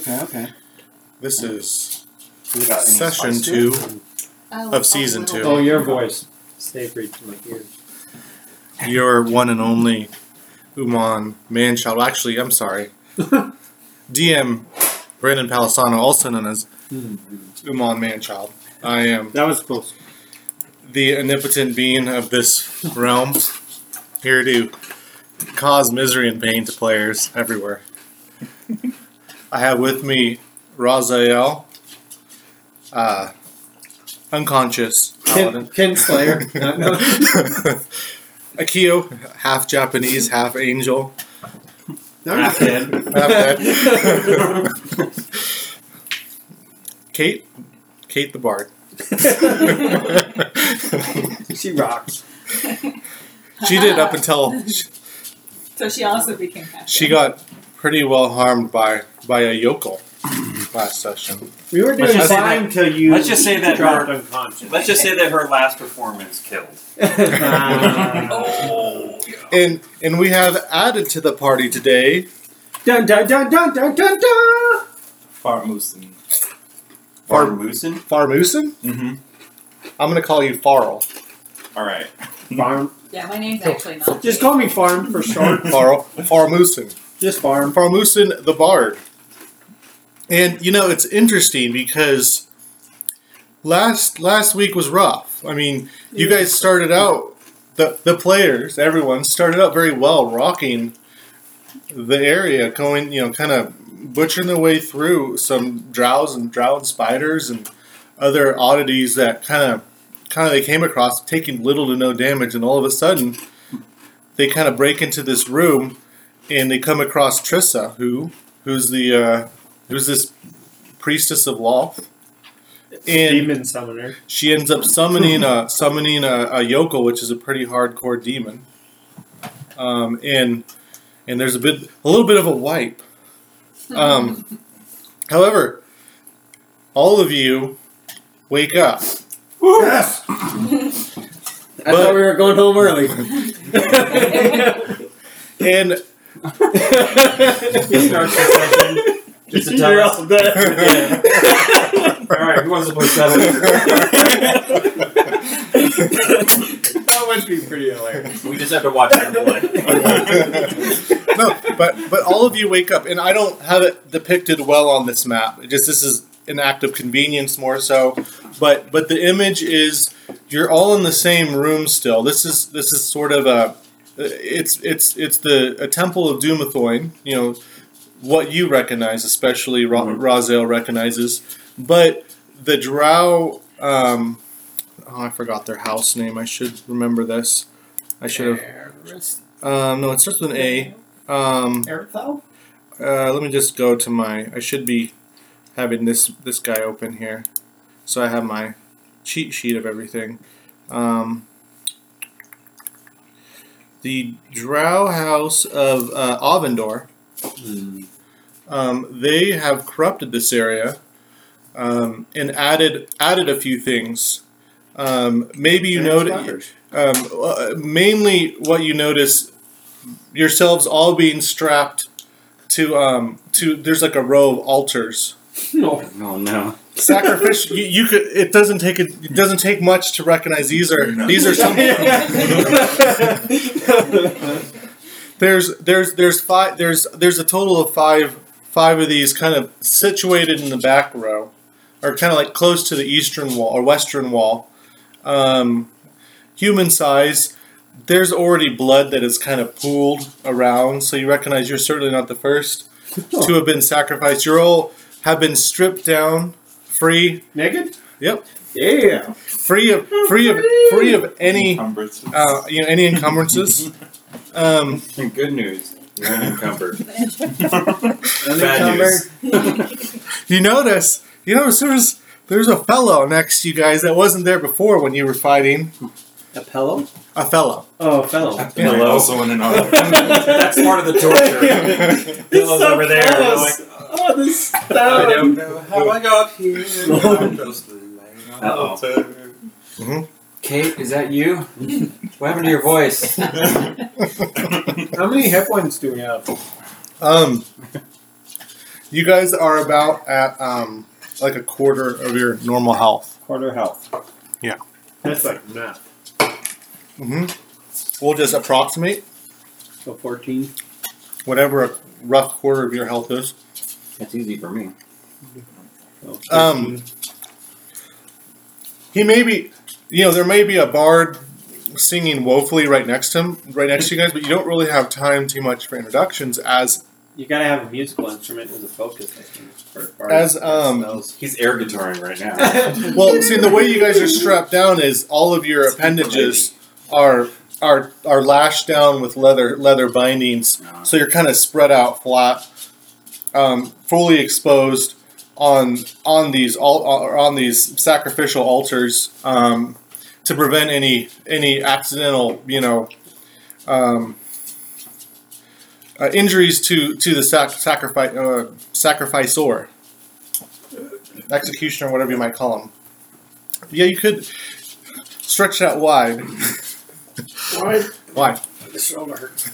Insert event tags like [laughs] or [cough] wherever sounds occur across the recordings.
Okay, okay. This is Has got any session spice to two it? Oh, of oh, season oh, two. Oh, your voice. Savory to my ears. your one and only Human Manchild. Well, actually, I'm sorry. [laughs] DM Brannen Palesano, also known as hmm. Human Manchild. I am That was close. the omnipotent being of this realm, here to cause misery and pain to players everywhere. [laughs] I have with me Razael, uh, unconscious Kin, paladin. kin Slayer. [laughs] No, no. Akio, half Japanese, half angel. Half dead. Half dead. [laughs] Kate, Kate the Bard. [laughs] she rocks. She did up until So she also became half. she got pretty well harmed by by a yochlol [clears throat] last session. We were Let's doing just fine that- till you let's just say that dropped her- unconscious. Let's just say that her last performance killed. [laughs] Oh. And and we have added to the party today dun dun dun dun dun dun dun. Farmusen. Far- Farmusen? Farmusen. Mm-hmm. I'm gonna call you Farl. All right. Farm. Yeah, my name's actually not. Just call me Farm for short. Farl Farmusen. Just Farm. Farmusen the Bard. And you know it's interesting because last last week was rough. I mean, you guys started out the the players, everyone started out very well, rocking the area, going you know, kind of butchering their way through some drows and drow and spiders and other oddities that kind of kind of they came across, taking little to no damage, and all of a sudden they kind of break into this room and they come across Trissa, who who's the uh, who's this priestess of Lolth, and Demon summoner. she ends up summoning a summoning a, a yochlol, which is a pretty hardcore demon. Um, and and there's a bit a little bit of a wipe. Um, however, all of you wake up. Yes. I But- thought we were going home early. [laughs] And he starts the session. Just to You're tell all dead. Alright, who wants to play settle? that would be pretty hilarious. we just have to watch her play. [laughs] no, but but all of you wake up, and I don't have it depicted well on this map. It just this is an act of convenience more so. But but the image is you're all in the same room still. This is this is sort of a it's it's it's the a temple of Dumathoin. You know what you recognize, especially Ra- Razel recognizes, but the Drow. Um, oh, I forgot their house name. I should remember this. I should have. Um, no, it starts with an A. Um, uh, let me just go to my. I should be having this this guy open here, so I have my cheat sheet of everything. Um, the Drow House of uh, Auvryndar. Um, they have corrupted this area um, and added added a few things. Um, maybe you notice um, uh, mainly what you notice yourselves all being strapped to um to there's like a row of altars No. [laughs] Oh no. Sacrificial you, you could it doesn't take a, it doesn't take much to recognize these are these are some [laughs] there's there's there's five there's there's a total of five five of these kind of situated in the back row or kind of like close to the eastern wall or western wall. Um, human size there's already blood that is kind of pooled around so you recognize you're certainly not the first to have been sacrificed. You're all have been stripped down free Naked? yep Yeah. free of free of free of any Encumbrance. uh, you know any encumbrances um, [laughs] Good news. You're unencumbered. [laughs] Unencumbered. [laughs] You notice, you notice there's there's a fellow next to you guys that wasn't there before when you were fighting. A pillow? A fellow. Oh, a fellow. Yeah. We're also in another. That's part of the torture. Pillow's so over there. We're like, close. Oh, I don't know how I got here. I'm just laying on Uh-oh. the turf. [laughs] Kate, is that you? What happened to your voice? [laughs] How many hit points do we have? Um, You guys are about at um, like a quarter of your normal health. Quarter health. Yeah. That's like math. Mm-hmm. We'll just approximate So 14. whatever a rough quarter of your health is. That's easy for me. Um, He may be, you know, there may be a bard singing woefully right next to him, right next to you guys, but you don't really have time too much for introductions as you gotta have a musical instrument as a focus, I think. For for As, um, spells. He's air guitaring right now. [laughs] well. See, the way you guys are strapped down is all of your appendages are are are lashed down with leather leather bindings, No. so you're kind of spread out flat, um, fully exposed on on these all on these sacrificial altars um, to prevent any any accidental you know um, uh, injuries to to the sac- sacrifice uh, sacrificer executioner whatever you might call him yeah you could stretch that wide Why? why The shoulder hurts.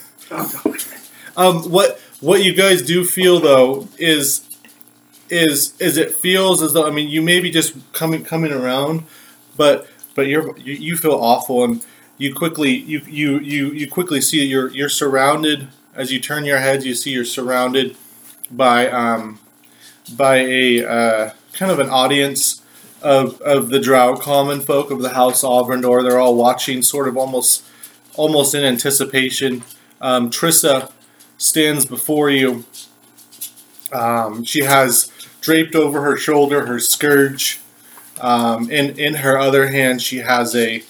Um, what what you guys do feel though is is is it feels as though I mean you may be just coming coming around, but but you're you, you feel awful and you quickly you, you you you quickly see you're you're surrounded as you turn your heads you see you're surrounded by um by a uh, kind of an audience of of the Drow common folk of the House Auvryndar. They're all watching, sort of almost almost in anticipation. Um, Trissa stands before you. Um, she has draped over her shoulder her scourge. Um, in in her other hand, she has a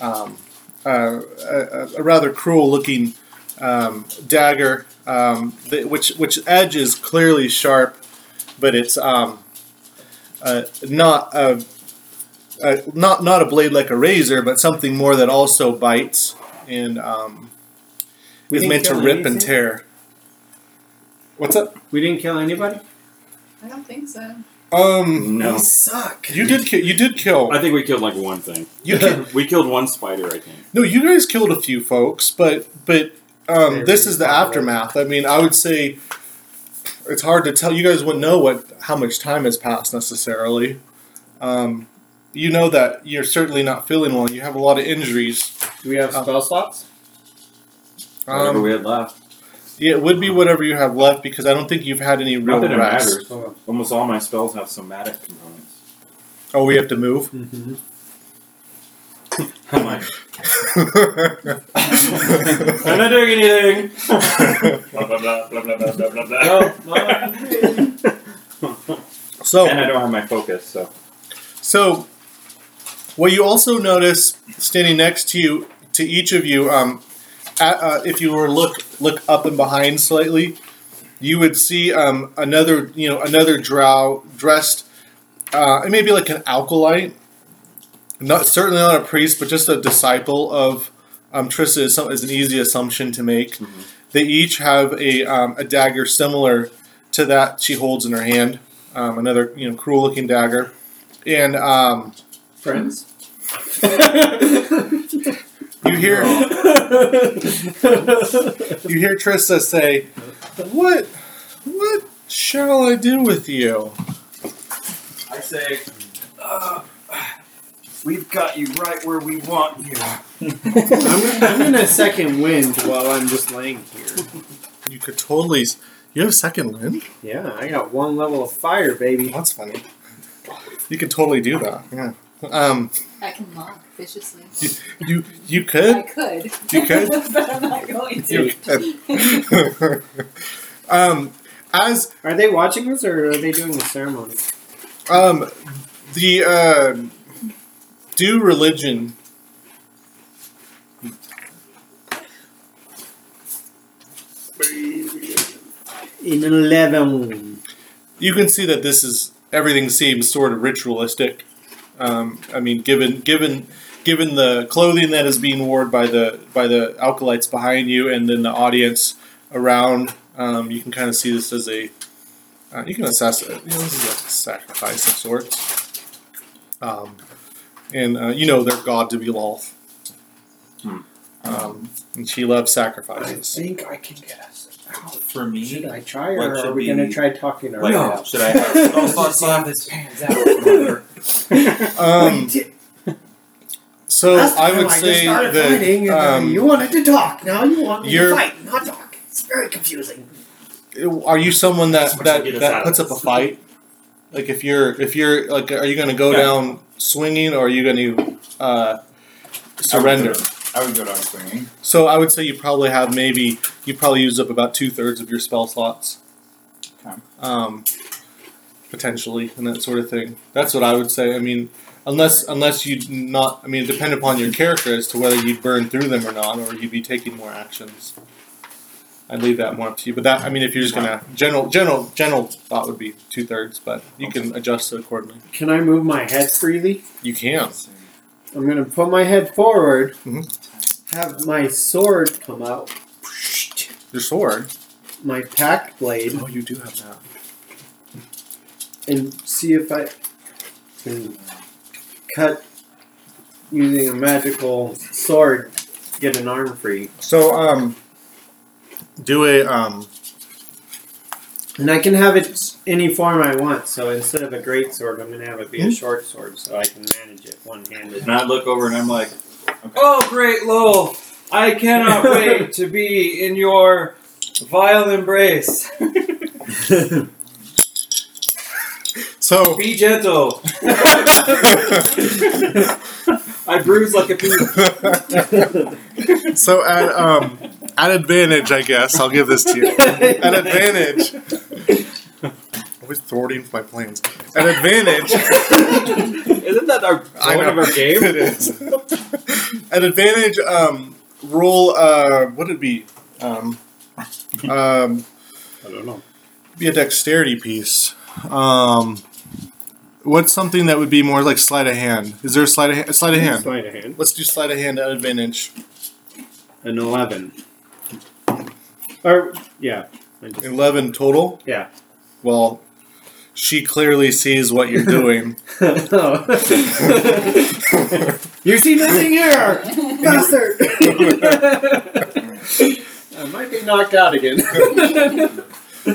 um, uh, a, a rather cruel looking um, dagger, um, that, which which edge is clearly sharp, but it's um, uh, not a, a not not a blade like a razor, but something more that also bites and um, is meant to rip and tear. What's up? We didn't kill anybody? I don't think so. Um, No. suck. you did ki- you did kill I think we killed like one thing. you ki- [laughs] We killed one spider, I think. no you guys killed a few folks, but but um, this is the popular. aftermath. I mean, I would say it's hard to tell. You guys wouldn't know what how much time has passed necessarily. Um, you know that you're certainly not feeling well. You have a lot of injuries. Do we have Um, spell slots? Whatever Um, we had left. Yeah, it would be whatever you have left because I don't think you've had any real Not that it rest. matters. Almost all my spells have somatic components. Oh, we have to move. Mm-hmm. I'm like, [laughs] I'm not doing anything. Blah [laughs] blah blah blah blah blah blah blah blah. No, no. so and I don't have my focus, so. So, what you also notice standing next to you, to each of you, um, at, uh, if you were to look look up and behind slightly, you would see um, another you know another drow dressed, uh, it may be like an acolyte, not certainly not a priest, but just a disciple of um, Trissa is, some, is an easy assumption to make. They each have a um, a dagger similar to that she holds in her hand, um, another you know cruel looking dagger, and um, Friends? [laughs] you hear [laughs] you hear Trissa say, "What what shall I do with you?" I say, uh, we've got you right where we want you. [laughs] I'm, I'm in a second wind while I'm just laying here. You could totally. You have second wind. Yeah, I got one level of fire, baby. That's funny. You could totally do that. Yeah. Um. I can mock viciously. You you I could. could. You could? [laughs] but I'm not going You to. could. [laughs] um. As Are they watching us or are they doing the ceremony? um the uh, do religion In eleven. you can see that this is everything seems sort of ritualistic. Um, I mean, given given given the clothing that is being worn by the by the acolytes behind you, and then the audience around, um, you can kind of see this as a uh, you can assess it. You know, this is a sacrifice of sorts. Um, and uh, you know their god to be Lolth. Hmm. Um, and she loves sacrifices. I think I can guess. For me, Should I try, or are we going to try talking our What way no. out? Should I have spell slots on? this pans out. [laughs] Um, so I would say that um, you wanted to talk. Now you want me to you're- fight, not talk. It's very confusing. are you someone that that, that puts up a fight? Like if you're if you're like, are you going to go Yeah. down swinging or are you going to uh, surrender? I would go down swinging. So I would say you probably have maybe you probably use up about two thirds of your spell slots. Okay. Um, potentially and that sort of thing. That's what I would say. I mean, unless unless you not, I mean, depend upon your character as to whether you'd burn through them or not, or you'd be taking more actions. I'd leave that more up to you. But that, I mean, if you're just gonna general general general thought would be two thirds, but you can adjust it accordingly. Can I move my head freely? You can. I'm going to put my head forward, Mhm. Have my sword come out, Your sword. my pact blade, Oh, you do have that. and see if I can cut using a magical sword get an arm free. So um, do a um. And I can have it any form I want. So instead of a great sword, I'm going to have it be Hmm? a short sword so I can manage it one handed. And I look over and I'm like, "Oh, great Lowell! I cannot [laughs] wait to be in your vile embrace. [laughs] So Be gentle. [laughs] I bruise like a pea. so at um at advantage, I guess I'll give this to you. At advantage, always thwarting my plans. An advantage, [laughs] Isn't that our I point know of our game? [laughs] it is. An advantage, um, roll. Uh, what would it be? Um, um, I don't know. be a dexterity piece. Um, what's something that would be more like sleight of hand? Is there a sleight of hand? Sleight of hand. Sleight of hand. Let's do sleight of hand at advantage. An 11. Or, yeah. Eleven total. Yeah. Well, she clearly sees what you're doing. [laughs] [laughs] you see nothing here! Bastard! [laughs] I might be knocked out again.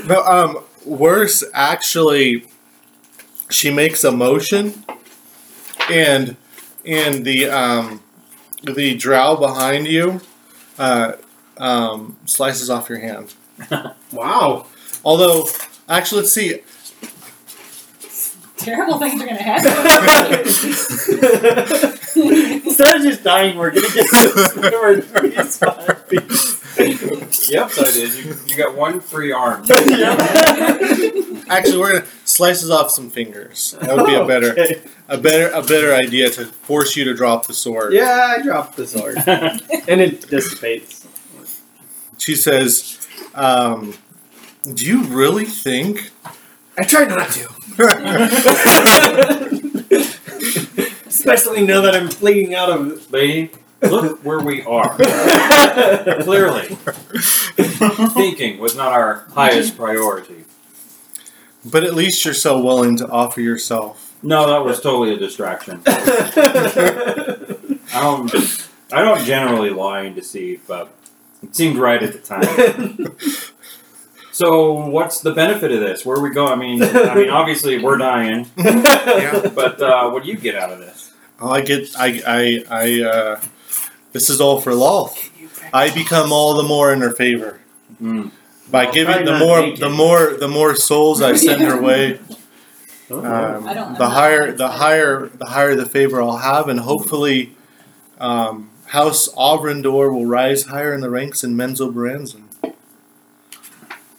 no, um, worse actually, she makes a motion, and and the um, the drow behind you, uh, um, slices off your hand. wow. Although, actually, let's see. Terrible things are gonna happen. [laughs] Instead of just dying, we're gonna get we're freeze fire. The upside is you, you got one free arm. [laughs] Actually, we're gonna slices off some fingers. That would be a better, Okay. a better, a better idea to force you to drop the sword. Yeah, I dropped the sword. [laughs] and it dissipates. She says, um, "Do you really think?" I try not to. Especially now that I'm bleeding out of Lady, look where we are. Clearly, thinking was not our highest priority. But at least you're so willing to offer yourself. No, that was totally a distraction. I don't, I don't generally lie and deceive, but it seemed right at the time. [laughs] So, what's the benefit of this? Where are we go? I mean, I mean, [laughs] obviously we're dying, Yeah. [laughs] but uh, what do you get out of this? Oh, I get. I. I. I. Uh, this is all for Lolth. I become all the more in her favor Mm. by Well, giving the more, the more, the more souls I send her way. [laughs] Um, the higher, the higher, the higher the favor I'll have, and hopefully, um, House Auvryndar will rise higher in the ranks in Menzoberranzan.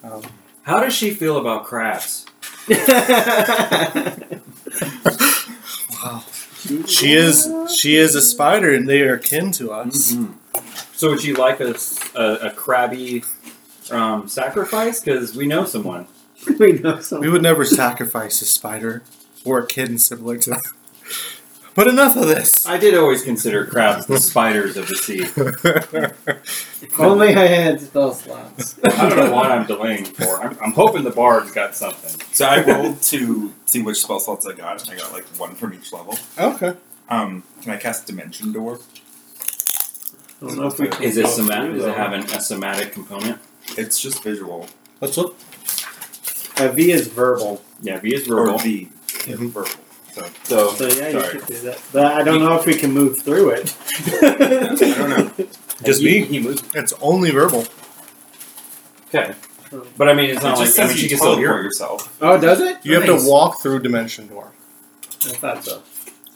Um, How does she feel about crabs? she is, she is a spider, and they are kin to us. Mm-mm. So would she like a a crabby um, sacrifice? Because we know someone. [laughs] we know some. We would never sacrifice a spider or a kitten similar to that. But enough of this. I did always consider crabs the spiders of the sea. If only I had spell slots. I don't know what I'm delaying for. I'm, I'm hoping the bard's got something. So I rolled to see which spell slots I got. I got like one from each level. okay. Um, can I cast Dimension Door? I don't know if we can Is it go somatic? through Does it them. have an, a somatic component? It's just visual. Let's look. Uh, v is verbal. Yeah, V is Or verbal. V. Yeah, Mhm. verbal. So So So yeah, you Sorry. could do that. But I don't know if we can move through it. I don't know. [laughs] Just me. He moves. It's only verbal. Okay. But I mean, it's It not just like I says mean, she you can still teleport hear. yourself. Oh, does it? You have Nice. to walk through dimension door. I thought so.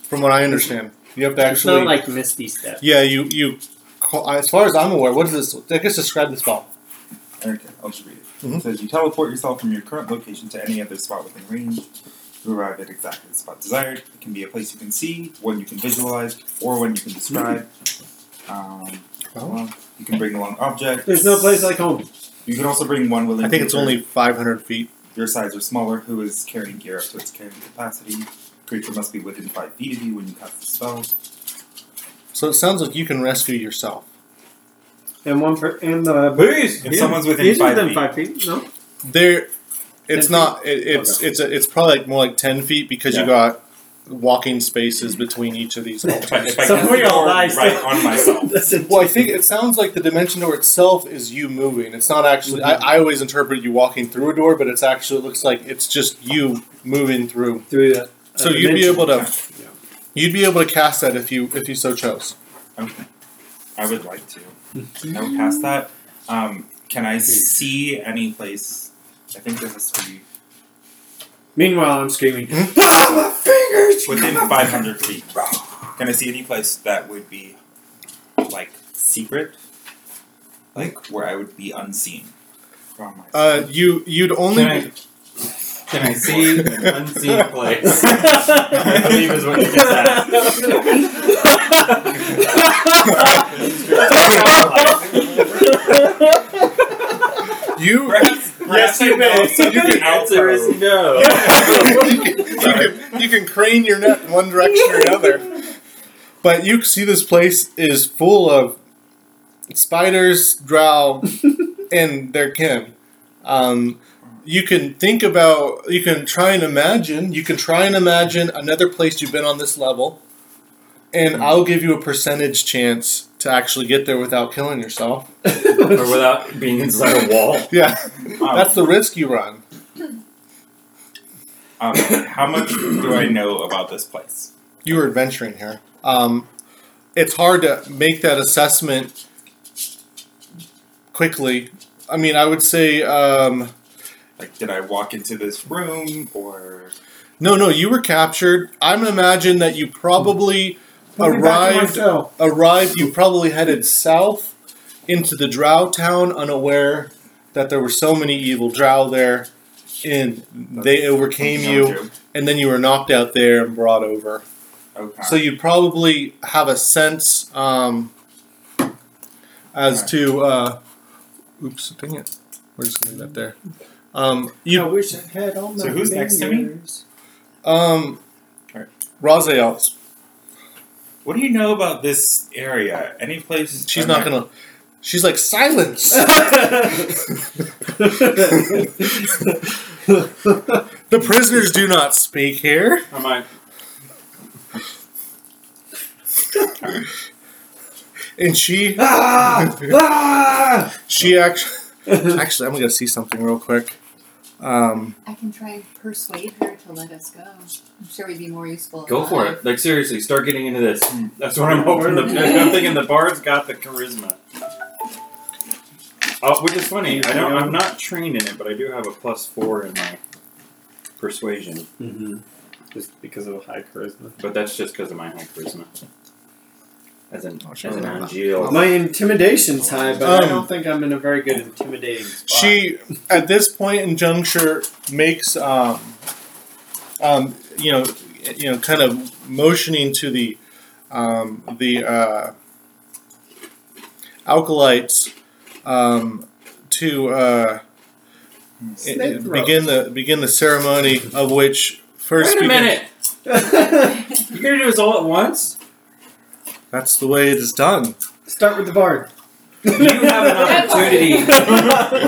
From what I understand, you have to It's actually. not like Misty Step. yeah, you you. Call, as far as I'm aware, what is this? I guess describe the spell. Okay, I'll just read it. Mhm. It says you teleport yourself from your current location to any other spot within range. You arrive at exactly the spot desired. It can be a place you can see, one you can visualize, or one you can describe. Um, Oh. you can bring along objects. There's no place like home. You can also bring one willing. I think it's only 500 feet. your size or smaller who is carrying gear up to its carrying capacity. Creature must be within five feet of you when you cast the spell. So it sounds like you can rescue yourself. And one per and the Please. If someone's within he's five within feet. five feet. No. There, it's 10 not. It, it's Okay. it's a, it's probably like more like 10 feet because you got walking spaces between each of these. If I, if So we the all door die right still. on myself. [laughs] Well, I think it sounds like the dimension door itself is you moving. It's not actually. I, I always interpret you walking through a door, but it's actually it looks like it's just you moving through. through that. So you'd be able to Yeah. you'd be able to cast that if you if you so chose. Okay. I would like to. I would cast that. Um, can I see any place? I think there has to be Meanwhile, I'm screaming. Ah, my fingers! within 500 feet. Can I see any place that would be like secret, like where I would be unseen from myself? Uh, you you'd only. Can I, can I see [laughs] an unseen place? [laughs] I believe is what you just [laughs] you yes, you may. So you can answer is no. [laughs] you, can, you can crane your neck in one direction or another. But you see this place is full of spiders, drow, [laughs] and their kin. Um, you can think about, you can try and imagine, you can try and imagine another place you've been on this level, and I'll give you a percentage chance to actually get there without killing yourself. [laughs] or without being inside a wall. [laughs] Yeah, Um, that's the risk you run. um, how much do I know about this place? you were adventuring here. Um, it's hard to make that assessment quickly. I mean, I would say um, Like, did I walk into this room or? no, no. You were captured. I'm imagine that you probably Put me back to arrived. Arrived. You probably headed south into the Drow town, unaware that there were so many evil Drow there, and they overcame you, and then you were knocked out there and brought over. Okay. So you probably have a sense um, as to. Uh, oops, dang it. We're just gonna leave that there. Um, I you, wish I had all my So who's next to me? um, Alright. Raziel's. What do you know about this area? Any place? She's not gonna. She's like silence. [laughs] the prisoners do not speak here. I might. And she, ah! Ah! she actually, actually, I'm gonna see something real quick. Um, I can try and persuade her to let us go. I'm sure we'd be more useful. Go for alive. it. Like seriously, start getting into this. That's what I'm hoping. The, I'm thinking the bard's got the charisma. Oh, which is funny. I don't. I'm not trained in it, but I do have a plus four in my persuasion. Mm-hmm. Just because of high charisma. But that's just because of my high charisma. As an Oh, as sure. an Angeal. My intimidation's high, but I Um, don't think I'm in a very good intimidating spot. she at this point in juncture makes um, um, you know you know kind of motioning to the um, the uh, acolytes um, to uh, i- Snake throat. begin the begin the ceremony of which first Wait a begin- minute. [laughs] You're gonna do this all at once? That's the way it is done Start with the bard. You have an [laughs] opportunity.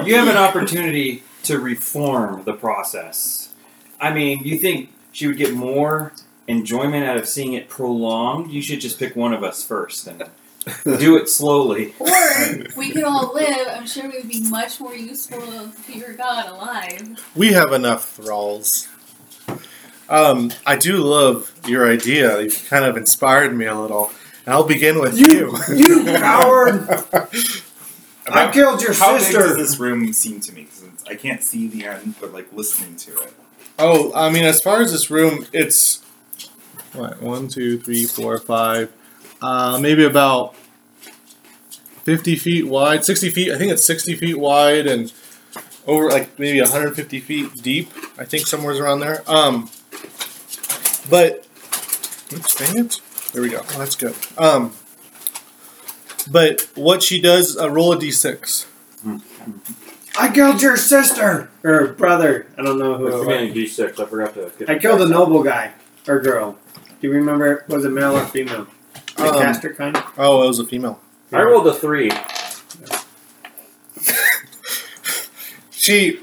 you have an opportunity to reform the process. I mean, you think she would get more enjoyment out of seeing it prolonged? You should just pick one of us first and Do it slowly. Or we could all live. I'm sure we would be much more useful if you were gone alive. We have enough thralls. Um, I do love your idea. You've kind of inspired me a little. And I'll begin with you. You coward! [laughs] I killed your How big sister. does this room seem to me? 'Cause it's- I can't see the end, but like listening to it. oh, I mean, as far as this room, it's what one, two, three, four, five, uh, maybe about fifty feet wide, sixty feet. I think it's sixty feet wide and over like maybe 150 feet deep. I think somewhere's around there. Um, but oops, dang it. There we go. Oh, that's good. Um, but what she does, uh, roll a d6. I killed your sister or brother. I don't know who. What's it the was. beginning D6? I forgot to. get I killed a noble guy or girl. Do you remember? Was it male or female? The Um, caster kind. Oh, it was a female. I rolled a three. [laughs] She.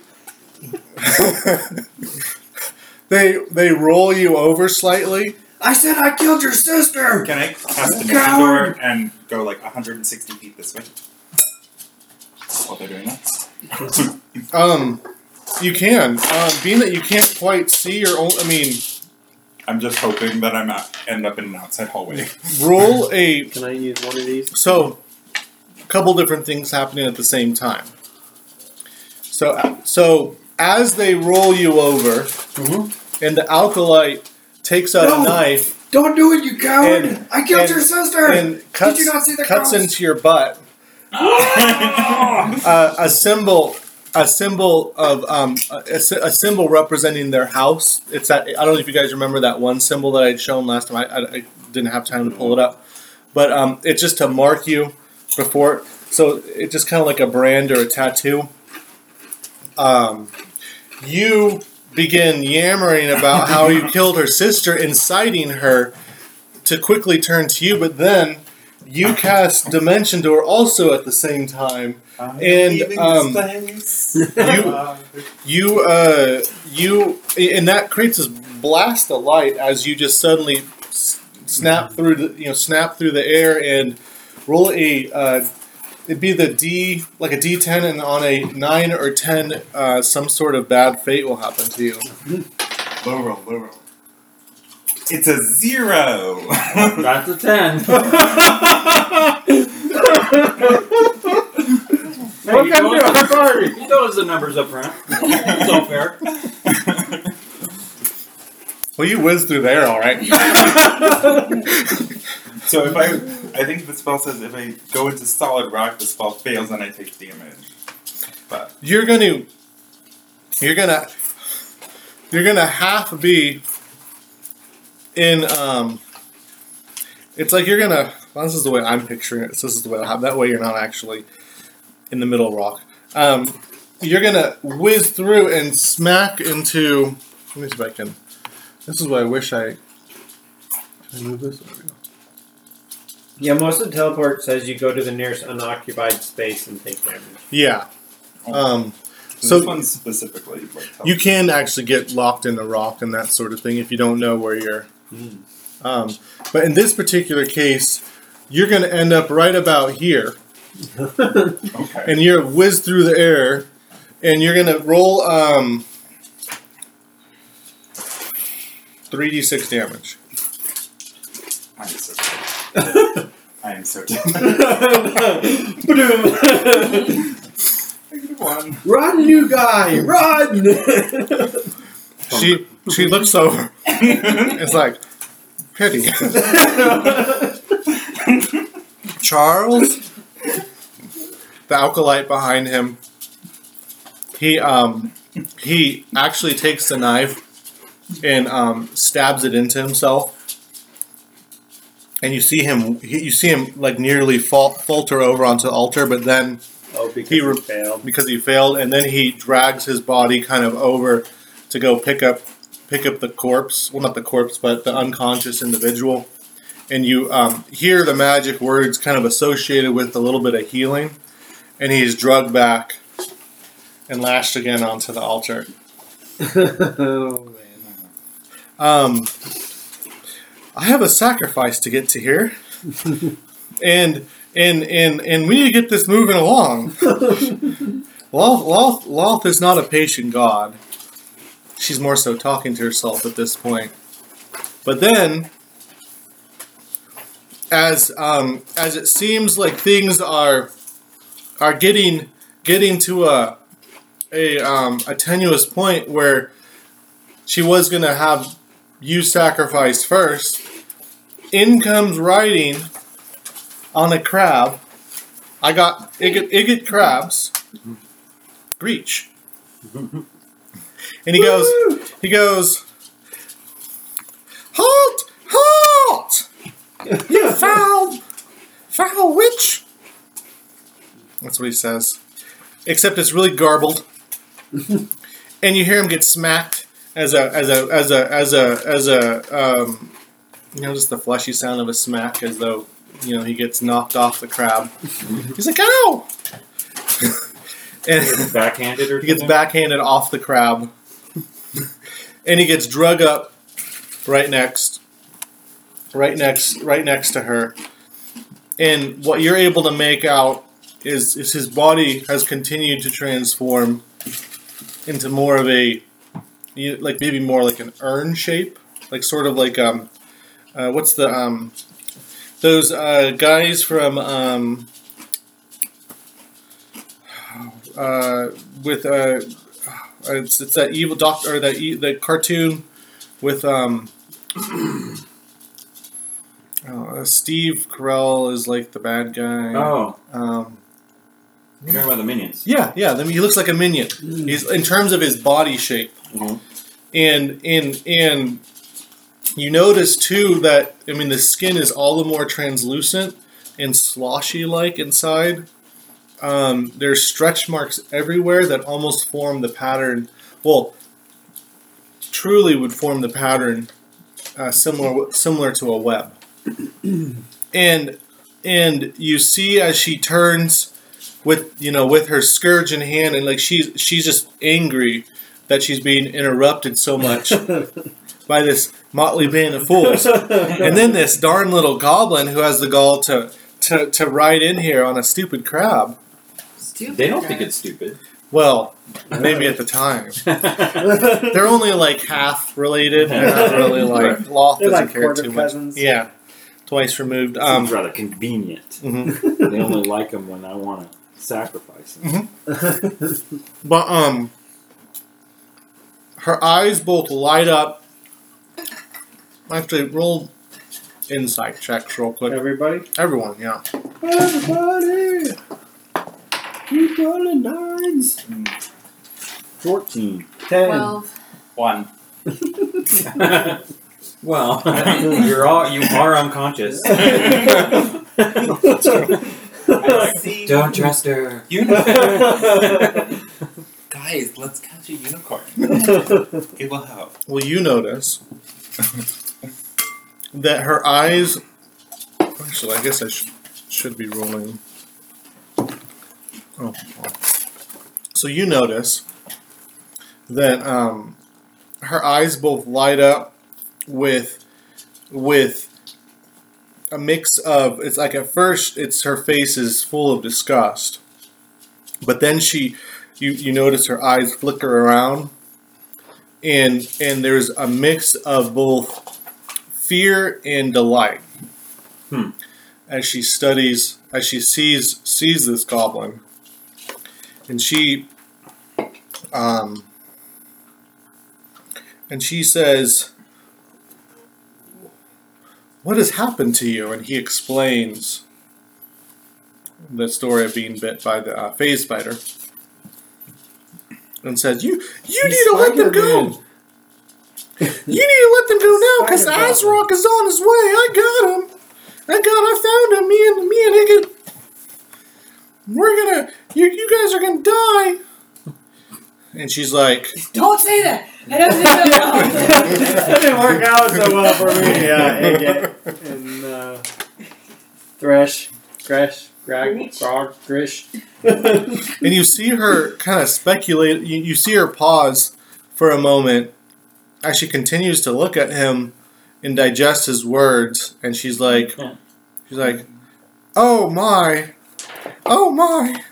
[laughs] they they roll you over slightly. I said I killed your sister. Can I cast the Coward! door and go like 160 feet this way? While they're doing that. [laughs] Um, you can. Um, being that you can't quite see your own. I mean, I'm just hoping that I'm not end up in an outside hallway. [laughs] roll a Can I use one of these? So, a couple different things happening at the same time. So, so as they roll you over, Mhm. and the acolyte takes out No. a knife Don't do it, you coward! And- I killed and- your sister. and cuts Did you not see the cuts cross? into your butt, [laughs] uh, a symbol. A symbol of um, a, a symbol representing their house. It's that I don't know if you guys remember that one symbol that I'd shown last time. I, I, I didn't have time to pull it up, but um, it's just to mark you before. So it's just kind of like a brand or a tattoo. Um, you begin yammering about how you [laughs] killed her sister, inciting her to quickly turn to you, but then you cast Dimension Door also at the same time. And, um, You, you, uh, you, and that creates this blast of light as you just suddenly snap through the, you know, snap through the air and roll a, uh, it'd be the D, like a D10, and on a 9 or 10, uh, some sort of bad fate will happen to you. Low roll, low roll. It's a zero. [laughs] That's a ten. [laughs] Hey, you Welcome to us- our party. You told us the numbers up front. It's all fair. [laughs] Well, you whizzed through there, all right. So if I, I think the spell says if I go into solid rock, the spell fails and I take damage. But you're gonna you're gonna you're gonna half be in um it's like you're gonna well, this is the way I'm picturing it. So this is the way I have that way you're not actually in the middle rock. Um you're gonna whiz through and smack into let me see if I can this is what I wish I can I move this? Go. Yeah, most of the teleport says you go to the nearest unoccupied space and take damage. Yeah. Um so, So- this one specifically, like, You can actually get locked in the rock and that sort of thing if you don't know where you're. Um, but in this particular case, you're going to end up right about here, [laughs] Okay. and you're whizzed through the air, and you're going to roll um, 3d6 damage. [laughs] I'm so dead. I am so dead. Ba-doom. Negative one. run, you guy, run! She she looks over. It's like pity. Charles, the acolyte behind him. He um he actually takes the knife and um stabs it into himself. And you see him you see him like nearly fall, falter over onto the altar, but then oh, because He he failed. because he failed, and then he drags his body kind of over to go pick up pick up the corpse. Well, not the corpse, but the unconscious individual. And you um, hear the magic words kind of associated with a little bit of healing, and he's drugged back and lashed again onto the altar. [laughs] oh, man. Um, I have a sacrifice to get to here. [laughs] and and and and we need to get this moving along. [laughs] Lolth, Lolth, Lolth is not a patient god. She's more so talking to herself at this point. But then, as um, as it seems like things are are getting getting to a a um, a tenuous point where she was gonna have you sacrifice first. In comes riding on a crab. I got Igit, Igit crabs. Breach. and he goes, he goes, Halt! Halt! You [laughs] foul, foul witch! That's what he says. Except it's really garbled. [laughs] and you hear him get smacked as a as a as a as a as a um, you know just the fleshy sound of a smack as though you know he gets knocked off the crab. [laughs] He's like, ow! and Backhanded or he gets something? backhanded off the crab, and he gets drug up right next, right next, right next to her. And what you're able to make out is is his body has continued to transform into more of a, you- like maybe more like an urn shape, like sort of like um, uh, what's the um, those uh, guys from um, uh, with uh, it's, it's that evil doctor or that e- the cartoon with um. [clears throat] Uh, Steve Carell is like the bad guy. Oh, Um, you're talking about the minions. yeah, yeah. I mean, he looks like a minion. He's in terms of his body shape, Mhm. and and and you notice too that I mean the skin is all the more translucent and sloshy like inside. Um, there's stretch marks everywhere that almost form the pattern. Well, truly would form the pattern uh, similar similar to a web. [clears throat] and and you see as she turns with you know with her scourge in hand and like she's she's just angry that she's being interrupted so much [laughs] by this motley band of fools [laughs] and then this darn little goblin who has the gall to to, to ride in here on a stupid crab Stupid. They don't think it's stupid. well maybe at the time [laughs] they're only like half related they're not [laughs] really like Lolth They're doesn't like care quarter too much cousins. yeah twice removed Seems um rather convenient. mhm. They only like them when I want to sacrifice them. But um, her eyes both light up. Actually, roll insight checks real quick. Everybody? Everyone, yeah. Everybody! Keep rolling nines! 14. Ten. Twelve. One. [laughs] well, [laughs] you're all you are unconscious. [laughs] Don't trust her. Unicorn. Guys, let's catch a unicorn. It will help. Well, you notice that her eyes. Actually, I guess I sh- should be rolling. Oh. So you notice that um, her eyes both light up with with a mix of it's like at first it's her face is full of disgust but then she you you notice her eyes flicker around and and there's a mix of both fear and delight. Hmm. as she studies as she sees sees this goblin and she um and she says what has happened to you? And he explains the story of being bit by the uh, phase spider and says you you need to let them go you need to let them go now because Spider Azrock is on his way. I got him. I got. I found him. Me and me and Higgin. We're gonna. You you guys are gonna die. And she's like, Don't say that. I don't think that [laughs] didn't work out so well for me. Yeah, Agate and uh, Thresh, Gresh, Grag, Reach. Grog, Grish. and you see her kind of speculate. You, you see her pause for a moment as she continues to look at him and digest his words. And she's like, she's like, Oh my. Oh my.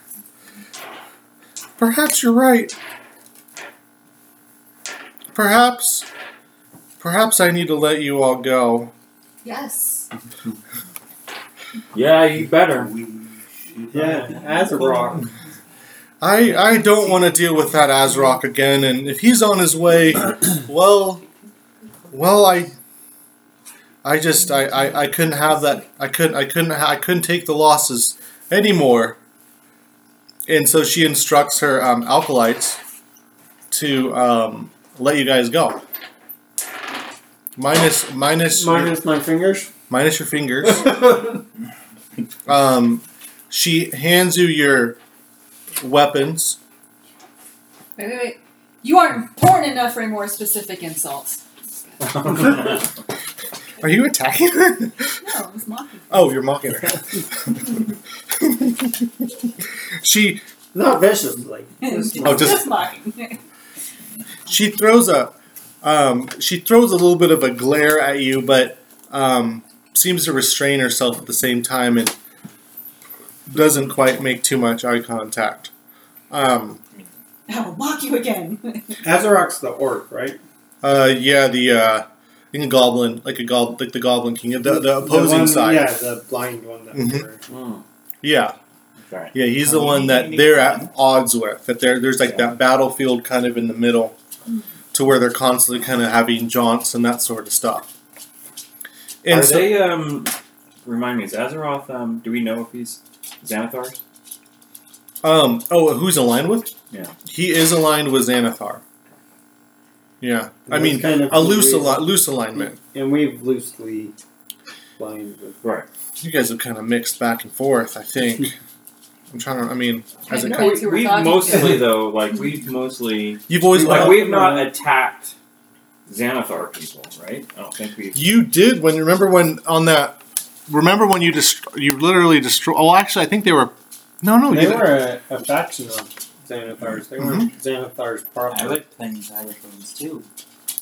Perhaps you're right. Perhaps. Perhaps I need to let you all go. Yes. [laughs] Yeah, you better. Yeah, as a rock. I I don't want to deal with that Azrok again, and if he's on his way, [clears throat] well, well, I, I just I, I, I couldn't have that. I couldn't I couldn't I couldn't take the losses anymore. And so she instructs her um, acolytes to um, let you guys go. Minus minus Minus my fingers. minus your fingers. [laughs] Um, she hands you your weapons. Wait, wait, wait. You aren't important enough for any more specific insults. [laughs] Are you attacking her? No, I was mocking. Oh, you're mocking her. [laughs] she Not viciously. [laughs] Just Oh, just- just mocking. she throws a um, she throws a little bit of a glare at you, but um, seems to restrain herself at the same time and doesn't quite make too much eye contact. Um, I will mock you again. [laughs] Azrok's the orc, right? uh, yeah, the uh, I think a goblin, like a goblin, like the Goblin King, the, the opposing one, side. Yeah, the blind one that Mhm. Mm, Yeah, okay. yeah, he's the one that they're at odds with. That there, there's like that battlefield kind of in the middle, to where they're constantly kind of having jaunts and that sort of stuff. And Are so, they, um, remind me, is Azeroth, um, do we know if he's Xanathar? um, oh, who's aligned with? Yeah. he is aligned with Xanathar. Yeah, I mean kind of a loose weird. ali- loose alignment. And we've loosely blind with Right. You guys have kind of mixed back and forth. I think. [laughs] I'm trying to. I mean, as I a know kind who we're we've talking to. mostly, though, like, we've mostly, you've always like, well, we've not attacked Xanathar people, right? I don't think we've. You did when remember when on that. Remember when you dest- you literally destroy? Oh, actually, I think they were. No, no, They you, were a, a faction of Xanathars. They weren't Mm-hmm. Xanathar's I proper. like playing xylophones too.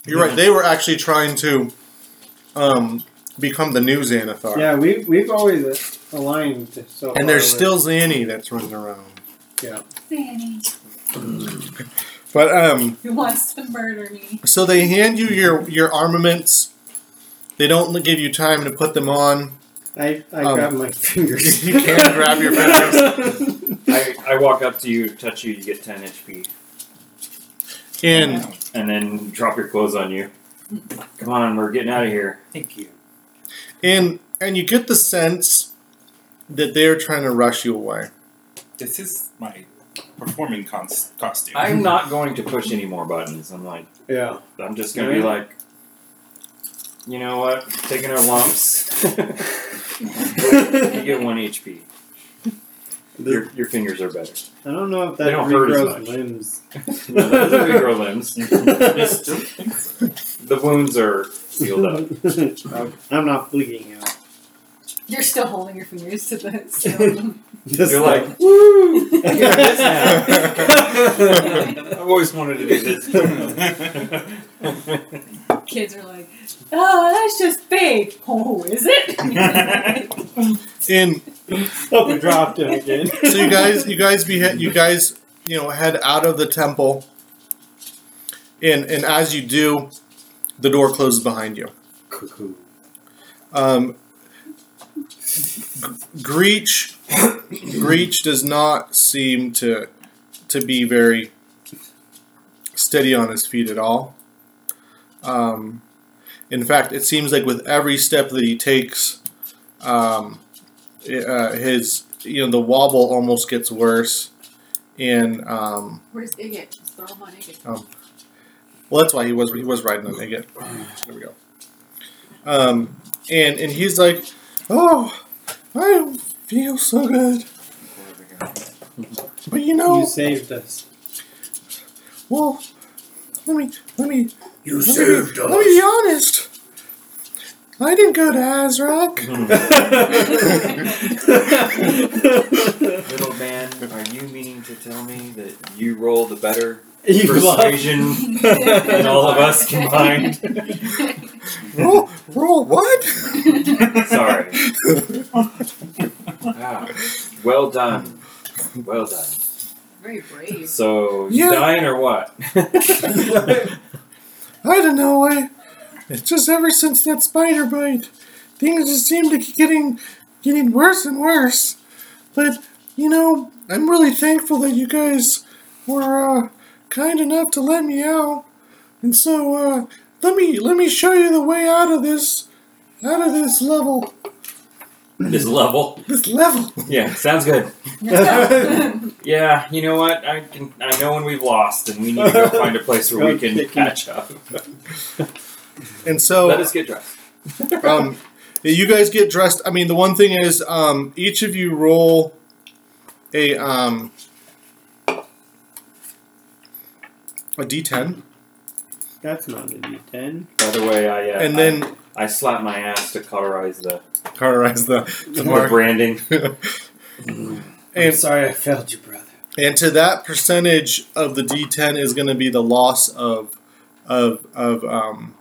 you're right. They were actually trying to um, become the new Xanathar, Yeah, we we've always uh, aligned so and there's far still Zanny that's running around. Yeah. Fanny, [laughs] But um, who wants to murder me? so they hand you your your armaments. They don't give you time to put them on. With- I I Um, grab my fingers. You can grab your fingers. I, I walk up to you, touch you, you get 10 HP. And And then drop your clothes on you. Come on, we're getting out of here. Thank you. and and you get the sense that they're trying to rush you away. This is my performing cons- costume. I'm not going to push any more buttons. I'm like, yeah. I'm just gonna be like, you know what? Taking our lumps. [laughs] you get one HP. Your, your fingers are better. I don't know if that They don't hurt as regrows much. limbs. No, those are regrow limbs. I still [laughs] think so. The wounds are sealed up. [laughs] I'm not bleeding out. You're still holding your fingers to the [laughs] ceiling. Just You're like, woo! I can do this now. I've always wanted to do this. [laughs] Kids are like, oh, that's just fake. Oh, is it? [laughs] And oh, we dropped it again. so you guys, you guys be you guys, you know, head out of the temple. And and as you do, the door closes behind you. Cuckoo. Um, Greach, Greach does not seem to to be very steady on his feet at all. Um, in fact, it seems like with every step that he takes, um, uh, his you know the wobble almost gets worse, and um, Where's Igot? Just throw him on Igot. well, that's why he was he was riding on Igot. There we go. Um, and and he's like, "Oh, I don't feel so good, but you know, You saved us. well, let me let me You let me, saved be, let me be honest. I didn't go to Azrok. Hmm. [laughs] Little man, are you meaning to tell me that you rolled the better you lost. persuasion than all of us combined? roll, roll what? Sorry. I [laughs] Well done. Well done. Very brave. So you Yeah. dying or what? [laughs] I don't know. I it's just ever since that spider bite, things just seem to keep getting getting worse and worse. But you know, I'm really thankful that you guys were uh, kind enough to let me out. And so uh, let me let me show you the way out of this out of this level. this level. This level. Yeah, sounds good. [laughs] Yeah, you know what? I can. I know when we've lost, and we need to go find a place where we [laughs] can catch up. [laughs] And so Let us get dressed. um, you guys get dressed. I mean, the one thing is, um, each of you roll a um, a d10, That's not a D10. By the way, I uh, and then I, I slapped my ass to colorize the, colorize the the the mark. branding. [laughs] I'm And sorry I failed you, brother. and to that percentage of the d10 is going to be the loss of of of um,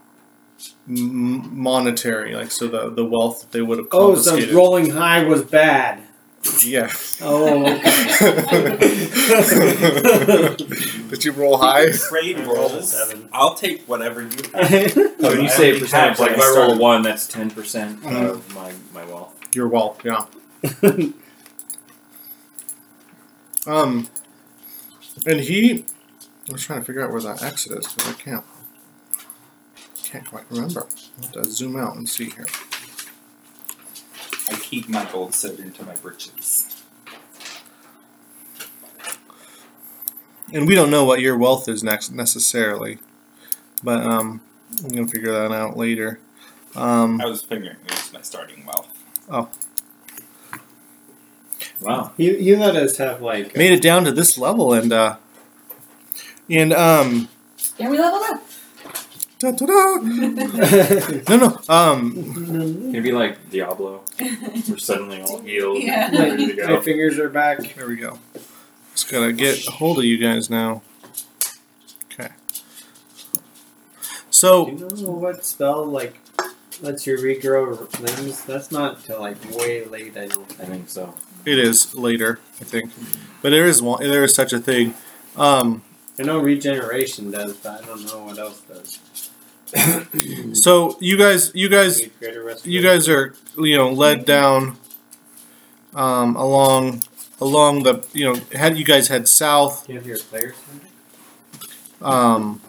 m- monetary, like so the the wealth that they would have Oh, so confiscated. rolling high was bad. Yeah. Oh, okay. Did you roll high? Trade I rolled a rolls. seven. I'll take whatever you have. when [laughs] you I say already percentage, like if I I roll a one, that's ten percent of my my wealth. Your wealth, yeah. [laughs] Um, and he, I was trying to figure out where that exit is, but I can't. Can't quite remember. I'll have to zoom out and see here. I keep my gold sewed into my breeches. And we don't know what your wealth is next necessarily, but um, I'm gonna figure that out later. Um, I was figuring it was my starting wealth. Oh. Wow. you you let us have like made it down to this level, and uh, and um, Yeah, we leveled up. Da, da, da. no, no, um, Can it be like Diablo? We're suddenly all healed Yeah. ready to my fingers are back. There we go. Just gotta get a hold of you guys now. Okay. Do So you know what spell like lets you regrow limbs? That's not till like way late. I don't I think so. it is later, I think, but there is one. There is such a thing. Um, I know regeneration does, but I don't know what else does. [coughs] so you guys, you guys, you guys are you know led down um, along along the you know had you guys head south Do you have your players? um,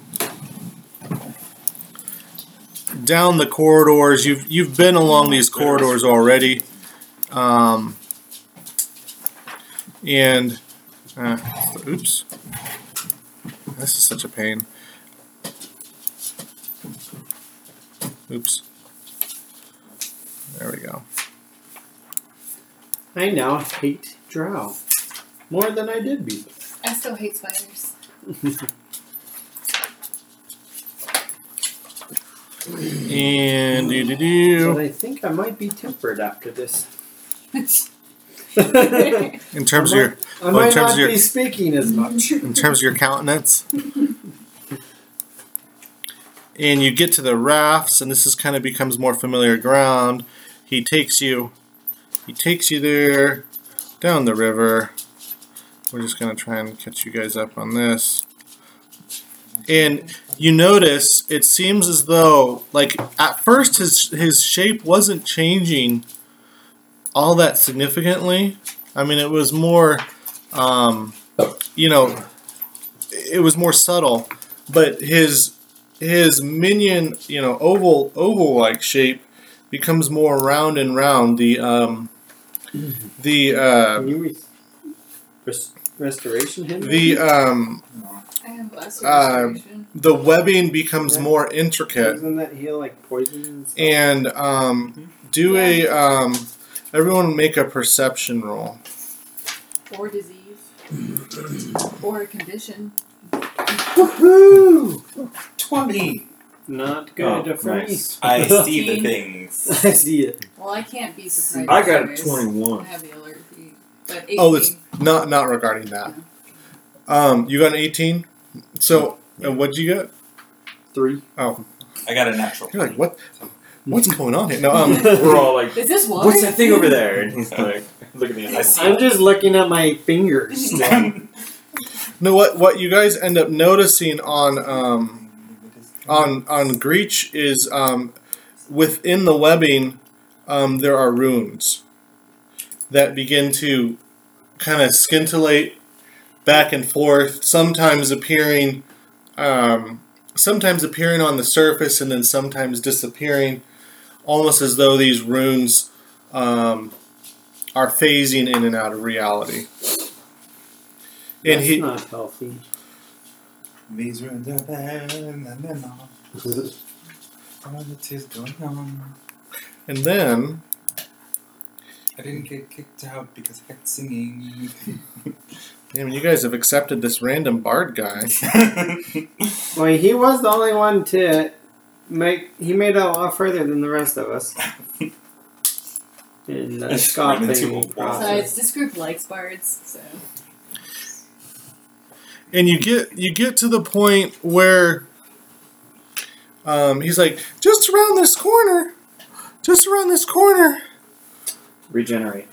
down the corridors. You've you've been along these corridors already, um, and uh, oops, this is such a pain. Oops. There we go. I now hate drow more than I did before. I still hate spiders. And do do But do. I think I might be tempered after this. In terms of your I in might terms not of your- be speaking as much. in terms of your countenance. [laughs] and you get to the rafts, and this is kind of becomes more familiar ground. He takes you, he takes you there, down the river. We're just gonna try and catch you guys up on this. And you notice it seems as though, like at first, his his shape wasn't changing all that significantly. I mean, it was more, um, you know, it was more subtle, but his his minion, you know, oval oval like shape becomes more round and round. The um, the uh, Can you re- res- restoration him? the um, I have less Uh, the webbing becomes more intricate, Doesn't that heal like poison and stuff? and um, do a um, everyone make a perception roll. or disease. or a condition. Woohoo! 20! Not good Oh, for nice. I [laughs] see the things. I see it. Well, I can't be surprised. I got a anyways. I twenty-one. have the alert feat. But 18. Oh, it's not not regarding that. Um, you got an eighteen. So, uh, what'd you get? Three. Oh. I got a natural. You're like what? What's going on here? No, um, [laughs] We're all like, Is this water? "What's that thing over there?" [laughs] And he's like, "Look at the I see. I'm just looking at my fingers. No. What what you guys end up noticing on um on on Greach is um within the webbing um there are runes that begin to kind of scintillate back and forth, sometimes appearing um sometimes appearing on the surface and then sometimes disappearing, almost as though these runes um, are phasing in and out of reality. And That's he, not healthy. These ruins are there and then all. What is going on? and then I didn't get kicked out because I kept singing. [laughs] I mean, you guys have accepted this random bard guy. [laughs] Well, he was the only one to make. He made it a lot further than the rest of us. [laughs] In the Just ran into a scoffing wall. Besides, process. this group likes bards, so. And you get you get to the point where um, he's like, just around this corner, just around this corner. regenerate.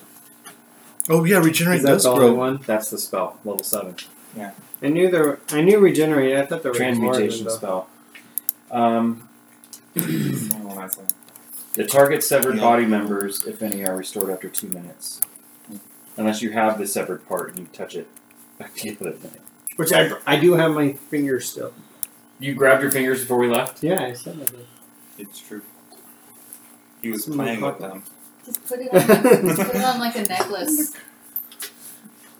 Oh yeah, regenerate Is that does the only grow. one? That's the spell, level seven. Yeah, I knew there. I knew regenerate. I thought there was more than Transmutation the- spell. Um, that's [clears throat] a- the target severed Yeah. body members, if any, are restored after two minutes, unless you have the severed part and you touch it back to the other thing. Which I, I do have my fingers still. You grabbed your fingers before we left. Yeah, I said that. It's true. He was My playing with pocket. them. Just put it on, just put it on like a [laughs] necklace.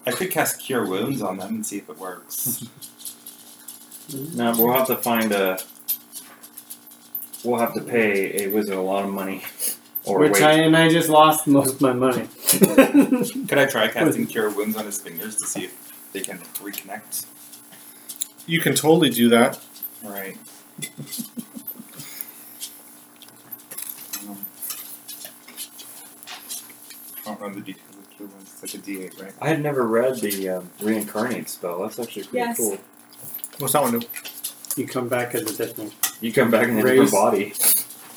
I could cast Cure Wounds on them and see if it works. No, we'll have to find a. We'll have to pay a wizard a lot of money, or Which wait. I and I just lost most of my money. Could I try [laughs] casting Cure Wounds on his fingers to see if they can reconnect? You can totally do that. Right. Um, I don't know the details of Cure Wounds. It's like a D8, right? I had never read the um, reincarnate spell. That's actually pretty Yes. cool. What's that one do? you come back as a different. You come back in a Race. different body.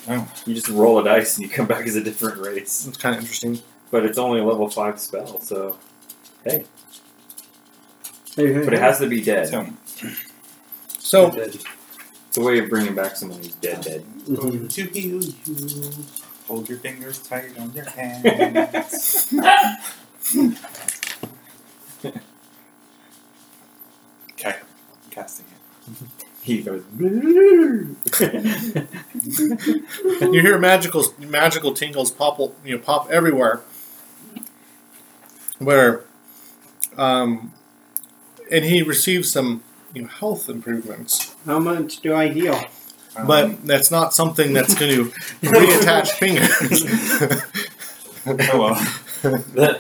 Oh. You just roll a dice and you come back as a different race. It's kind of interesting. But it's only a level five spell, so Hey, hey, but it has to be dead. So, So It's a way of bringing back someone who's dead, dead. going to heal you. Hold your fingers tight on your hands. [laughs] okay, I'm casting it. He goes. [laughs] you hear magical magical tingles pop you know pop everywhere. Where, um, and he receives some you know health improvements, How much do I heal? Um, but that's not something that's going [laughs] to reattach fingers. oh well. The-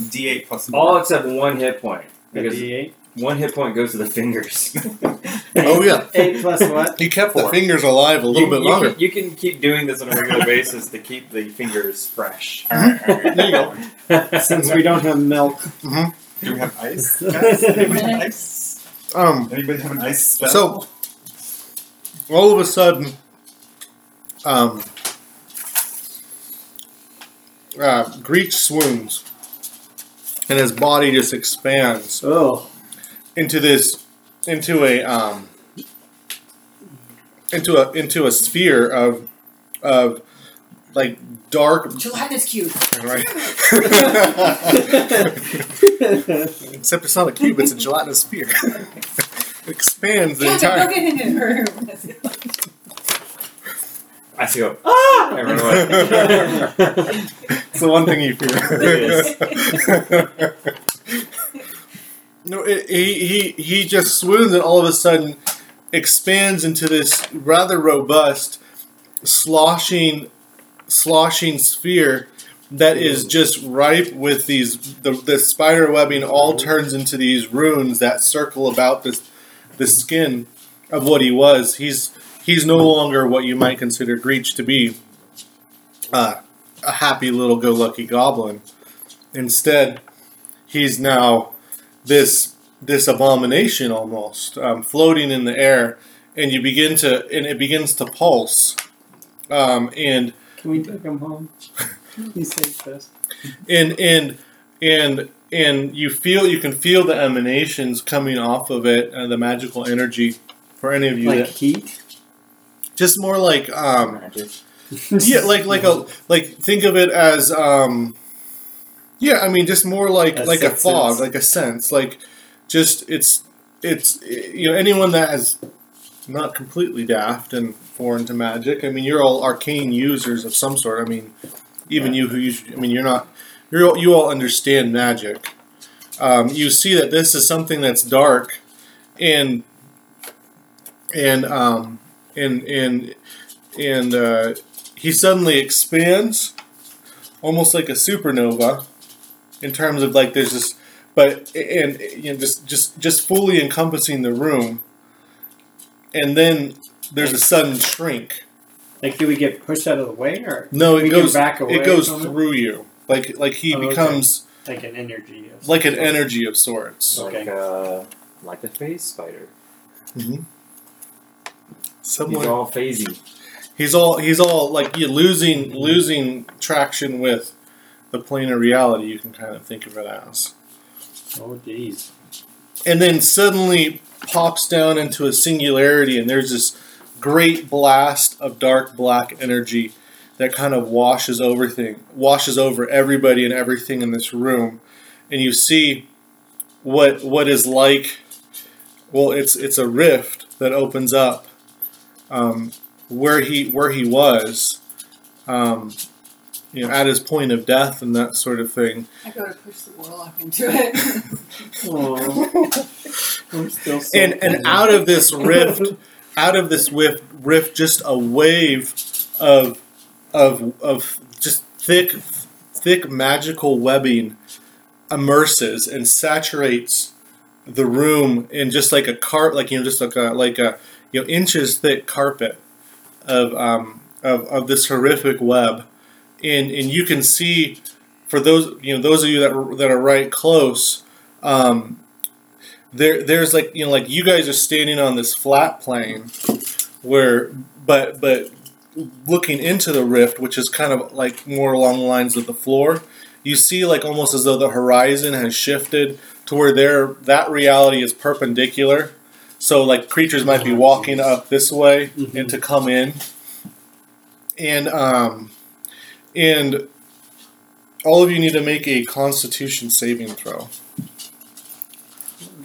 D8 plus all except one hit point. Because D8. one hit point goes to the fingers. [laughs] oh yeah, [laughs] Eight plus what? he kept the fingers alive a little you, bit you longer. Can, you can keep doing this on a regular basis to keep the fingers fresh. Alright, alright. There you go. Since we don't have milk. Do we have ice? [laughs] Guys? Anybody have ice? Um, Anybody have an ice spell? So, all of a sudden, um, uh, Greech swoons, and his body just expands Oh, into this, into a, um, into a into a sphere of, of, like dark. Gelatinous cube. Right. [laughs] Except it's not a cube; it's a gelatinous sphere. [laughs] it expands the Yeah, entire. go get in her. I see go, ah! I run away. It's the one thing you fear. [laughs] No, it, he, he he just swoons and all of a sudden expands into this rather robust, sloshing, sloshing sphere that is just ripe with these. The, the spider webbing all turns into these runes that circle about this the skin of what he was. He's he's no longer what you might consider Greech to be. Uh, a happy little go lucky goblin. Instead, he's now this this abomination almost um, floating in the air, and you begin to and it begins to pulse um, and Can we take him home? He saved us. and and and and you feel you can feel the emanations coming off of it and the magical energy for any of you Like that heat. just more like um Magic. [laughs] yeah like like a like think of it as um yeah i mean just more like A like a fog like a sense like just it's it's you know anyone that has not completely daft and foreign to magic. I mean you're all arcane users of some sort. I mean even you who use i mean you're not you're all, you all understand magic. Um, you see that this is something that's dark and and um and and and uh, he suddenly expands almost like a supernova in terms of like there's this but and you know just just just fully encompassing the room. And then there's a sudden shrink Like, do we get pushed out of the way, or no it we goes can back away it goes from it? through you like like he Oh, okay. becomes like an energy? Of like an energy of sorts Okay. Like uh, like a phase spider. someone He's all phasey. he's all he's all like you losing losing traction with the plane of reality you can kind of think of it as Oh, jeez. and then suddenly pops down into a singularity and there's this great blast of dark black energy that kind of washes over thing washes over everybody and everything in this room and you see what what is like well it's it's a rift that opens up um, where he where he was um, you know at his point of death and that sort of thing I go to push the warlock into it. Oh, [laughs] I'm still. So and and out of this rift, [laughs] out of this rift, just a wave of of of just thick, thick magical webbing immerses and saturates the room in just like a carp, like you know, just like a like a you know inches thick carpet of um of, of this horrific web, and and you can see for those you know those of you that that are right close. Um, there there's like you know like you guys are standing on this flat plane where but but looking into the rift which is kind of like more along the lines of the floor you see like almost as though the horizon has shifted to where there that reality is perpendicular. So like creatures might be walking up this way Mhm. and to come in. And um and all of you need to make a constitution saving throw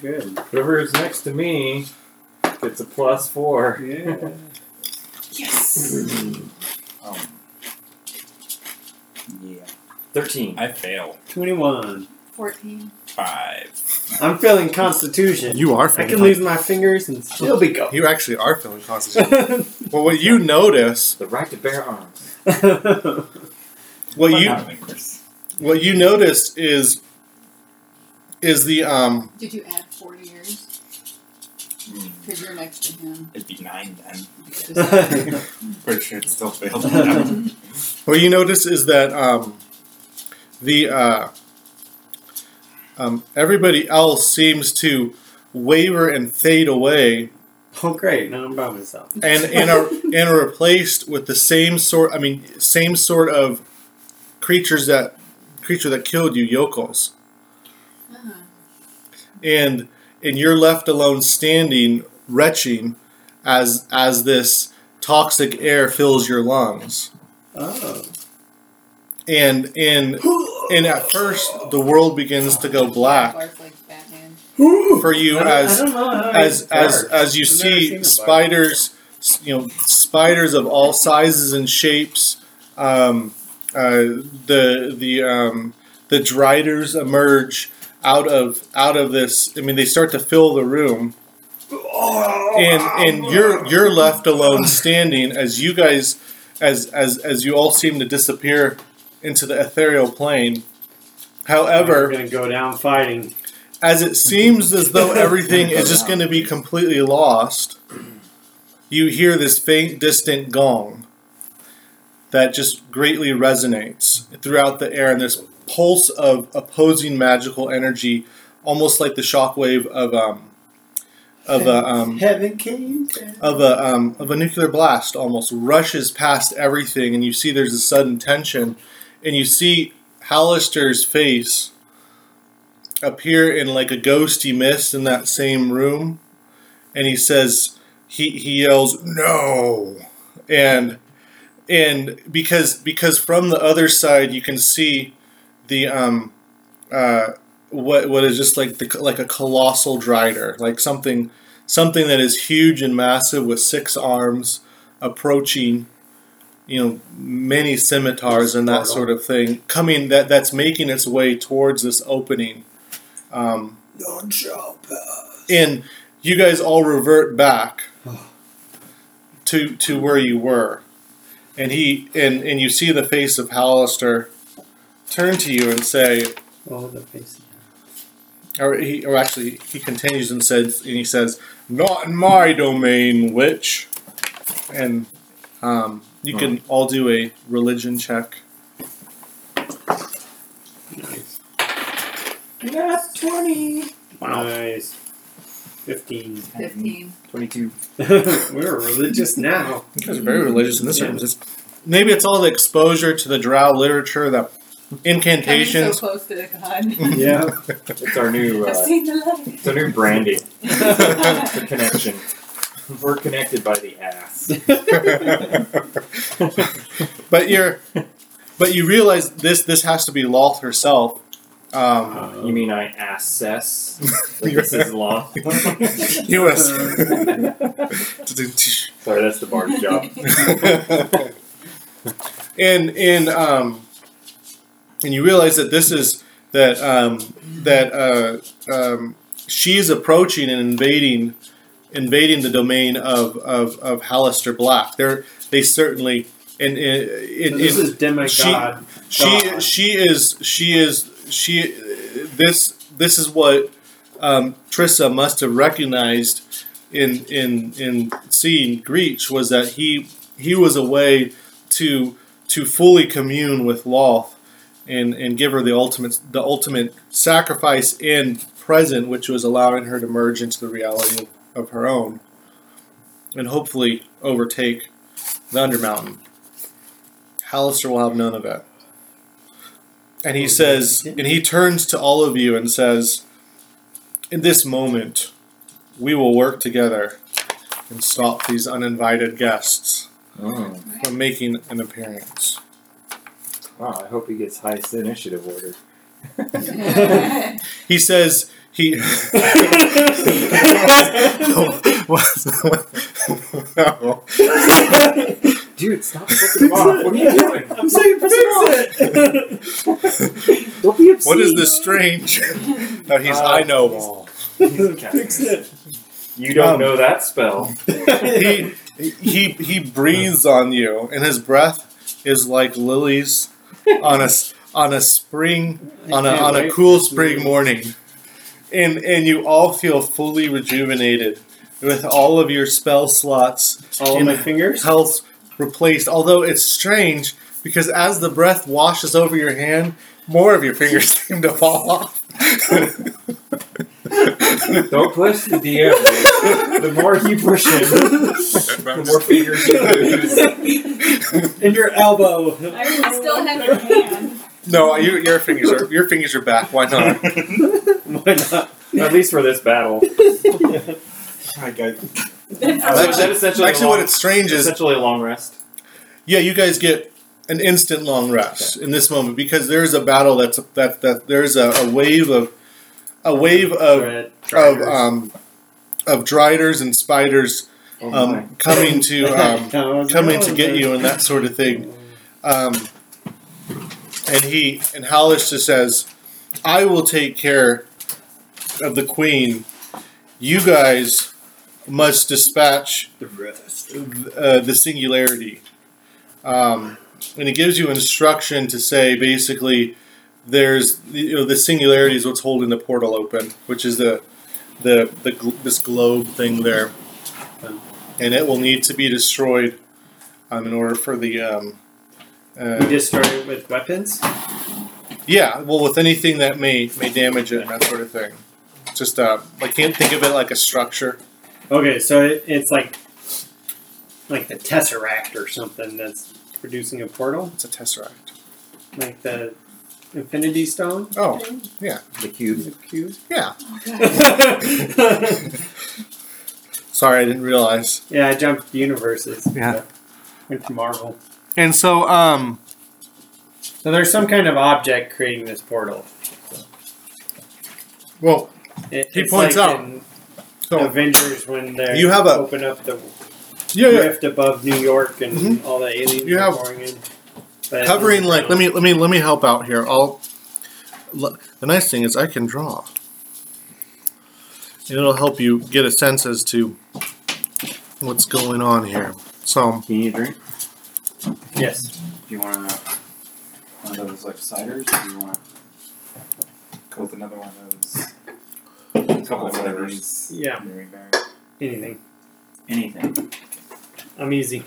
good. Whoever is next to me gets a plus four. Yeah. yes. Um, yeah. Thirteen. I fail. Twenty-one. Fourteen. Five. I'm feeling Constitution. you are I can lose my fingers and still be go. You actually are feeling constitution. well, what you notice, The right to bear arms. what you what you notice is is the um Did you add four years? Because you're next to him. it'd be nine then. Just- [laughs] Pretty sure it still failed. [laughs] what you notice is that um the uh um everybody else seems to waver and fade away oh, great! Now I'm by myself. and and are and are replaced with the same sort I mean same sort of creatures that creature that killed you yokels. And and you're left alone standing retching as as this toxic air fills your lungs Oh. and and and at first the world begins to go black Bark like Batman. for you as I don't know how as as as you see spiders you know spiders of all sizes and shapes um, uh, the the um, the driders emerge out of out of this i mean they start to fill the room. And and you're you're left alone standing as you guys as as as you all seem to disappear into the ethereal plane. We're however gonna go down fighting. as it seems as though everything is just going to be completely lost, you hear this faint, distant gong that just greatly resonates throughout the air, and this pulse of opposing magical energy, almost like the shockwave of um, of a um, Heaven came of a um, of a nuclear blast almost rushes past everything, and you see there's a sudden tension, and you see Halaster's face appear in like a ghosty mist in that same room, and he says he he yells no, and and because because from the other side you can see the um uh what what is just like the like a colossal drider like something something that is huge and massive with six arms approaching you know many scimitars and that sort of thing coming that that's making its way towards this opening. Um, None shall pass. and you guys all revert back [sighs] to to where you were. And he and and you see the face of Halaster turn to you and say Oh, the face. or he or actually he continues and says and he says not in my domain witch and um, you can all do a religion check Nice. Not 20. Wow. Nice. 15. 15. 22. [laughs] We're religious now. you guys are very religious in this Yeah. circumstance maybe it's all the exposure to the drow literature the Coming so incantations close to the god. [laughs] Yeah. It's our new, I've uh, seen the light. it's our new branding. [laughs] the connection. We're connected by the ass. [laughs] but you're but you realize this this has to be Lolth herself um, Uh, You mean I assess? Like this is law? U.S. Sorry, that's the bard's job. and and um, and you realize that this is that um, that uh, um, she's approaching and invading invading the domain of of, of Halaster Black. They're they certainly and in, in, this is demigod. she God. she is she is she this this is what um, Trissa must have recognized in in in seeing Greech was that he he was a way to to fully commune with Lolth and and give her the ultimate the ultimate sacrifice and present which was allowing her to merge into the reality of her own and hopefully overtake the Undermountain. Halaster will have none of it. And he says, and he turns to all of you and says, In this moment, we will work together and stop these uninvited guests Oh. from making an appearance. Wow, I hope he gets highest initiative order. [laughs] He says, he. no. [laughs] Dude, stop flipping off. What are you doing? [laughs] I'm saying fix it. Don't be obscene. What is this strange? No, he's I know all. fix it. You don't Um, know that spell. he he he breathes on you, and his breath is like lilies on a on a spring on a on a cool spring morning, and and you all feel fully rejuvenated with all of your spell slots All of my fingers. health replaced. Although it's strange because as the breath washes over your hand, more of your fingers [laughs] seem to fall off. [laughs] Don't push the DM. dude. The more you push him, the more fingers you lose. In your elbow. I still have your hand. no, your, your fingers are your fingers are back. Why not? Why not? At least for this battle. Alright, guys. So is that essentially, Actually, a long, what it's strange is essentially a long rest. Yeah, you guys get an instant long rest in this moment because there's a battle that's that that there's a, a wave of a wave of Dread, of um of driders and spiders Oh um coming to [laughs] um coming to get you and that sort of thing. Um and he and Hallish just says, I will take care of the queen. You guys must dispatch The rest. uh, the singularity. Um, and it gives you instruction to say basically there's you know the singularity is what's holding the portal open, which is the the, the this globe thing there, and it will need to be destroyed um, in order for the um, We uh, destroy it with weapons. yeah well with anything that may may damage it and that sort of thing. Just uh, I can't think of it like a structure. Okay, so it, it's like like the Tesseract or something that's producing a portal, It's a tesseract. like the Infinity Stone. Oh, yeah, The cube. The cube. yeah. yeah, [laughs] Sorry, I didn't realize. Yeah, I jumped universes. Yeah. Went to Marvel. And so, um, So there's some kind of object creating this portal. well, It, He it's points like out- in so Avengers when they You have a- open up the yeah, yeah. rift above New York and Mhm. all the aliens You are have- pouring in. But covering like let me let me let me help out here. I'll. l- The nice thing is I can draw. And it'll help you get a sense as to what's going on here. So, Can you drink? yes. Do you want one of those like ciders, or do you want Go with another one of those. [laughs] a couple of one flavors? Yeah. Mary Berry. Anything. Anything. I'm easy.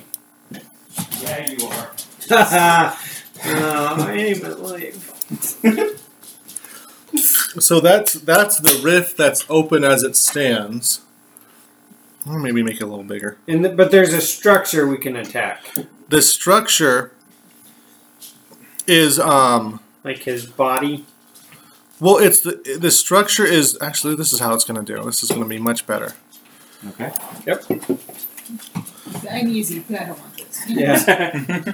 Yeah, you are. [laughs] no, I ain't my life. [laughs] so that's that's the rift that's open as it stands. Or maybe make it a little bigger. And the, but there's a structure we can attack, The structure is um like his body. well it's the the structure is actually this is how it's going to do. This is going to be much better. Okay. I'm easy, but I don't want this. Yeah. [laughs]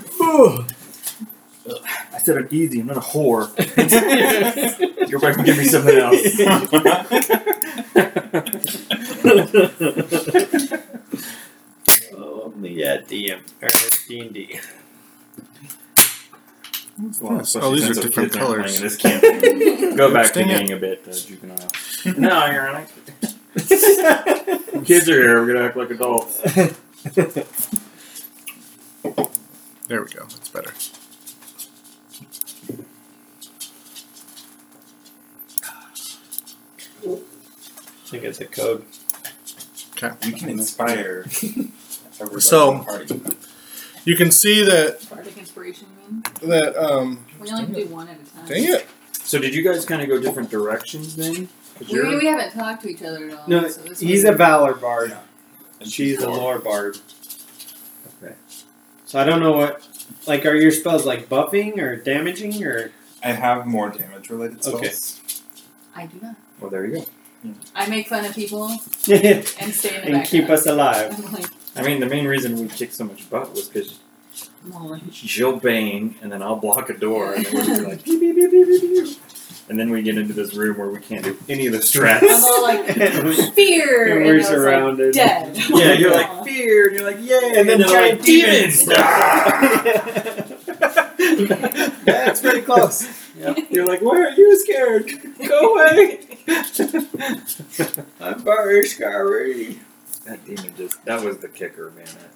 I said I'm easy. I'm not a whore. Go back and give me something else. [laughs] oh, yeah, DM or D and D. Well, Oh, these are different kids aren't playing colors. This. Go back to being a bit uh, juvenile. no, ironic. [laughs] Kids are here. We're gonna act like adults. [laughs] There we go. That's better. I think it's a code. You can inspire [laughs] So- party. You can see that Bardic inspiration, you mean? that um We only can do one at a time. dang it. So did you guys kind of go different directions then? 'Cause We, you're- we haven't talked to each other at all. No, so this he's was- a Valor Bard. And She's a lore. lore bard. Okay. So I don't know what. Like, are your spells like buffing or damaging or? I have more damage related spells. Okay. I do not. Well, there you go. I make fun of people and [laughs] and stay in the keep background. us alive. I'm [laughs] like, I mean, the main reason we kicked so much butt was because Molly. she'll bang, and then I'll block a door, and then we're just like, [laughs] beep, beep, beep, beep, beep, beep. And then we get into this room where we can't do any of the stress. I'm strats. all like, [laughs] [laughs] fear! And And, we're I was surrounded. Like, dead. yeah, you're like fear, and you're like yay, And then they're giant like demons. [laughs] That's pretty close. You're like, why are you scared? Go away. I'm very scary. That demon just, that was the kicker, man. That,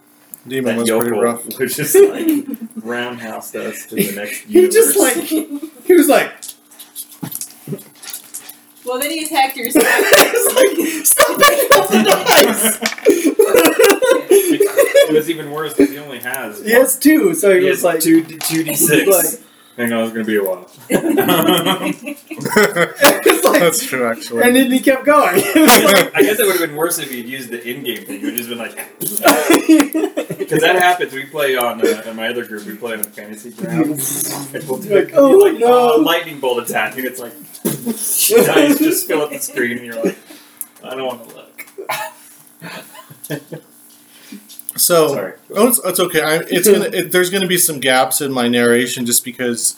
Demon that was pretty rough. was just like roundhouse us to the next He just like he was like, well, then he attacked your [laughs] It's like stop picking up the dice! it was even worse because he only has dice. He has two, so he, he was like, two two d six. Hang on, it's gonna be a while. [laughs] it's like, That's true, actually. and then he kept going. [laughs] Like, I guess it would have been worse if he'd used the in-game thing. It would just been like, [laughs] because that happens. We play on uh, in my other group. We play on a fantasy ground. And we'll do Like, like, oh, like no. uh, lightning bolt attack, and it's like dice just fill up the screen, and you're like, I don't want to look. So Sorry. oh, it's, it's okay. I, it's gonna. It, there's gonna be some gaps in my narration just because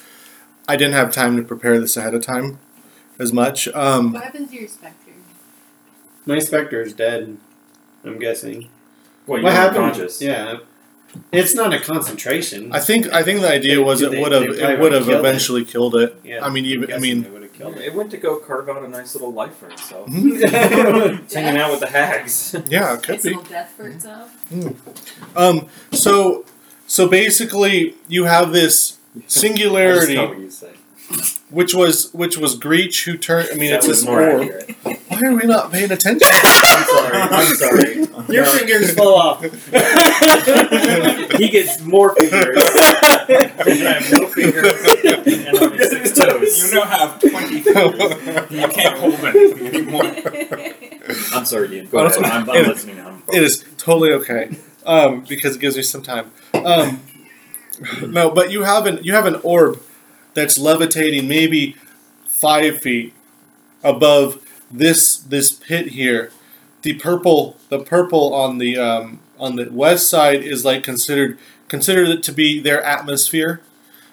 I didn't have time to prepare this ahead of time as much. Um, What happened to your specter? My specter is dead. I'm guessing. Well, what you're happened? unconscious. Yeah, it's not a concentration. I think. I think the idea was it They- would have. they probably It would have killed it. eventually killed it. yeah, I mean, I'm even. I guessing mean. they would have killed It went to go carve out a nice little life for itself. it. It's hanging out with the hags. Yeah, it could It's be. a little death for mm-hmm. itself. Mm. Um. So. So basically, you have this [laughs] singularity, I just what you say. which was which was Greech who turned. I mean, That it's was this more orb. accurate. Why are we not paying attention? [laughs] I'm sorry. I'm sorry. Your fingers fall off. [laughs] he gets more fingers. I have no fingers and only six toes. You now have 20 fingers. You can't hold anything anymore. [laughs] I'm sorry, Ian. Go ahead. that's- I'm, I'm it- listening now. It is totally okay, um, because it gives me some time. Um, no, but you have an you have an orb that's levitating maybe five feet above this this pit here. The purple the purple on the um, on the west side is like considered considered it to be their atmosphere,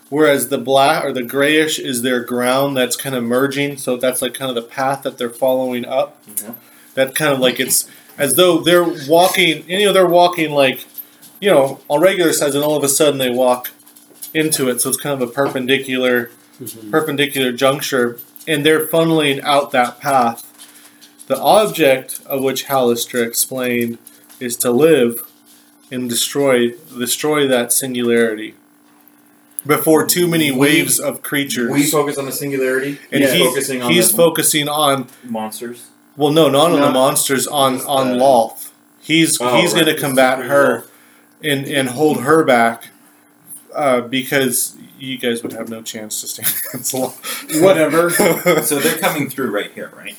whereas the black or the grayish is their ground that's kind of merging. So that's like kind of the path that they're following up. Mhm. That kind of like it's as though they're walking. You know, they're walking like you know on regular size, and all of a sudden they walk into it. So it's kind of a perpendicular perpendicular juncture, and they're funneling out that path. The object of which Halaster explained is to live and destroy destroy that singularity before too many We- waves of creatures. We focus on the singularity. and he's focusing on he's the focusing on monsters. well, no, not on the monsters, on Just, on Lolth. He's Oh, he's right, going to the combat Supreme her Lolth. and and hold her back uh, because you guys would have no chance to stand [laughs] against Lolth. Whatever. [laughs] So they're coming through right here, right?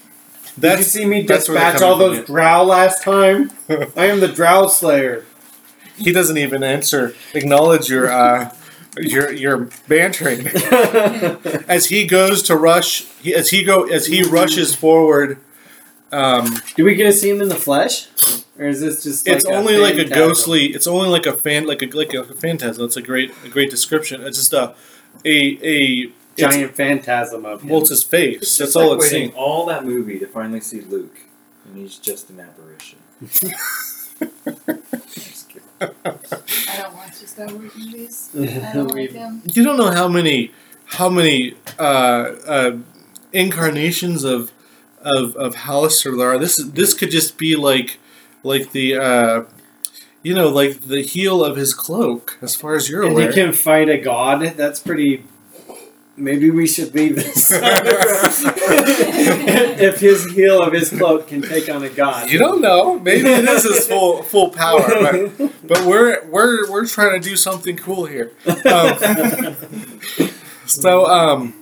Did you That's see me that's where they're dispatch all coming those from, drow last time? [laughs] I am the drow slayer. he doesn't even answer, acknowledge your uh, your your bantering [laughs] as he goes to rush. He, as he go as he rushes forward. Um, Do we get to see him in the flesh, or is this just? Like it's only like a ghostly. It's only like a fan, like a like a phantasm. That's a great a great description. It's just a a a giant phantasm of him. well, it's his face. It's That's just all like it's seeing. all that movie to finally see Luke, and he's just an apparition. Just [laughs] kidding. I don't watch the Star Wars movies. I don't like them. You don't know how many how many uh, uh, incarnations of of of Halaster there are. This is this could just be like like the uh, you know like the heel of his cloak, as far as you're aware. and he can fight a god. That's pretty. Maybe we should leave this. [laughs] if his heel of his cloak can take on a god, You don't know. Maybe it is his full full power, but, but we're we're we're trying to do something cool here. Um, [laughs] so um,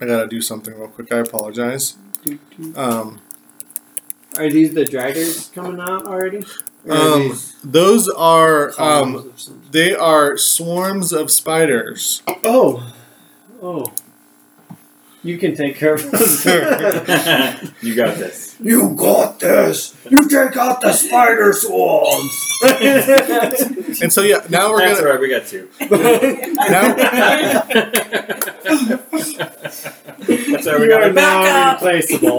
I gotta do something real quick. I apologize. Um, Are these the dragons coming out already? Um, those are um, they are swarms of spiders. oh, oh. You can take care of this. [laughs] [laughs] you got this. you got this. You take out the spider swarms. [laughs] And so yeah, now we're That's gonna right. We got two. now That's how we you got are it. now Back up. replaceable.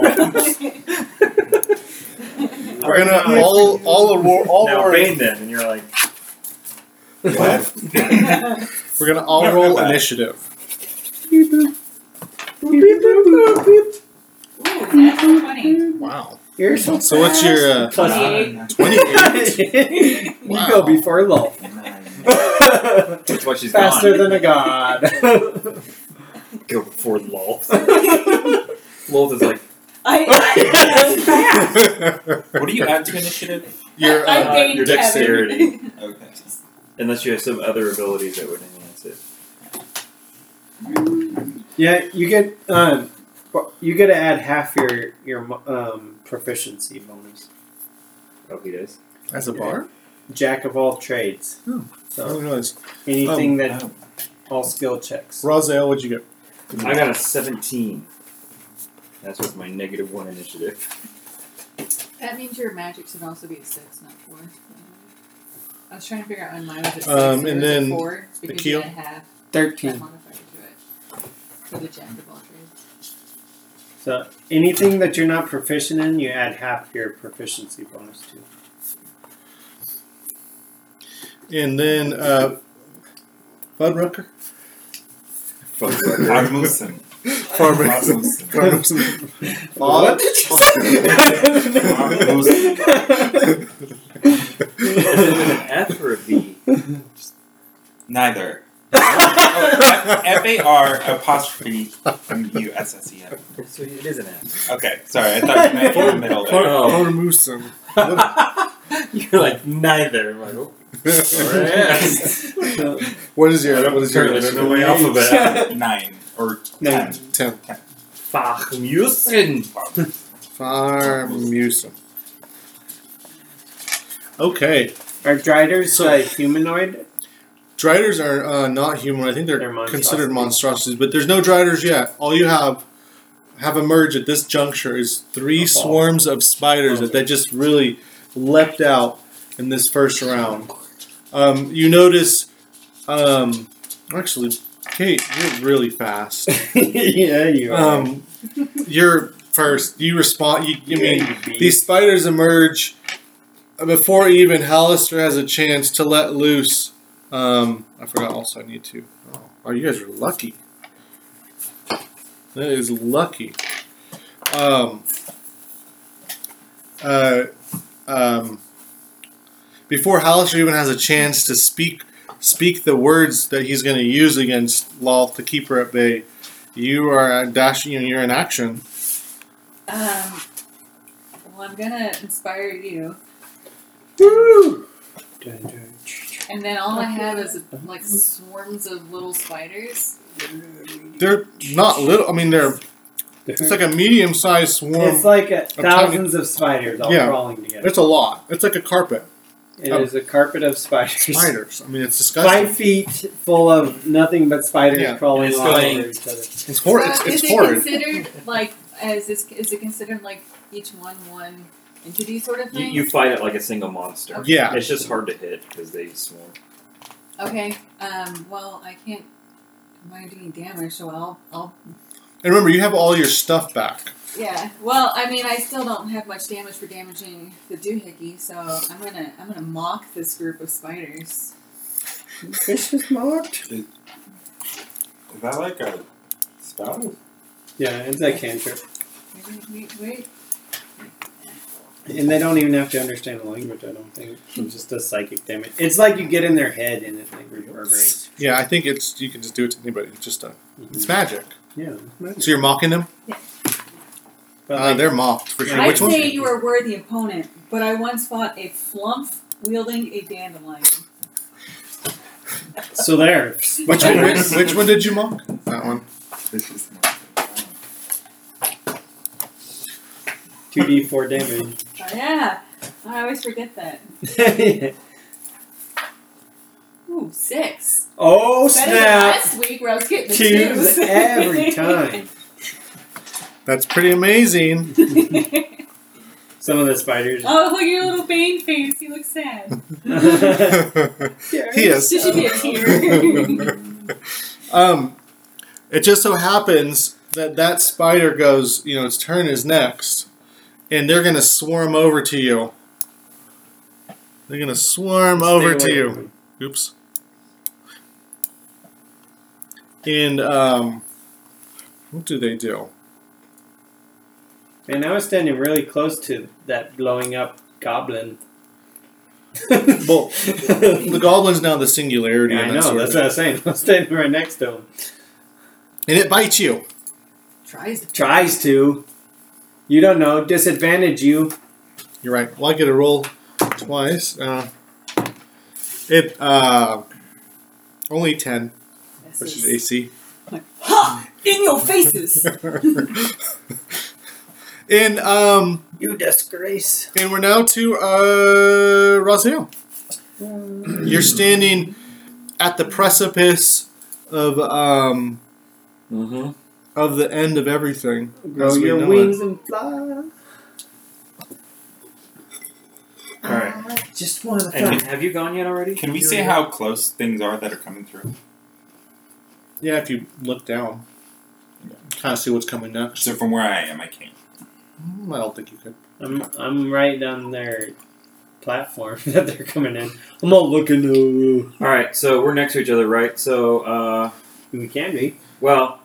we're gonna all all all, all now roll, bane them, and you're like, What? we're gonna all roll initiative. Ooh, natural 20. Wow. You're so So what's your uh, Plus- 28. twenty eight? [laughs] you go before Lolth. [laughs] That's why she's Faster gone. than a god. [laughs] Go before Lolth. Lolth is like, I, I, What do you add to initiative? Your uh, banged your dexterity. Okay. unless you have some other abilities that would enhance it. Yeah, you get um, you get to add half your your um, proficiency bonus. Oh, he does. as a bar. Jack of all trades. Oh. I So didn't realize. anything that Oh. all skill checks. Razael, what'd you get? I got a 17. That's with my negative one initiative. that means your magic should also be a 6, not 4. I was trying to figure out when mine was at 6 Um, and then it 4 because Akil? you half Thirteen. Modifier to it. For the jack of all trades. So anything that you're not proficient in, you add half your proficiency bonus to. And then uh, Budrucker. Armusen. Farmer. Armusen. What did you Is it with an F or a V? Neither. F A R apostrophe M U S S E N. So it is an F. Okay, sorry, I thought you meant in the middle there. Oh. Farmusen. [laughs] You're like, neither. I'm like, oh. Alright. [laughs] What is your what is your I don't know my initiative? alphabet. Nine or Nine. ten. Ten. Fachmusen. Farmusum. Okay. Are driders So- uh, humanoid? Driders are uh, not human. I think they're, They're considered monstrosities. monstrosities, but there's no driders yet. All you have have emerged at this juncture is three Oh. swarms of spiders that they just really leapt out in this first round. Um, you notice, um, actually, Kate, you're really fast. [laughs] yeah, you are. Um, you're first. You respond. You, you mean you these spiders emerge before even Halaster has a chance to let loose. Um, I forgot. Also, I need to. Oh, you guys are lucky. That is lucky. Um. Uh. Um. Before Halaster even has a chance to speak speak the words that he's going to use against Lolth to keep her at bay, you are dashing. And you're in action. Um, well, I'm gonna inspire you, Woo! Dun, dun, ch- and then all I have is like swarms of little spiders. They're not little. I mean, they're. It's like a medium-sized swarm. It's like a, tiny- thousands of spiders all Yeah. crawling together. It's a lot. It's like a carpet. It is a carpet of spiders. Spiders. I mean, it's disgusting. Five feet full of nothing but spiders Yeah. crawling It's all going- over each other. It's horrid. So uh, It's, is it's it horrid. considered like as is, is it considered like each one one entity sort of You, thing? you fight it like a single monster. Yeah. It's just hard to hit because they swarm. Okay. Um. Well, I can't. I'm not doing damage, so I'll. I'll. And remember, you have all your stuff back. Yeah. Well, I mean, I still don't have much damage for damaging the doohickey, so I'm gonna. I'm gonna mock this group of spiders. Fish is marked. Is that like a spell? Yeah, it's a cantrip. Wait, wait, wait. And they don't even have to understand the language, I don't think. It's just a psychic damage. It's like you get in their head and it like reverberates. Yeah, I think it's you can just do it to anybody. It's just a. It's magic. Yeah. So you're mocking them. But Uh, like, they're mocked for sure. I'd Which one? say you are a worthy opponent, but I once fought a flump wielding a dandelion. so there. Which one? Which, which one did you mock? That one. This is Two D four damage. Oh, yeah. I always forget that. [laughs] Ooh, six. oh Better than snap! last week where I was getting the Twos twos. every [laughs] time. That's pretty amazing. [laughs] Some of the spiders. oh, look at your little Bane face. You look sad. he is. There should be a tear. Um, it just so happens that that spider goes, you know, its turn is next, and they're gonna swarm over to you. They're gonna swarm Stay over to from you. Oops. And um, what do they do? And I was standing really close to that blowing up goblin. [laughs] Well, the goblin's now the singularity. Yeah, [laughs] I know, that's what I was saying. [laughs] I'm standing right next to him. and it bites you. Tries to. Tries to. You don't know. Disadvantage you. You're right. Well, I get a roll twice. Uh, it uh, only ten, which is AC. Ha! In your faces! [laughs] and um, You disgrace. and we're now to uh, Raziel. You're standing at the precipice of um Mm-hmm. Of the end of everything. Grow your know wings and fly. All right. Just one of the And have you gone yet already? Can we You see already- how close things are that are coming through? Yeah, if you look down, kind of see what's coming next. So from where I am, I can't. Mm, I don't think you could. I'm I'm right down their platform [laughs] that they're coming in. I'm not looking to. All right. So we're next to each other, right? So, uh, We can be. well,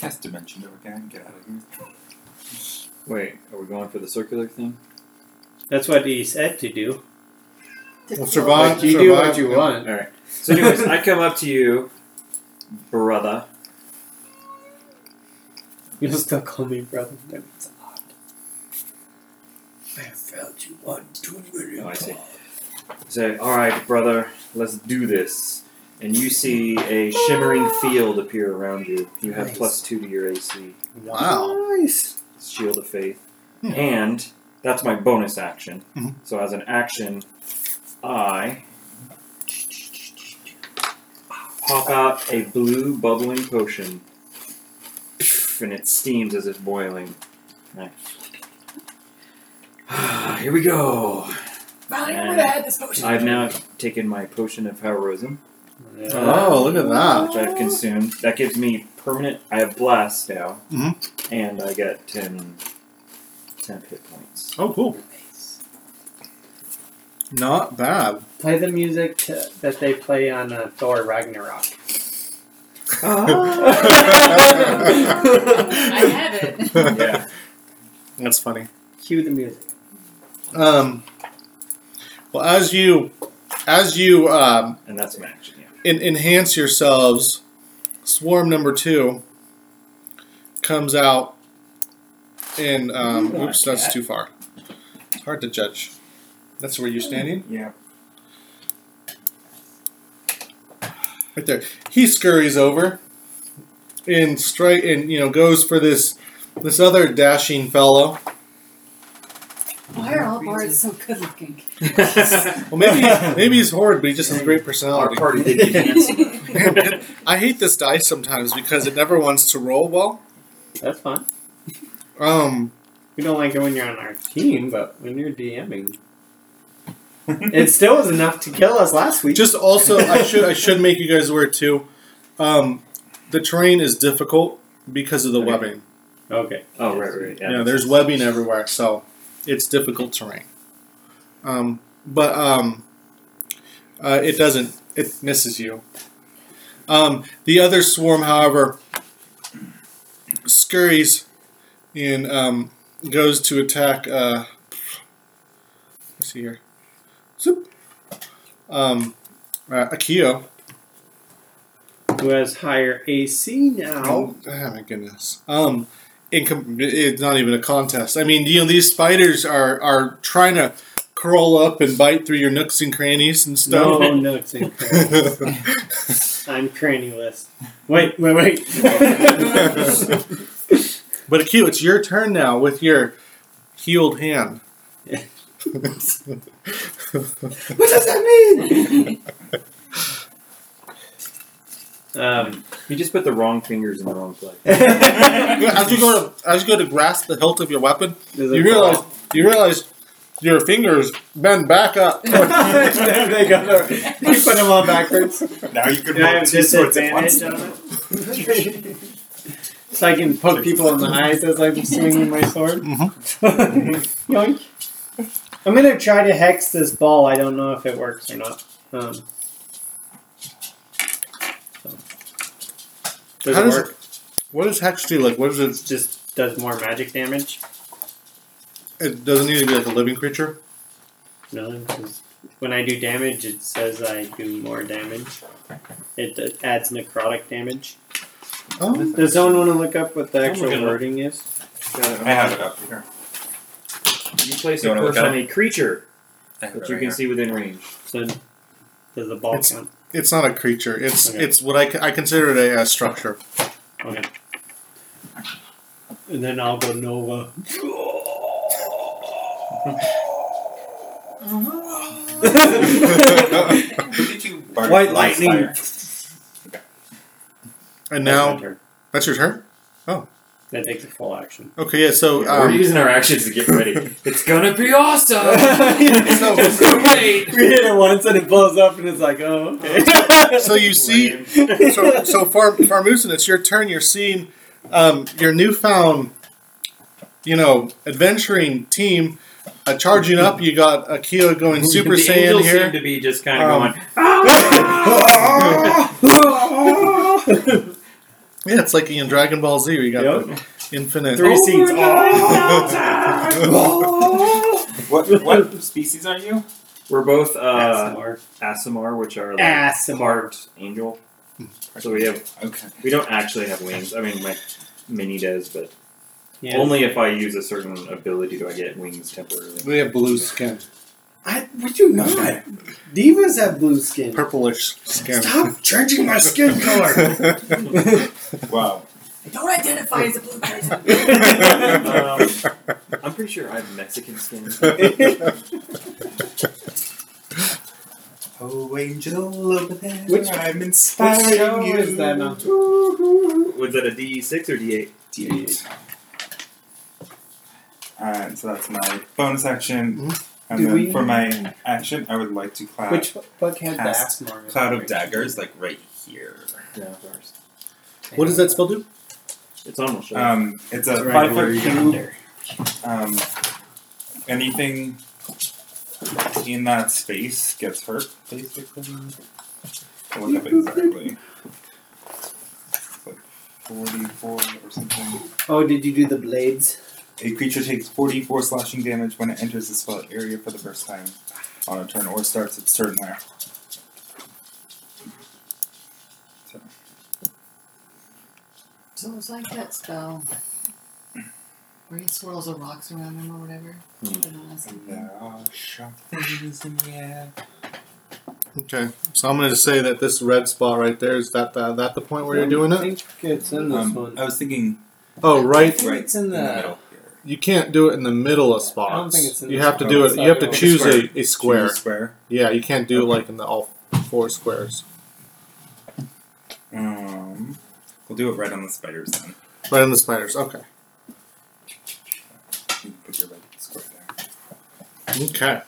Cast dimension door again. Get out of here. wait. Are we going for the circular thing? That's what he said to do. Well, survive. But you do what survive, you yeah. want. All right. So, anyways, I come up to you, brother. You'll still call me brother. That means a lot. I have felt you want too many. Oh, I see. Say, all right, brother, let's do this. And you see a shimmering field appear around you. You have Nice. plus two to your AC. Wow. Nice. Shield of Faith. and that's my bonus action. Mhm. So as an action, I pop out a blue bubbling potion, and it steams as it's boiling. Nice. [sighs] Here we go. Finally, And remember to this potion. I've now taken my potion of heroism, Oh, look at that. which I've consumed. That gives me permanent. I have blast now, Mhm. and I get 10, 10 hit points. Oh, cool. Not bad. Play the music to, that they play on uh, Thor Ragnarok. [laughs] I have it. yeah. That's funny. Cue the music. Um, well, as you as you um, And that's an action, yeah. En- enhance yourselves, swarm number two comes out, and um, oops, that's too far. It's hard to judge. That's where you're standing, Yeah. right there. He scurries over and straight and you know goes for this this other dashing fellow. Why are all bards so good looking? [laughs] Well, maybe maybe he's horrid, but he just has a great Our personality. party did. [laughs] Man, I hate this dice sometimes because it never wants to roll well. That's fine. Um, We don't like it when you're on our team, but when you're DMing, it still was enough to kill us last week. just also, I should I should make you guys aware too. Um, the terrain is difficult because of the Okay. webbing. okay. Oh, right, right. Yeah, Yeah, there's webbing everywhere, so it's difficult terrain. Um, but um, uh, it doesn't. It misses you. Um, the other swarm, however, scurries and um, goes to attack. Uh, let's see here. Zoop. Um, uh, Akio. Who has higher AC now? Oh, oh my goodness. Um, in com- it's not even a contest. I mean, you know, these spiders are are trying to curl up and bite through your nooks and crannies and No, stuff. [laughs] nooks and crannies. I'm crannyless. Wait, wait, wait. [laughs] but Akio, it's your turn now with your healed hand. [laughs] what does that mean? Um, You just put the wrong fingers in the wrong place. [laughs] as you go to as you go to grasp the hilt of your weapon, you realize you realize your fingers bend back up. [laughs] there they go. You put them on backwards. Now you can Do I roll have two swords at once. disadvantage on it? [laughs] so I can poke people in the eyes as I'm swinging my sword. Yoink. I'm gonna try to hex this ball. I don't know if it works or not. Um, Does How it does work? it, what does hex do? Like, what does it? It just does more magic damage. It doesn't need to be like a living creature. No, because when I do damage, it says I do more damage. It adds necrotic damage. Oh, Does someone want to look up what the actual looking up. wording is? I have it up here. You place You a wanna look curse it on a creature I have that it you right can here. see within range. So does the ball It's- count? It's not a creature. It's Okay. it's what I, I consider it a, uh structure. Okay. And then I'll go Nova. Who did you bardic White lightning. And now that's your turn. That takes a full action. Okay, yeah. So Yeah, we're um, using our actions to get ready. [laughs] it's gonna be awesome! [laughs] So- [laughs] so wait! we hit it once and it blows up and it's like, oh, okay. so you see, so so Far Farmusin, it's your turn. You're seeing um, your newfound, you know, adventuring team uh, charging up. You got Akio going Super the Saiyan angels here. seem to be just kind of Um, going. Yeah, it's like in Dragon Ball Z. where You got Yep. the infinite. Three seats. [laughs] What what species are you? We're both uh, Aasimar. Aasimar, which are like Aasimar. part angel. So we have Okay. we don't actually have wings. I mean, my mini does, but Yeah. only if I use a certain ability do I get wings temporarily. We have blue skin, I would you not? Divas have blue skin. purplish skin. Stop changing my skin color. [laughs] Wow. I don't identify as a blue person. [laughs] Um, I'm pretty sure I have Mexican skin. [laughs] Oh, angel over there, Which- I'm Which inspiring show you. is that now? Was that a D6 or D8? D8. Alright, so that's my bonus action. Mhm. And Do then we- for my action, I would like to cloud, Which book had cast axe Morgan? cloud of daggers, like right here. Yeah. What does that spell do? It's almost sure. Um, it's a It's right five foot cube. Um, anything in that space gets hurt, basically. I'll look up exactly. It's like 44 or something. Oh, did you do the blades? A creature takes 44 slashing damage when it enters the spell area for the first time on a turn or starts its turn there. So, So it's like that spell where he swirls the rocks around him or whatever. Hmm. Then I'll ask him. there are sharp things in the air. Okay, so I'm going to say that this red spot right there is that the, that the point where you're doing I it. think it's in this Um, one. I was thinking Oh, right. think right it's in the. middle here. You can't do it in the middle of spots. I don't think it's in you the have to do it. You have to choose a, a square. Choose square. Yeah, you can't do it like in the all four squares. Um, we'll do it right on the spiders then. Right in the spiders. Okay. You can put your red square there. Okay.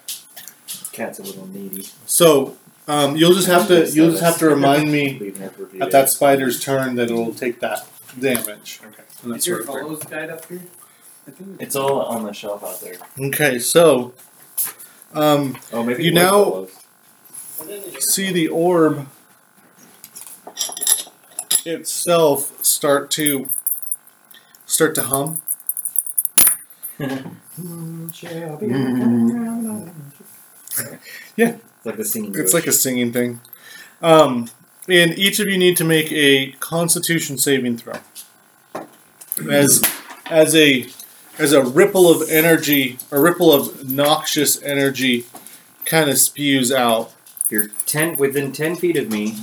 Cat's a little needy. So um, you'll just have to you'll just have to remind me Leaving it for a few at that spider's turn that it'll take that damage. Okay. And that's Is your sort of follows guide up here? I think It's all on the shelf out there. Okay, so um, Oh, maybe You it now- see the orb itself start to start to hum. Yeah. It's like the singing. It's bush. like a singing thing. Um, and each of you need to make a Constitution saving throw. As as a as a ripple of energy, a ripple of noxious energy, kind of spews out. If you're ten within ten feet of me,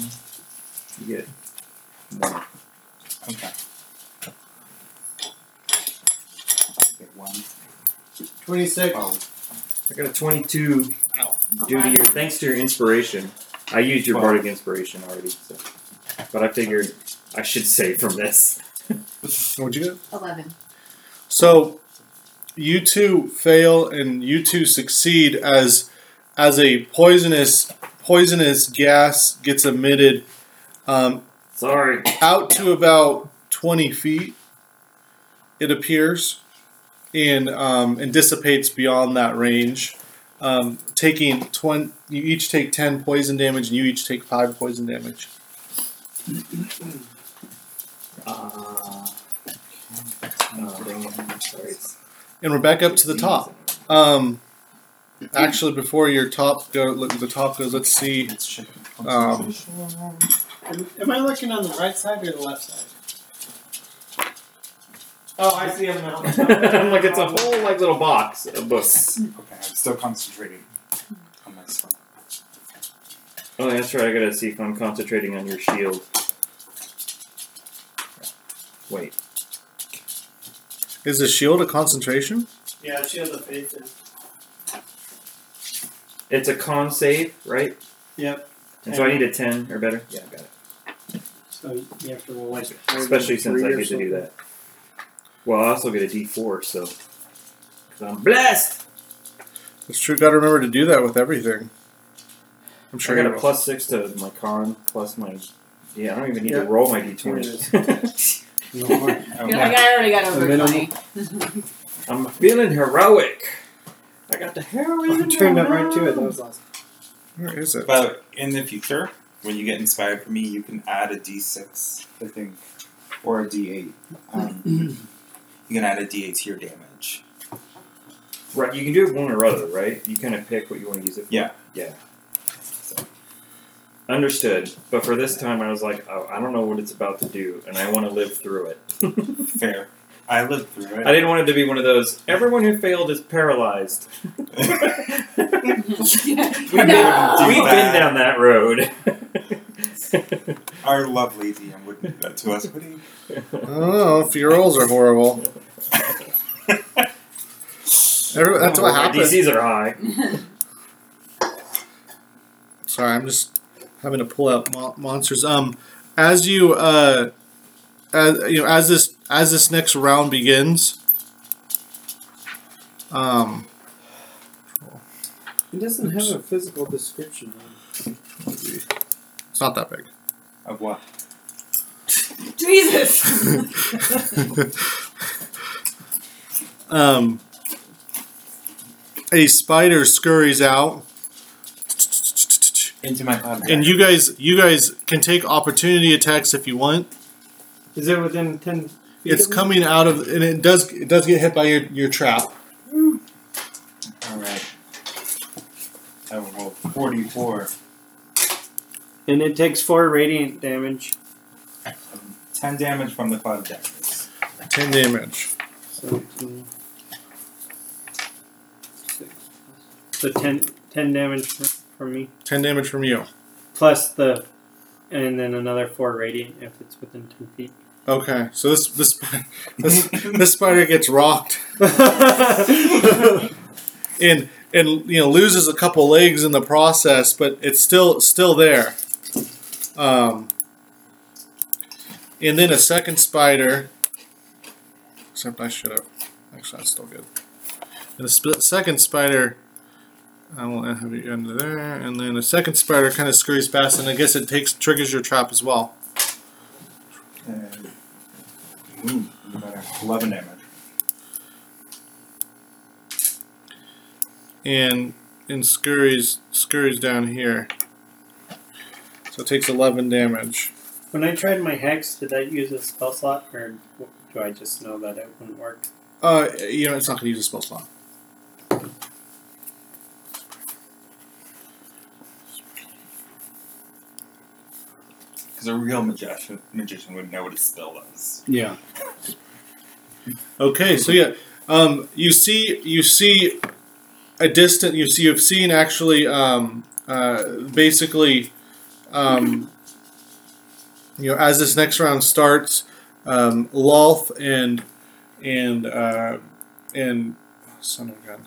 you get one. Okay. Get one. 26. Oh, I got a twenty-two due to your thanks to your inspiration. I used your Well- bardic inspiration already, so. but I figured I should save from this. What'd you get? Eleven. So you two fail and you two succeed as as a poisonous poisonous gas gets emitted um, Sorry. out to about 20 feet it appears and um, and dissipates beyond that range um, taking 20 you each take 10 poison damage and you each take 5 poison damage Uh, and we're back up to the top um, actually before your top go look the top goes let's see. Um, Am, am I looking on the right side or the left side? Oh, I see them now. [laughs] I'm like it's a whole like little box of books. Okay, I'm still concentrating on my spell. Oh, that's right. I gotta see if I'm concentrating on your shield. Wait. Is the shield a concentration Yeah, Shield of Faith is. It's a con save, right? Yep. And so I need a ten or better. Yeah, got it. So you have to roll like. Especially since I get to do that. Well, I also get a D four, so I'm blessed. it's true gotta remember to do that with everything i'm sure I got a plus six to my con plus my. Yeah, I don't even need Yeah. to roll my D Here twenty. [laughs] it No more. Okay. You're like, I already got over The minimum. twenty. I'm [laughs] feeling heroic. I got the heroism. I turned up right to it. That was awesome. where is it But in the future, when you get inspired from me, you can add a d6, I think, or a d8. Um, [clears throat] you can add a d8 to your damage. Right, you can do it one or other, right? You kind of pick what you want to use it for. Yeah. Yeah. So. Understood. But for this time, I was like, oh, I don't know what it's about to do, and I want to live through it. [laughs] Fair. I lived through it. I didn't want it to be one of those. Everyone who failed is paralyzed. [laughs] We've been, No. we've been down that road. Our lovely DM wouldn't do that to us, would he? I don't know if are horrible. Every, that's what happens. happened. DCs are high. Sorry, I'm just having to pull out mo- monsters. Um, as you uh, as you know, as this as this next round begins, um, It doesn't have a physical description. on it's not that big. Of what? Jesus. [laughs] [laughs] um, a spider scurries out, Into my cloud. and you guys you guys can take opportunity attacks if you want. Is it within ten? Feet It's of coming out of and it does it does get hit by your, your trap. Alright. I will roll 44. and it takes four radiant damage. 10 damage from the cloud of darkness. Ten damage. So, six. So 10, 10 damage for me. Ten damage from you. Plus the. And then another four radiant if it's within 10 feet. Okay, so this this [laughs] this, this spider gets rocked [laughs] and and you know loses a couple legs in the process, but it's still still there. Um, and then a second spider. Except I should have. Actually, that's still good. And a sp- second spider. I will have you under there, and then a second spider kind of scurries past, and I guess it takes triggers your trap as well. And, ooh, 11 damage. and and scurries scurries down here. So it takes eleven damage. when I tried my hex, did I use a spell slot or do I just know that it wouldn't work? Uh, you know, it's not going to use a spell slot. Because a real magician, magician would know what a spell does. Yeah. Okay, so yeah, um, you see, you see a distant. You see, you've seen actually, um, uh, basically, um, you know, as this next round starts, um, Lolth and and uh, and son of a gun,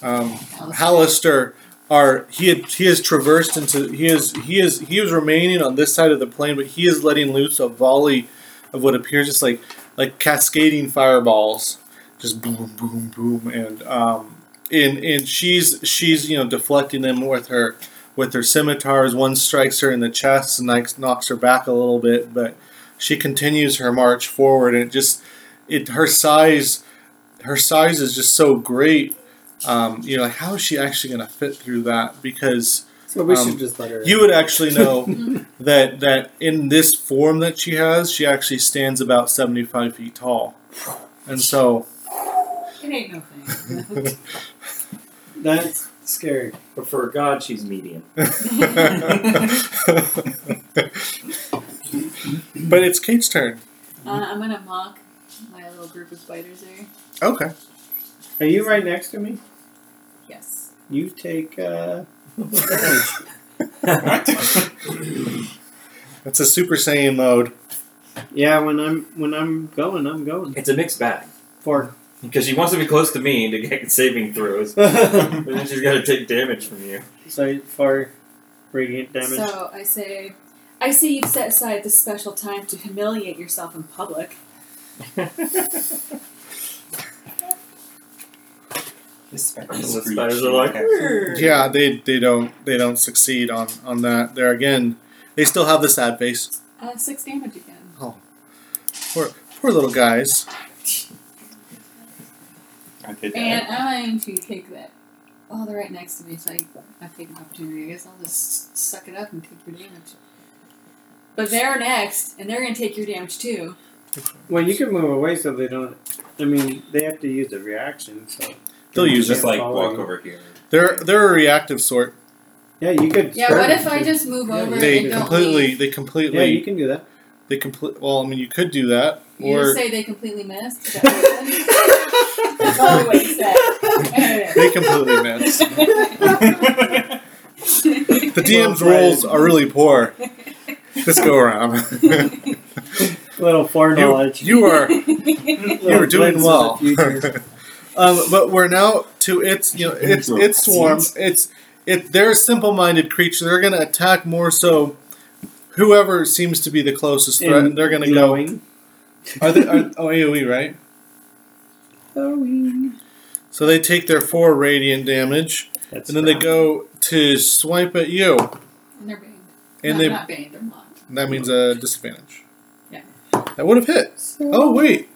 um, Halaster are he had, he has traversed into he is he is he is remaining on this side of the plane, but he is letting loose a volley of what appears just like like cascading fireballs, just boom boom boom, and um and and she's she's you know deflecting them with her with her scimitars. One strikes her in the chest and like knocks her back a little bit, but she continues her march forward, and it just it her size her size is just so great. Um, you know, like how is she actually going to fit through that? Because So we Um, should just let her. you would actually [laughs] know that that in this form that she has, she actually stands about seventy five feet tall, and so It ain't no thing. [laughs] That's scary. But for a god, she's medium. [laughs] but it's Kate's turn. Uh, I'm gonna mock my little group of spiders there. Okay. Are you right next to me? Yes. You take uh, damage. [laughs] That's a Super Saiyan mode. yeah, when I'm when I'm going, I'm going It's a mixed bag. for. Because she wants to be close to me to get saving throws, but [laughs] then she's got to take damage from you. so for radiant damage. So I say, I see you've set aside this special time to humiliate yourself in public. [laughs] The spider The spiders are like, Okay. Yeah, they they don't they don't succeed on on that. There again, they still have the sad face. Uh, six damage again. Oh, Poor poor little guys. And. I'm going to take that. Oh, they're right next to me, so I, I take an opportunity. I guess I'll just suck it up and take your damage. But they're next, and they're going to take your damage too. well, you can move away so they don't. I mean, they have to use a reaction. So They'll use just it. like walk you. over here. They're they're a reactive sort. yeah, you could. Yeah, what if I two. just move Yeah, over They and don't completely they Yeah, completely you can do that. They complete. Well, I mean, you could do that, You or just say they completely missed. Is that what- That's probably what you said. they completely missed. [laughs] The DM's rolls are really poor. This go around. [laughs] Little foreknowledge. you, you are [laughs] Little were doing well. The future. um, but we're now to its you know it's it's swarm. It's it. They're a simple-minded creature. They're going to attack more so. Whoever seems to be the closest threat, and they're going to go. Glowing. Are they? Are, oh, AOE, right? Glowing. So they take their four radiant damage, That's and then they go to swipe at you, And they're banned. and no, they not banned. They're blocked. that means a disadvantage. Yeah. That would have hit. Oh wait,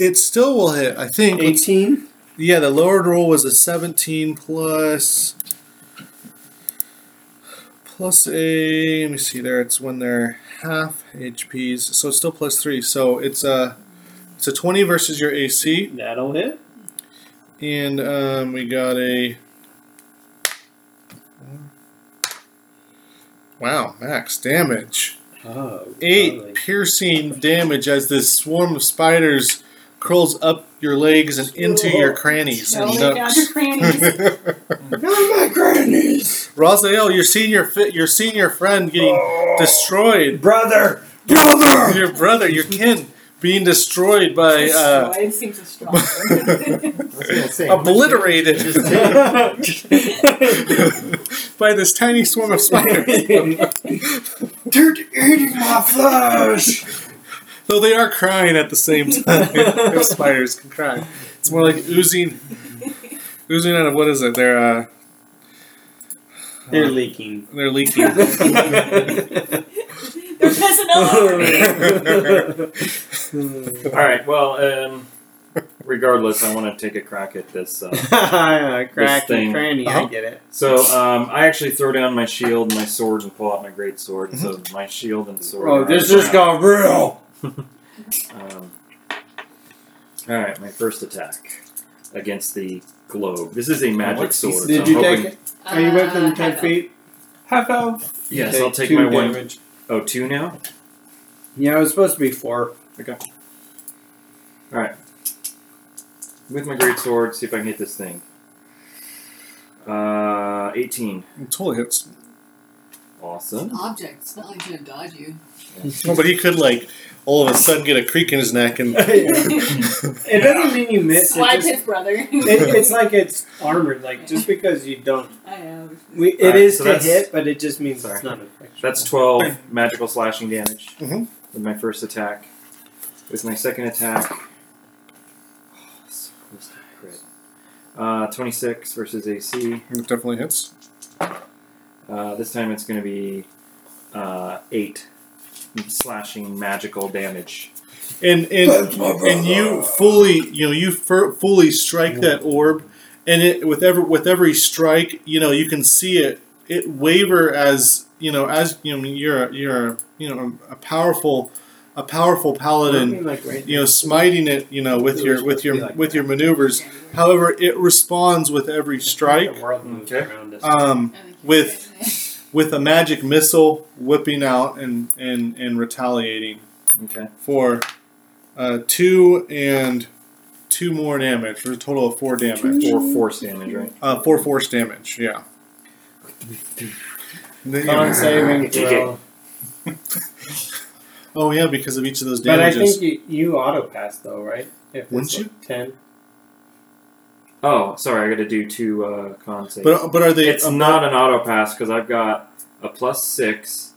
it still will hit. I think. 18. Yeah, the lowered roll was a 17 plus plus a. Let me see there. It's when they're half HPs, so it's still plus three. So it's a it's a 20 versus your AC, That'll hit. and um, we got a. Wow, max damage. oh, eight golly. piercing damage as this swarm of spiders curls up your legs and into your crannies and they found nooks. your crannies. [laughs] my grannies. Razael, you're seeing your fi- you're seeing your friend getting destroyed. Brother. Brother. Your brother, your kin, being destroyed by uh, Destroyed seems a strong word. [laughs] obliterated [laughs] by this tiny swarm of spiders. They're eating my flesh. Though they are crying at the same [laughs] time. [laughs] If spiders can cry. It's more like oozing, oozing out of what is it? They're uh, They're leaking. they're leaking. [laughs] They're pissing all over me. All right. Well, um, regardless, I want to take a crack at this. Uh, Crack thing. and cranny. Uh-huh. I get it. so um, I actually throw down my shield and my sword and pull out my great sword. So my shield and sword. Oh, this on the just got real. [laughs] Um, all right, my first attack against the globe. This is a magic What's sword. Did so I'm you hoping- take it? Are you within Uh, ten half feet? Half elf. Yes, You I'll take two my one. damage. Oh, two now. Yeah, it was supposed to be four. Okay. All right. With my great sword, see if I can hit this thing. Uh, 18. It totally hits. Awesome. Object. It's not like he's gonna dodge you. No, [laughs] but he could like all of a sudden get a creak in his neck and. [laughs] It doesn't mean you miss. It just, his brother. [laughs] it, it's like it's armored. Like just because you don't, I know. we, it Alright, is so to that's- hit, but it just means Sorry. it's not effectual. That's 12 magical slashing damage Mhm. with my first attack. With my second attack. Oh, so close to crit. Uh, 26 versus AC. It definitely hits. Uh, this time it's going to be uh, 8 slashing magical damage. And and and you fully you know you fur, fully strike that orb, and it with every with every strike you know you can see it it waver as you know as you know I mean, you're a, you're a, you know a powerful a powerful paladin like right you know smiting it you know with your with your like with your maneuvers. However, it responds with every strike. The world moves Okay. Um, with- you're [laughs] with a magic missile whipping out and and and retaliating Okay. for uh, two and two more damage for a total of four damage. Or force damage, right? Uh, four force damage. Yeah. And then- Con saving [laughs] throw. Oh yeah, because of each of those damages. But I think you, you auto pass though, right? If Wouldn't it's you? Ten. Oh, sorry, I got to do two uh, con saves. but but are they? it's uh, not an auto pass because I've got a plus six,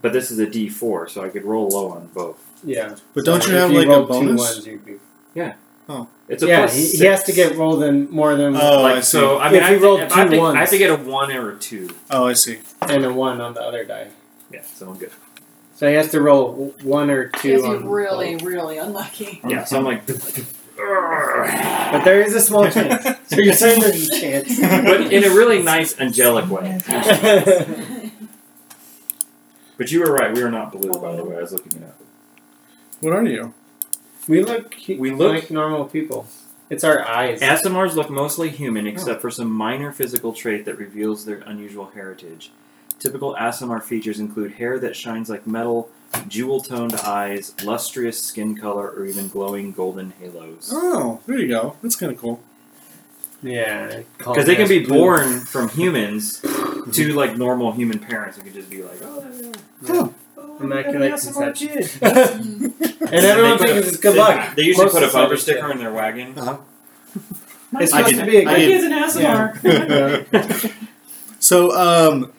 but this is a D four, so I could roll low on both. Yeah. But don't So you if have like a two bonus? ones, you'd be- It's a yeah, plus he, six. he has to get rolled in more than Oh, I see. so. I mean, If I, he have rolled to, two I, have to, I have to get a one or a two. Oh, I see. and a one on the other die. Yeah, so I'm good. So he has to roll one or two If on really, both. really unlucky. Yeah, so I'm like, [laughs] [laughs] but But there is a small chance. So you're saying there's a chance. But in a really nice angelic way. [laughs] But you were right. We are not blue, by the way. I was looking it up. What are you? we look We look- like normal people. It's our eyes. Aasimars look mostly human, oh. except for some minor physical trait that reveals their unusual heritage. Typical Aasimar features include hair that shines like metal, jewel toned eyes, lustrous skin color, or even glowing golden halos. Oh, there you go. That's kind of cool. Yeah. Because they can be contrast blue. born from humans to like normal human parents. It could just be like, oh, yeah. Huh. oh Immaculate that's conception. [laughs] and everyone They thinks a- it's good they- luck. They usually Most put a bumper sticker in their wagon. Uh-huh. It's I supposed to be A good. did an ASMR. So, um,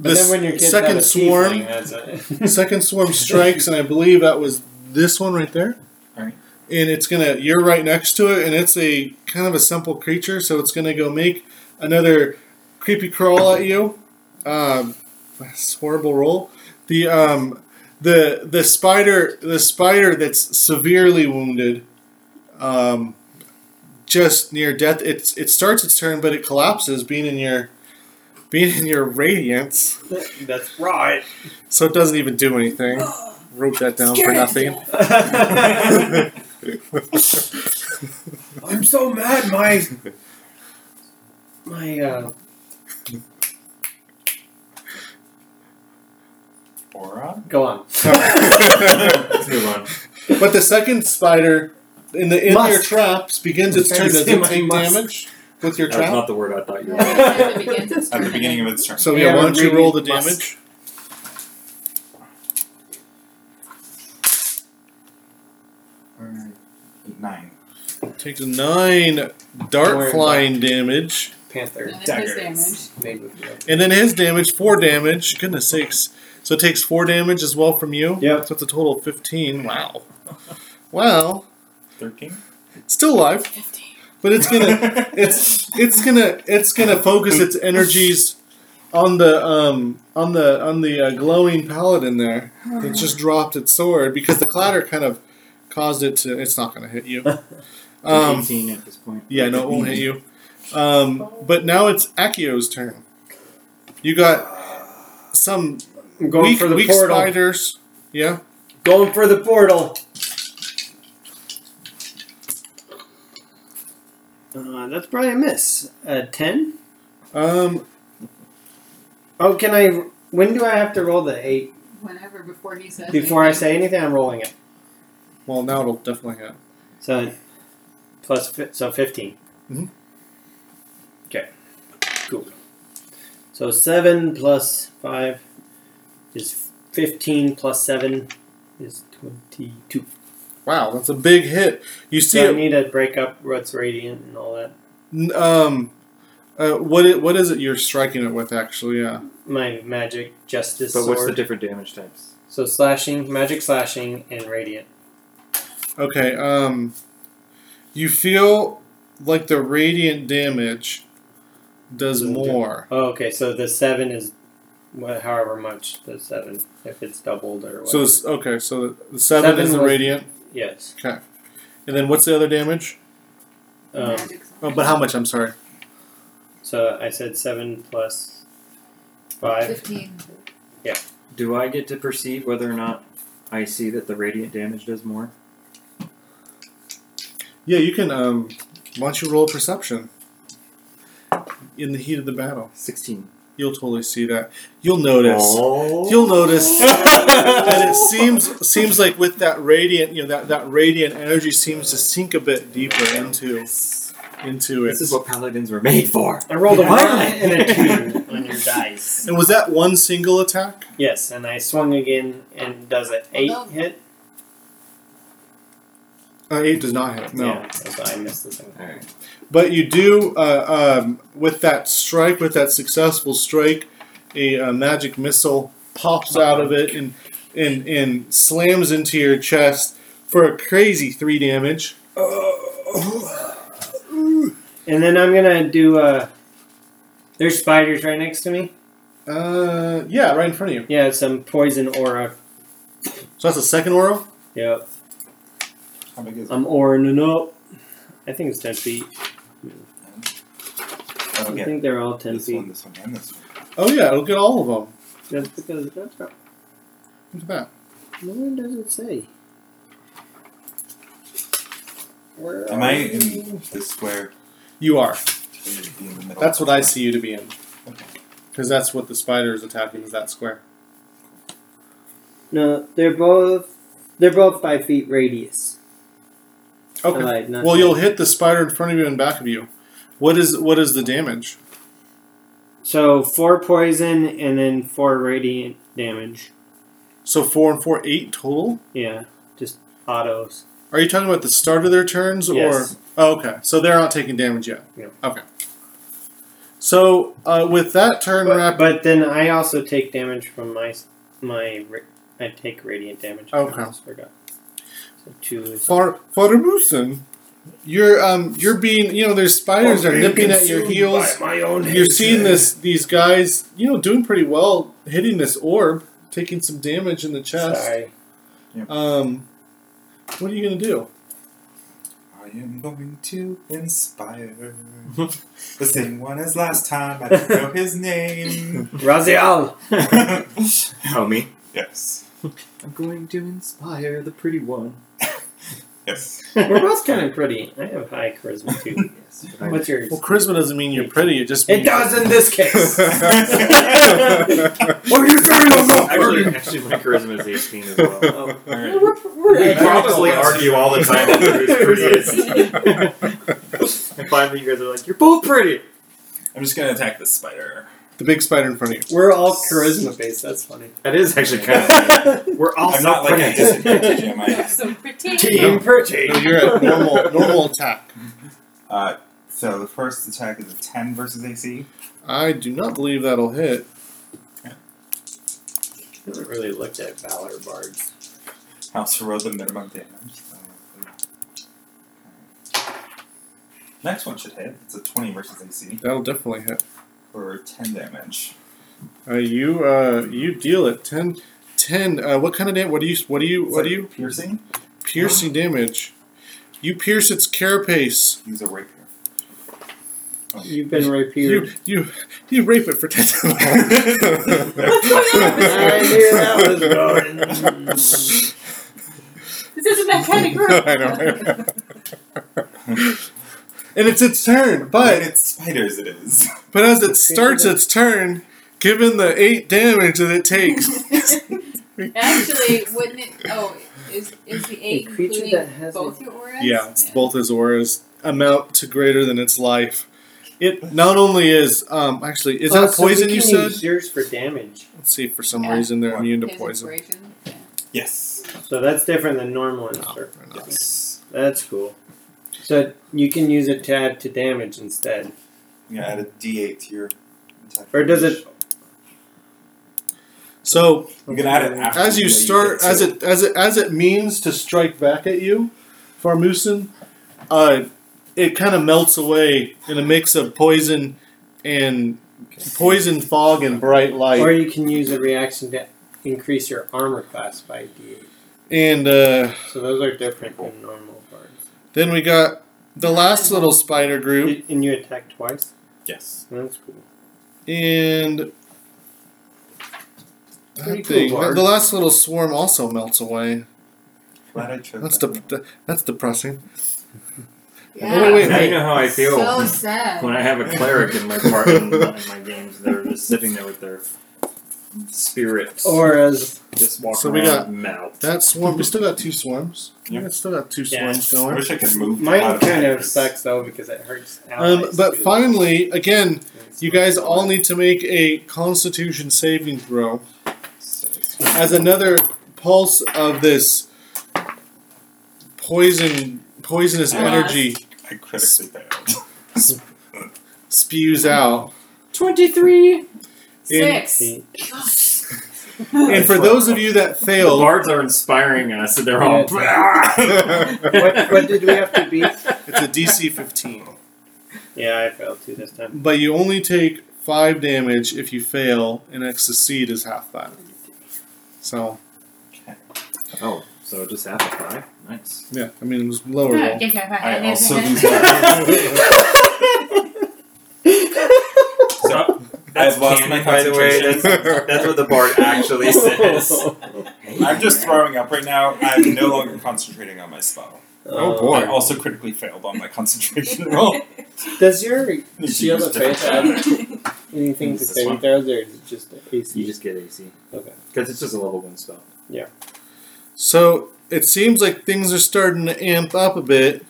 But this then when your kids second swarm, tiefling, [laughs] [laughs] second swarm strikes, and I believe that was this one right there. Alright. And it's gonna, you're right next to it, and it's a kind of a simple creature, so it's gonna go make another creepy crawl at you. Um, that's horrible roll. The um, the the spider, the spider that's severely wounded, um, just near death. It's it starts its turn, but it collapses, being in your being in your radiance. That's right. So it doesn't even do anything. Wrote that down for nothing. I'm so mad. My my uh, Aura? go on. Let's move on. but the second spider in the in Must. your traps begins its turn. Does Say it take must. damage with your That's not the word I thought you were. at the beginning of its At the turn. beginning of its turn. So Yeah, yeah, why don't you roll the damage? Alright. Nine. Takes nine dart worry flying damage, Panther And then his damage. made with you. and then his damage four damage. Goodness sakes! So it takes four damage as well from you. Yeah. So it's a total of fifteen. Wow. [laughs] Well, Thirteen? still alive, Fifteen. But it's gonna [laughs] it's it's gonna it's gonna focus its energies on the um on the on the uh, glowing paladin there. It just dropped its sword because the clatter kind of caused it to. It's not gonna hit you. [laughs] Um, 18 at this point. yeah, no, it won't hit you. Um, but now it's Akio's turn. You got some I'm going weak, for the weak portal. spiders. Yeah. Going for the portal. Uh, that's probably a miss. A ten. Um, Oh, can I? When do I have to roll the eight? Whenever before he says. Before I say anything, I'm rolling it. well, now it'll definitely hit. So plus fi- so 15 Mhm. Okay, cool. So seven plus five is fifteen. Plus seven is twenty-two. Wow, that's a big hit. You see So I it. need to break up what's radiant and all that. Um, uh, what it, what is it you're striking it with? Actually, yeah. My magic justice But sword. what's the different damage types? so slashing, magic slashing, and radiant. Okay. Um, you feel like the radiant damage does more. Oh, okay. So the seven is what, however much the seven, if it's doubled or whatever. So it's, okay, so the seven, Seven is the was- radiant, yes. Okay. And then what's the other damage? Um, Oh, but how much? I'm sorry. so I said seven plus five. Fifteen. Yeah. Do I get to perceive whether or not I see that the radiant damage does more? Yeah, you can. Um, why don't you roll perception in the heat of the battle? 16. You'll totally see that. You'll notice. Oh. You'll notice [laughs] that it seems seems like with that radiant, you know, that, that radiant energy seems to sink a bit deeper into into it. This is what paladins were made for. I rolled a one and a two on your dice. And was that one single attack? Yes, and I swung again, and does it eight no. hit? Uh, eight does not hit. No. Yeah, so I missed the second. Alright. But you do, uh, um, with that strike, with that successful strike, a, uh magic missile pops out of it and, and, and slams into your chest for a crazy three damage. And then I'm gonna do. Uh, there's spiders right next to me. Uh, yeah, right in front of you. Yeah, some poison aura. So that's a second aura. Yep, How big is it? I'm oraing up. I think it's ten feet. That'll I get think they're all ten this feet. one, this one, and this one. Oh yeah, it'll get all of them. That's because that's not. Look at that. Where does it say? Where Am are I you? in this square? You are. Or would it be in the middle That's what I see you to be in. Okay. Because that's what the spider is attacking is that square. No, they're both they're both five feet radius. Okay. Allied, not Well, you'll five. hit the spider in front of you and back of you. What is what is the damage? So four poison and then four radiant damage. So four and four, eight total. Yeah, just autos. Are you talking about the start of their turns, Yes. or oh, okay? So they're not taking damage yet. Yeah. Okay. So uh, with that turn But, wrap, but then I also take damage from my my I take radiant damage. Okay. I almost forgot. So two is for Farabusen, you're um you're being you know there's spiders are nipping at your heels. my own You're seeing this these guys you know doing pretty well hitting this orb, taking some damage in the chest. Sorry. Um, what are you gonna do? I am going to inspire [laughs] the same one as last time. I don't know his name. [laughs] Raziel. [laughs] Help me. yes. I'm going to inspire the pretty one. Yes. [laughs] We're both kind of pretty. I have high charisma too. [laughs] What's yours? Well, charisma doesn't mean you're pretty. It just means It does in this case. [laughs] what are you doing on that? Actually, actually, my charisma is 18 as well. Oh. Alright. We're, we're We probably argue all the time over who's prettiest. and finally, you guys are like, "You're both pretty." I'm just gonna attack this spider. The big spider in front of you. We're all charisma based. That's funny. That is actually kind of. [laughs] Funny. We're all I'm not like pretty. at disadvantage, am I? [laughs] so pretty. Team pretty. No, you're at normal normal attack. [laughs] Uh, so the first attack is a 10 versus AC. I do not believe that'll hit. I haven't really looked at Valor Bards. I also rolled the minimum damage. So. Next one should hit. It's a 20 versus AC That'll definitely hit. For 10 damage. Uh, you uh, you deal it 10, 10 uh, what kind of damage? What do you what do you what do you Piercing? piercing damage? You pierce its carapace. Use a rapier. You've been You you you rape it for ten. What's going on? I knew that was going. [laughs] This isn't that kind of group. I know. [laughs] and it's its turn, But but it's spiders, it is. [laughs] but as it starts its turn, given the eight damage that it takes, [laughs] [laughs] Actually, wouldn't it? Oh, is is the eight A creature including that has both a- your auras? yeah, it's both its auras amount to greater than its life. It not only is um actually is Oh, that so we poison can you said? use yours for damage. Let's see. For some Yeah. reason, they're What? immune to His poison. inspiration. Yeah. yes. So that's different than normal insert. Yes. That's cool. So you can use it to add to damage instead. I'm gonna add a d8 to your attack. Or does it? So I'm gonna add it after as you the start, hit, as so- it as it as it means to strike back at you, Farmusen, uh, it kind of melts away in a mix of poison and poison fog and bright light. Or you can use a reaction to increase your armor class by d8. And uh, So those are different than normal bards. Then we got the last little spider group, And you attack twice. Yes. That's cool. and that thing, Bard. the last little swarm also melts away. Glad I chose That's that. de- that's depressing. Yeah. Oh, wait, wait, Now wait. you know how I feel So sad. when I have a cleric in my part in, in my games. They're just sitting there with their spirits, Or as just walking So we around got mouth. That swarm, we still got two swarms. Yep. Yeah, still got two Yeah. swarms I going. wish I could move. mine out kind of this. sucks though because it hurts. Um, allies but too. finally, again, you guys all need to make a Constitution saving throw as another pulse of this poison, poisonous Uh, energy I critically failed. [laughs] spews out. Twenty-three. Six. Eight. And for those of you that The failed, bards are inspiring us, and they're all. [laughs] what, what did we have to beat? it's a DC 15. Yeah, I failed too this time. But you only take five damage if you fail, and a succeed is half that. So Okay. Oh, so just half a five. Nice. yeah, I mean it was lower roll. I also [laughs] lose [laughs] So I've lost my by the way. concentration. That's, that's what the bard actually [laughs] says. I'm just throwing up right now. I'm no longer concentrating on my spell. Oh, uh, boy. I also critically failed on my concentration [laughs] roll. Does your Need to shield use of faith different have [laughs] anything to This saving one? throws, or is it just AC? You just get AC Okay. because it's just a level one spell. Yeah. So it seems like things are starting to amp up a bit.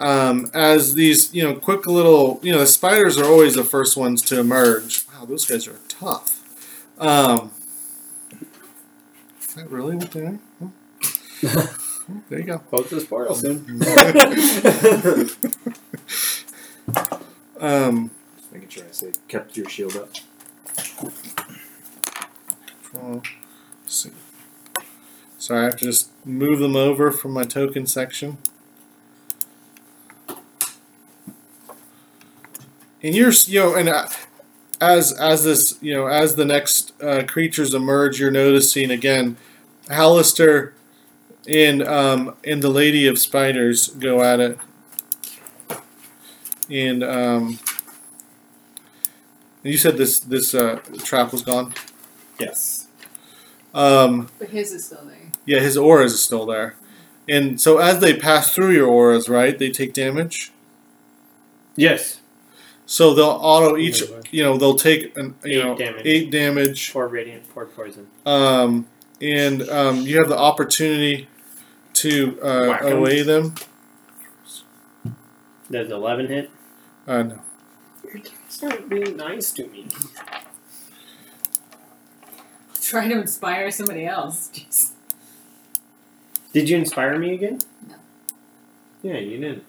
Um, as these, you know, quick little, you know, the spiders are always the first ones to emerge. Wow, those guys are tough. Um, is that really what they are? Oh. [laughs] Oh, there you go. Close this portal soon. [laughs] Um, Just making sure I say kept your shield up. Well, let's see. So I have to just move them over from my token section. And you're, you know, and uh, as as this, you know, as the next uh, creatures emerge, you're noticing again, Halaster and um, and the Lady of Spiders go at it, and um, you said this this uh, trap was gone. Yes. Um, But his is still there. yeah, his auras is still there. And so as they pass through your auras, right, they take damage. yes. So they'll auto each, you know, they'll take an, you Eight know damage. eight damage. Four radiant, four poison. Um, and um, you have the opportunity to uh, Whack 'em. away them. Does eleven hit? Uh, no. Start being nice to me. Try to inspire somebody else. [laughs] Jeez. Did you inspire me again? No. Yeah, you did.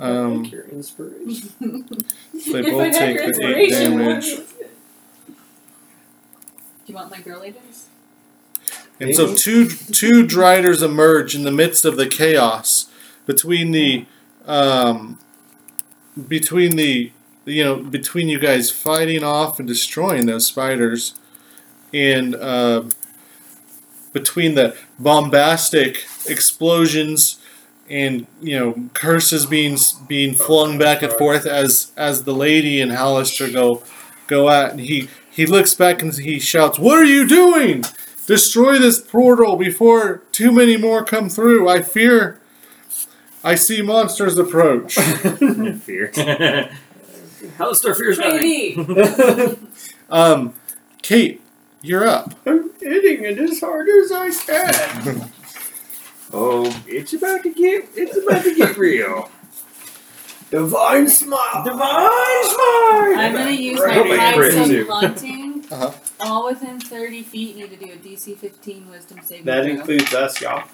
I Um, like your inspiration. [laughs] they If both I'd take the eight damage. Do you want my girly days? And so two two Driders emerge in the midst of the chaos between the um, between the you know between you guys fighting off and destroying those spiders, and uh, between the bombastic explosions and you know curses being being flung back and forth as as the lady and Halaster go go at and he he looks back and he shouts, "What are you doing?" Destroy this portal before too many more come through. I fear. I see monsters approach. [laughs] Fear. [laughs] Alistair fears nothing. [laughs] Um, Kate, you're up. I'm hitting it as hard as I can. Oh, it's about to get it's about to get real. [laughs] Divine smite. Divine smite. I'm gonna use my Right. Pipes Crit, too. of Haunting. Uh-huh. All within 30 feet need to do a DC 15 Wisdom saving That throw. includes us, y'all.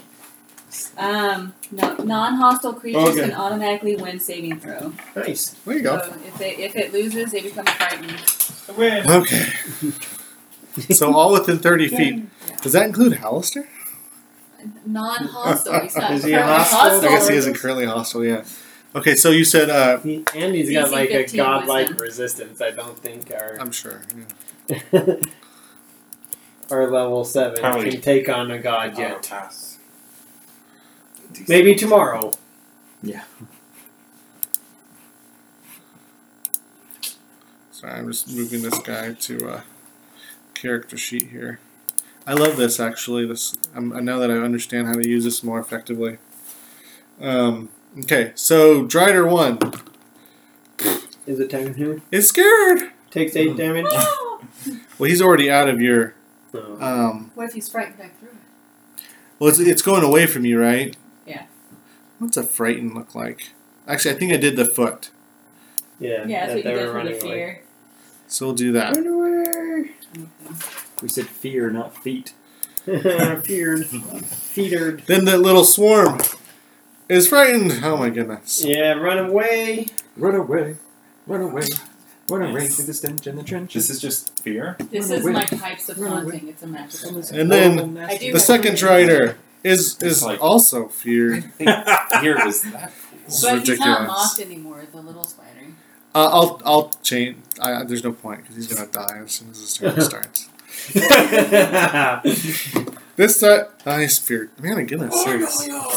Um, no, non-hostile creatures Okay. can automatically win saving throw. Nice. There you go. So if they if it loses, they become frightened. Win. Okay. [laughs] so all within 30 feet. Yeah. Does that include Halaster? Non-hostile. He's not Is he a currently hostile? I guess he isn't currently hostile, yeah. Okay, so you said, uh, He, and he's DC got like a 15 godlike wisdom. resistance. I don't think our I'm sure. yeah. [laughs] our level seven Probably. can take on a god Auto yet. pass. Maybe tomorrow. Yeah. Sorry, I'm just moving this guy to a character sheet here. I love this actually. This I'm, I know that I understand how to use this more effectively. Um, okay, so Drider one Is it ten who? is scared. Takes eight damage. [laughs] Well, he's already out of your. Um, What if he's frightened back through it? well, it's, it's going away from you, right? Yeah. What's a frighten look like? Actually, I think I did the foot, yeah, Yeah, that that's what they you were did for the running away. so we'll do that. Run away. We said fear, not feet. [laughs] Feared. Feared. Then that little swarm is frightened. Oh my goodness. Yeah, run away. Run away, run away, run away through the stench and the trenches. This is just fear. This Run is away. my pipes of haunting. It's a magical. This. And then I do The second Drider is is like- also I feared. think fear was that [laughs] This is But he's not ridiculous. mocked anymore. The little spider. Uh, I'll I'll change. I, there's no point because he's gonna die as soon as his turn [laughs] starts. [laughs] This uh, oh, he's feared. Man, goodness Oh, sakes. yeah, yeah.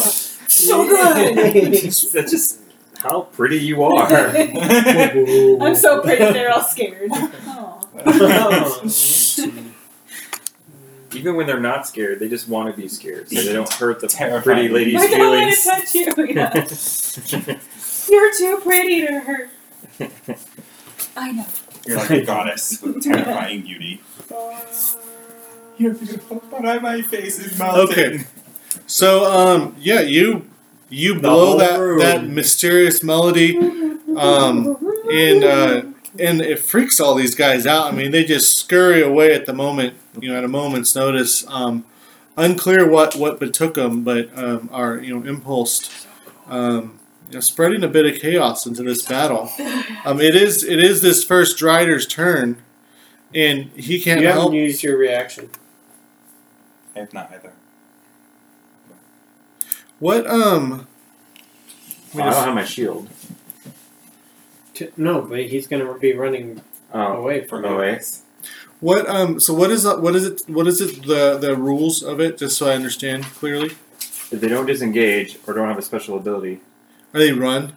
So good. [laughs] That's just how pretty you are. [laughs] I'm so pretty. They're all scared. Aw. Even when they're not scared, they just want to be scared, so they don't hurt the Terrifying. pretty lady's I don't want to touch you. Yeah. You're too pretty to hurt. I know. You're like a goddess with terrifying beauty. You're beautiful, but I- my face is melting. Okay. So um yeah, you you The blow that room. that mysterious melody um and uh and it freaks all these guys out. I mean, they just scurry away at the moment, you know, at a moment's notice. Um unclear what what betook them, but um are, you know, impulsed um you know, spreading a bit of chaos into this battle. [laughs] Um it is it is this first Drider's turn and he can't You haven't help used your reaction. I have not either. what um Oh, I don't have my shield. T- No, but he's going to be running Oh, away from For you. away. What um so what is that what is it what is it the the rules of it just so I understand clearly? If they don't disengage or don't have a special ability, Are they run?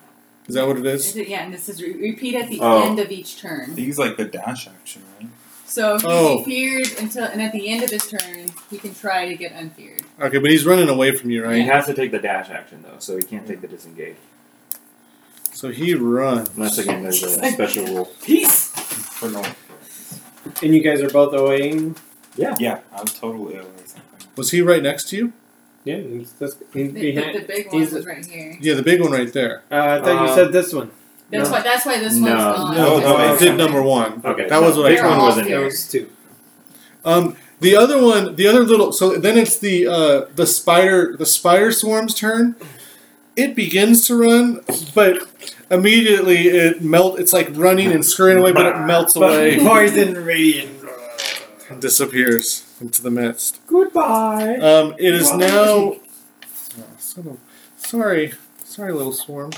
Is that what it Is is? it, yeah, and this is re- repeat at the Oh. end of each turn. He's like the dash action, right? So he Oh. feared until, and at the end of his turn, he can try to get unfeared. Okay, but he's running away from you, right? he right? has to take the dash action though, so he can't take the disengage. So he runs. Unless again there's a [laughs] special rule. Peace. For no. And you guys are both away. Yeah, Yeah, I'm totally ill or something. Was he right next to you? Yeah, he's, this, he's The, the, behind. the big one he's- was right here. Yeah, the big one right there. Uh, I thought you Uh, said this one. That's No. why. That's why this No. one's gone. No, Oh, no, it did number one. Okay, That was what I big They're one wasn't here. Those two. Um, the other one, the other little. So then it's the uh, the spider the spider swarm's turn. It begins to run, but immediately it melt. It's like running and scurrying away, but it melts away, [laughs] Poison radiant. disappears into the mist. Goodbye. Um, it is Why? now. Oh, son of- sorry, sorry, little swarm.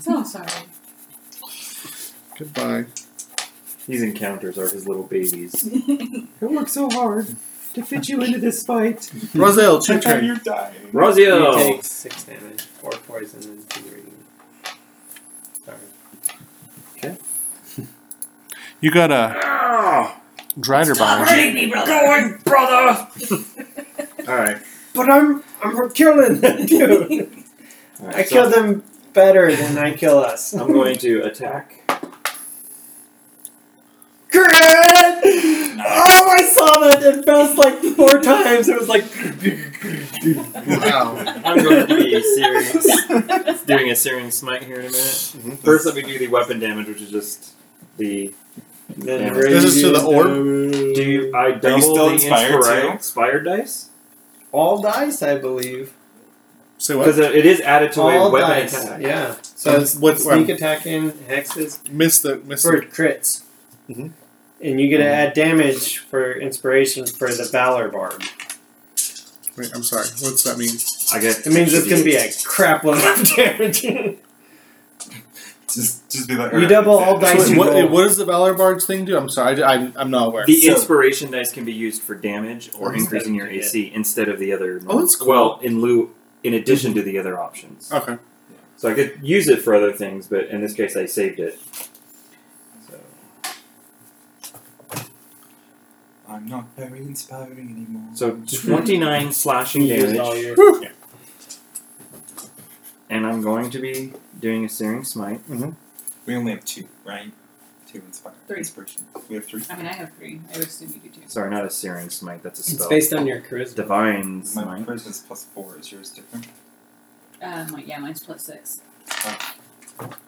So sorry. Goodbye. These encounters are his little babies. [laughs] I worked so hard to fit you into this fight. [laughs] Roselle, it's your Check turn. you're dying. He Razio! takes six damage, four poison, and two radiant. Sorry. Okay. You got a Ah! Drider behind you. me, brother. brother! [laughs] Alright. But I'm I'm killing them [laughs] too. I kill them better than I kill us. I'm going to attack. Crit! Oh, I saw that. It bounced like four times. It was like. Wow. I'm going to be serious. doing a searing smite here in a minute. First, let me do the weapon damage, which is just the. Then This is to the orb? Do you, I Are you double still the inspired inspira- too? inspired dice? all dice, I believe. Say what? Because it is added to a all weapon dice. attack. Yeah. So um, it's What- sneak um, attack in hexes Miss the miss. for The, crits. Mhm. And you get to mm-hmm. add damage for inspiration for the Valor Bard. wait, I'm sorry. What's that mean? I get. It means it's going to be a crap load of [laughs] damage. You Just, just be like. double all dice Wait, you what, roll. what does the Valor Bards thing do? I'm sorry. I, I, I'm not aware. The So- inspiration dice can be used for damage or increasing your hit. AC instead of the other. Oh, that's cool. Well, in lieu, in addition to the other options. Okay. So I could use it for other things, but in this case, I saved it. So I'm not very inspiring anymore. So 29 [laughs] slashing You all damage, your- and I'm going to be doing a searing smite. We only have two, right? Two inspired. Three. Inspiration. We have three. I mean, I have three. I would assume you do too. Sorry, not a searing smite. That's a spell. It's based on your charisma. Divine My smite. charisma's plus four. Is yours different? Um, like, yeah, mine's plus six. Oh.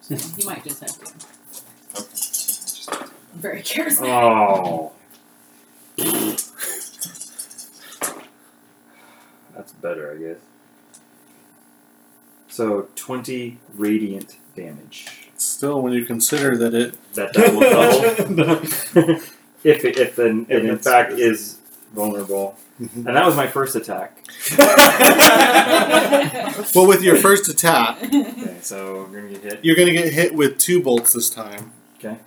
So you might just have to. Okay. Yeah, I just- I'm very charismatic. Oh. [laughs] That's better, I guess. So 20 radiant damage. Still, when you consider that it. That die will [laughs] double. [laughs] if it, if it, it in it's- fact is vulnerable. Mm-hmm. And that was my first attack. [laughs] Well, with your first attack, Okay, so we're gonna get hit. you're going to get hit with two bolts this time. Okay.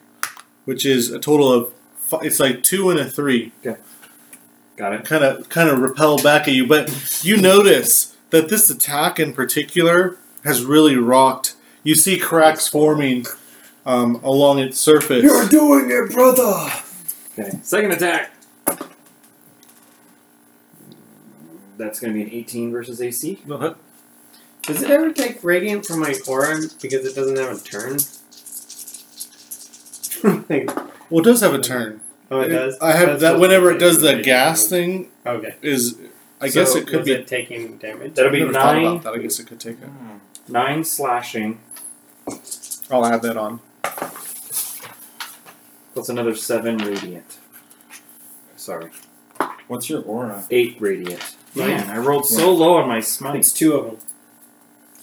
Which is a total of. fi- It's like two and a three. Got it. Kind of, kind of repel back at you, but you notice that this attack in particular has really rocked. You see cracks forming um, along its surface. You're doing it, brother! Okay. Second attack. That's gonna be an 18 versus AC. Uh-huh. Does it ever take radiant from my aura because it doesn't have a turn? [laughs] Like, Well, it does have a turn. Oh, it does. I have That's that. Whenever it it does is. the gas thing, Okay. is I guess it could Was be. it taking damage? That'll be I never thought nine. about that. I guess it could take it. Nine slashing I'll add that on. plus another seven radiant. Sorry, What's your aura? eight radiant. Nine. Man, I rolled so low on my smite. It's two of them.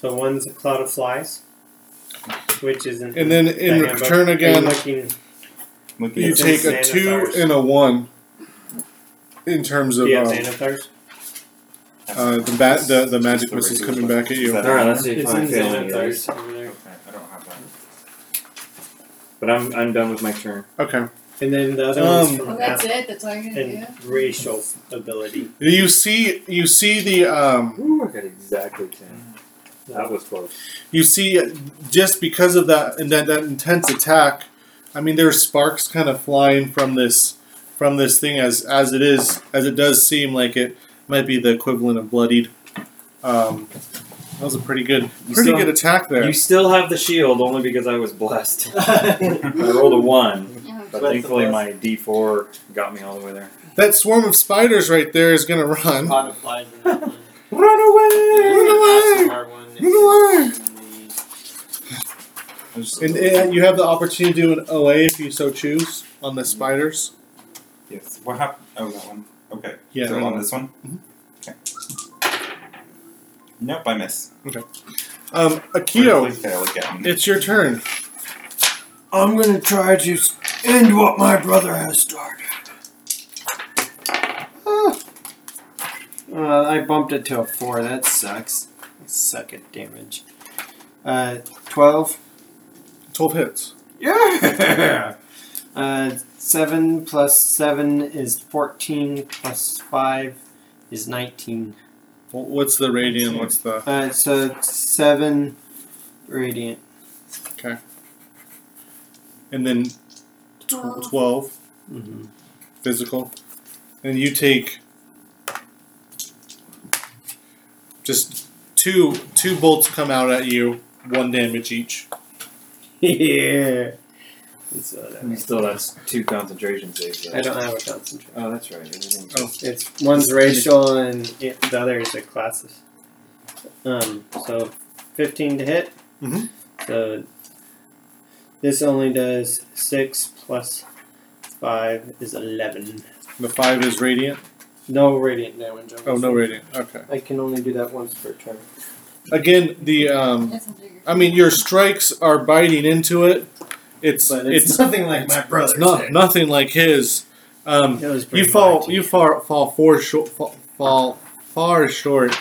So one's a cloud of flies, which is an And then in the handbook. return again, looking Look you It's take in a two and a one. In terms of do you have um, Xanathars? Uh, the ba- the the magic Just the missiles coming back at you. Is that- Alright, let's see if It's I in fail any of over there. Okay, I don't have that. But I'm I'm done with my turn. Okay. And then the other Um, one's Oh, from that's Ath- it. That's all you're gonna and racial ability. You see, you see the um, Ooh, I got exactly ten. That was close. you see just because of that and that, that intense attack. I mean, there's sparks kind of flying from this from this thing as as it is as it does seem like it might be the equivalent of bloodied. Um, that was a pretty good, You pretty still- good attack there. You still have the shield only because I was blessed. [laughs] I rolled a one, but That's thankfully my D four got me all the way there. that swarm of spiders right there is gonna run. lot of flies in that one. Run away! Run away! [laughs] Run away! I And you have the opportunity to do an OA if you so choose on the spiders. yes. What happened? Oh, that one. Okay. Yeah, So that on this one. Mhm. Okay. Nope, I miss. Okay. Um, Akio, fail again. it's your turn. I'm gonna try to end what my brother has started. Uh, I bumped it to a four. That sucks. I suck at damage. Uh, twelve. 12 hits. Yeah. [laughs] Uh, seven plus seven is fourteen. Plus five is nineteen. Wh- What's the radiant? What's the. Uh, so seven radiant. Okay. And then tw- Twelve. 12 Mm-hmm. physical. And you take. Just two two bolts come out at you, one damage each. [laughs] yeah. So that- You still that's two concentration saves. though. I don't have a concentration. Oh, that's right. Everything's Oh. It's one's racial and it, the other is a classes. Um, so fifteen to hit. Mhm. So this only does six plus five is eleven. The 5 is radiant. No radiant damage. on Oh, this no one. radiant. Okay. I can only do that once per turn. Again, the. um That's under your I mean, your strikes are biting into it. It's But it's, it's nothing like my it's brother's. not nothing like his. Um, you fall mighty. you far fall far short fall, fall far short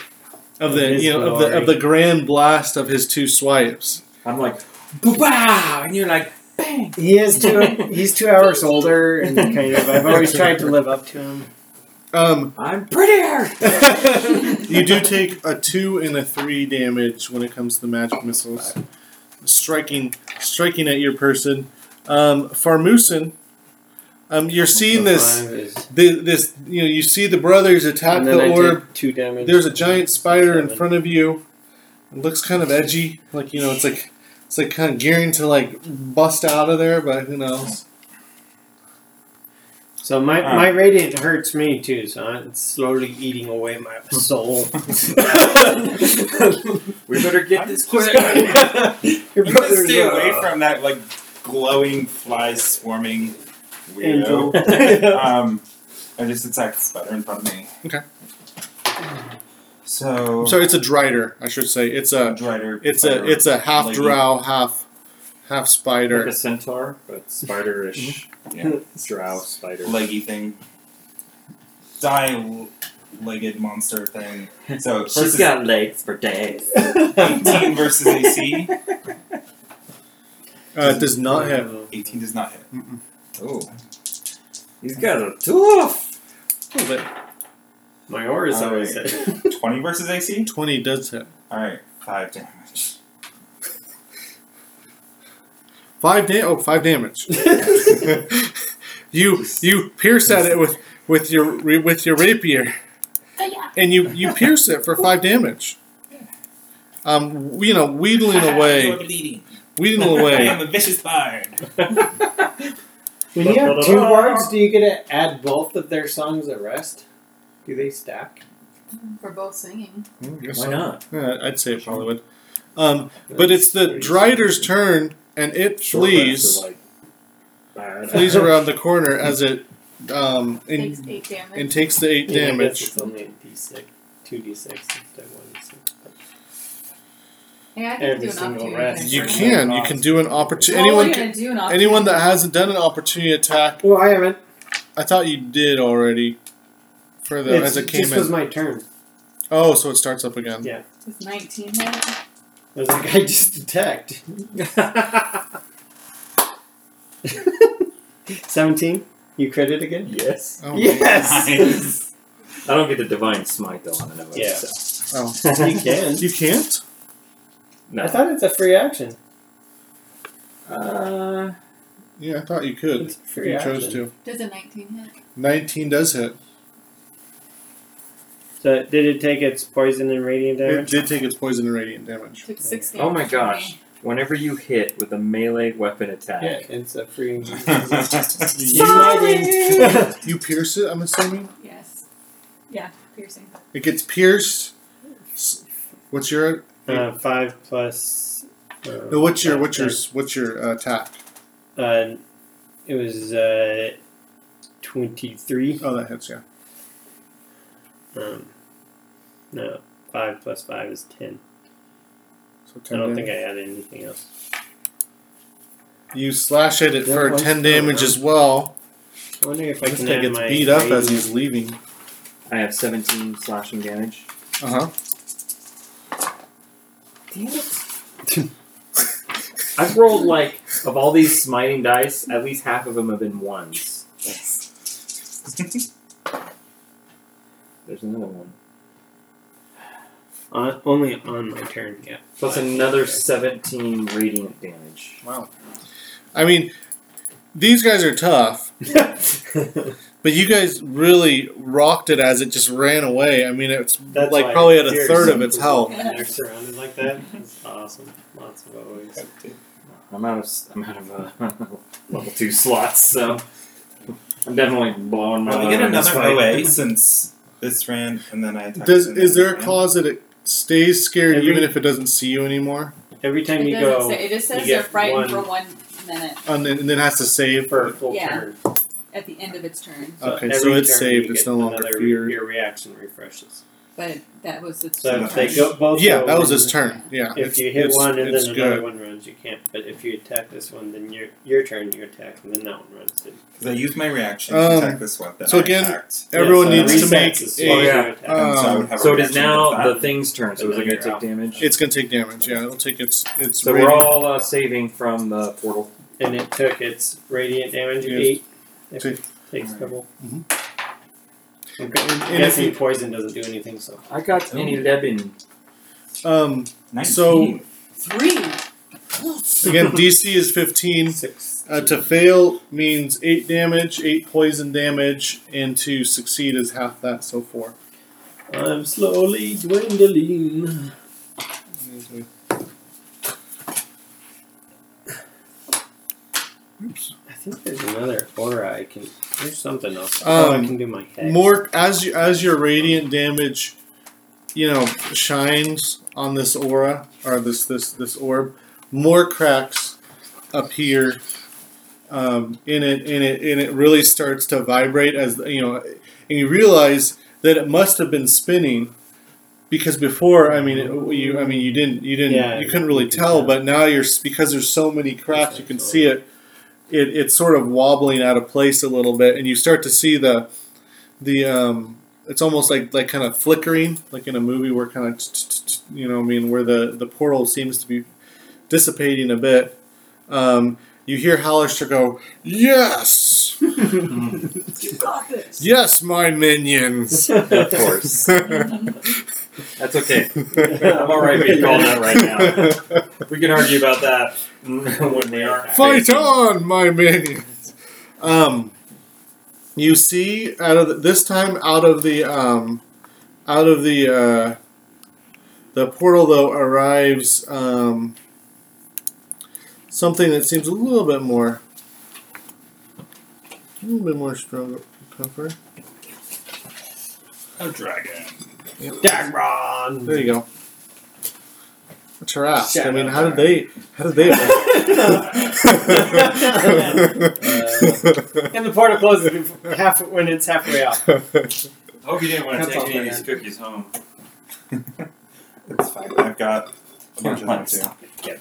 of the you know of the of the grand blast of his two swipes. I'm like, wow, and you're like, bang. He is two. he's two hours older, and kind of. I've always tried to live up to him. Um, I'm prettier. [laughs] you do take a two and a three damage when it comes to the magic missiles, striking striking at your person. Um, Farmusin, um, you're seeing So this is- the, this you know you see the brothers attack the I orb. two damage. There's a giant spider in front of you. It looks kind of edgy, like you know, it's like it's like kind of gearing to like bust out of there, but who knows? So my, Ah. my radiant hurts me too, so it's slowly eating away my [laughs] soul. [laughs] We better get this quick. [laughs] Your You gotta brother's stay a- away from that like glowing flies swarming Angel. weirdo. um, I just attacked the spider in front of me. Okay. So I'm it's a drider, I should say. It's a Drider. it's a it's a half Lady. drow, half half spider. Like spider. a centaur, but spiderish. Yeah. [laughs] Drow spider. leggy thing. Die legged monster thing. So first [laughs] She's is got legs for days. 18 [laughs] versus AC. Uh, it does not have. 18 does not hit. Oh. He's got a tooth. A little bit. My aura is always Alright. it. 20 versus AC? Twenty does hit. Alright, 5 damage. Five da- oh, five damage. [laughs] you you pierce at it with with your with your rapier, and you you pierce it for five damage. Um, you know, wheedling [laughs] away, bleeding. [laughs] away. I am a vicious bard. When you have two bards, do you get to add both of their songs at rest? Do they stack? For both singing. Mm, Why so. not? Yeah, I'd say it probably would. Um, but it's the Drider's turn, and it Short flees like flees [laughs] around the corner as it um, Takes eight damage. and takes the eight Yeah, I guess damage. It's only a d6, two d6 instead of one d6. yeah, I can every do an single opportunity rest. attack You for can. You can do an opportunity. Well, Anyone, we're can, gonna do an opportunity anyone that attack. hasn't done an opportunity attack, Well, I haven't. I thought you did already. For the It's, as it came this in. was my turn. oh, so it starts up again. Yeah. With 19 hit. I was like, [laughs] I just attacked. [laughs] 17? You crit it again? yes. Oh, Yes! [laughs] I don't get the divine smite though on it. Yeah. So. Oh. you can. You can't. No. I thought it's a free action. Uh, Yeah, I thought you could. It's a If you action. chose to. Does a 19 hit? Nineteen does hit. So, did it take its poison and radiant It damage? did take its poison and radiant damage. Took 6 damage. oh my from gosh! me. Whenever you hit with a melee weapon attack, Yeah, it's a free. You, [laughs] you pierce it. I'm assuming Yes. Yeah, piercing. it gets pierced. S- What's your uh, five plus. Uh, no, what's your five, what's your what's your uh, attack? Uh, it was uh, twenty-three. Oh, that hits. Yeah. Um, no, five plus five is ten. So 10 I don't damage. think I added anything else. You slash at it Yeah, for once ten damage as well. I wonder if I This can guy add gets my beat up as he's leaving. I have 17 slashing damage. Uh huh. Damn it! [laughs] I've rolled like of all these smiting dice, at least half of them have been ones. [laughs] There's another one. On, only on my turn. Yeah. Plus another 17 radiant damage. Wow. I mean, these guys are tough, [laughs] but you guys really rocked it as it just ran away. I mean, it's That's like probably at a third of its health. When they're surrounded like that. It's awesome. Lots of always. I'm out of I'm out of uh, [laughs] level two slots, so I'm definitely blowing my. Well, we get this another fight. OA since this ran, and then I attacked. Does is there a ran. clause that it stays scared Every- even if it doesn't see you anymore, Every time It you doesn't go say. It just says get they're frightened one- for one minute oh, and then, and then has to save? for a full Yeah. turn. at the end of its turn. Okay, every so it's turn saved, it's get no longer another- feared. Your reaction refreshes. But that was its So turn. if they go both. Yeah, go that was in- his turn. Yeah, If you hit it's- one and it's then another good. one runs, you can't. But if you attack this one, then your your turn, you attack, and then that one runs. Too. Because I used my reaction Um, to attack this one. So I again, attacked. Everyone Yeah, so needs it to make as a. soon as you yeah. attack. And so I would have a So it is reaction now to the thing's turn. So And is it going to take out. damage? It's gonna take damage. Yeah, it'll take its its. so rating. we're all uh, saving from the portal. and it took its radiant damage Yes. eight. If So- it takes double. I'm And if guessing poison doesn't do anything. So I got any Lebin. Um. 19. So- Three. Again, DC is fifteen. six. Uh, to fail means eight damage, eight poison damage, and to succeed is half that. So four. I'm slowly dwindling. Oops. Think there's another aura I can. There's something else. oh, I Um, can do my head. More as you, as your radiant damage, you know, shines on this aura or this this this orb, more cracks appear um, in it, and it and it really starts to vibrate as you know, and you realize that it must have been spinning because before, I mean, it, you I mean you didn't you didn't Yeah, you couldn't really tell, tell. but now you're because there's so many cracks, you can see it. It, it's sort of wobbling out of place a little bit, and you start to see the the um, it's almost like like kind of flickering, like in a movie where kind of you know, I mean, where the the portal seems to be dissipating a bit. Um, you hear Halaster go, "Yes, You got this. yes, my minions." Of course. [laughs] That's okay. I'm alright being called out right now. We can argue about that [laughs] when we are Fight on, my minions. Um, you see, out of the, this time, out of the um, out of the uh, the portal though arrives um, something that seems a little bit more A little bit more stronger, tougher. A dragon. Dagron. There you go. That's her ass. I mean, how did they? How did they? [laughs] and the portal closes before- half when it's halfway out. I hope you didn't want to That's take any of these cookies home. [laughs] It's fine. I've got a bunch of Come them too. stop it, Kevin.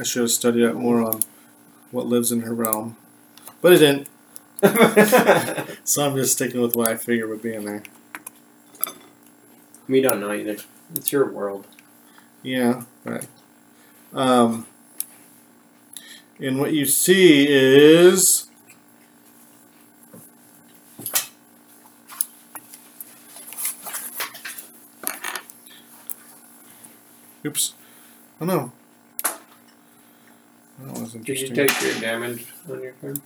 I should have studied up more on what lives in her realm, but it didn't. [laughs] So I'm just sticking with what I figured would be in there. we don't know either. It's your world. Yeah, right. Um, and what you see is Oops. Oh no. That was Did you interesting. take your damage on your turn?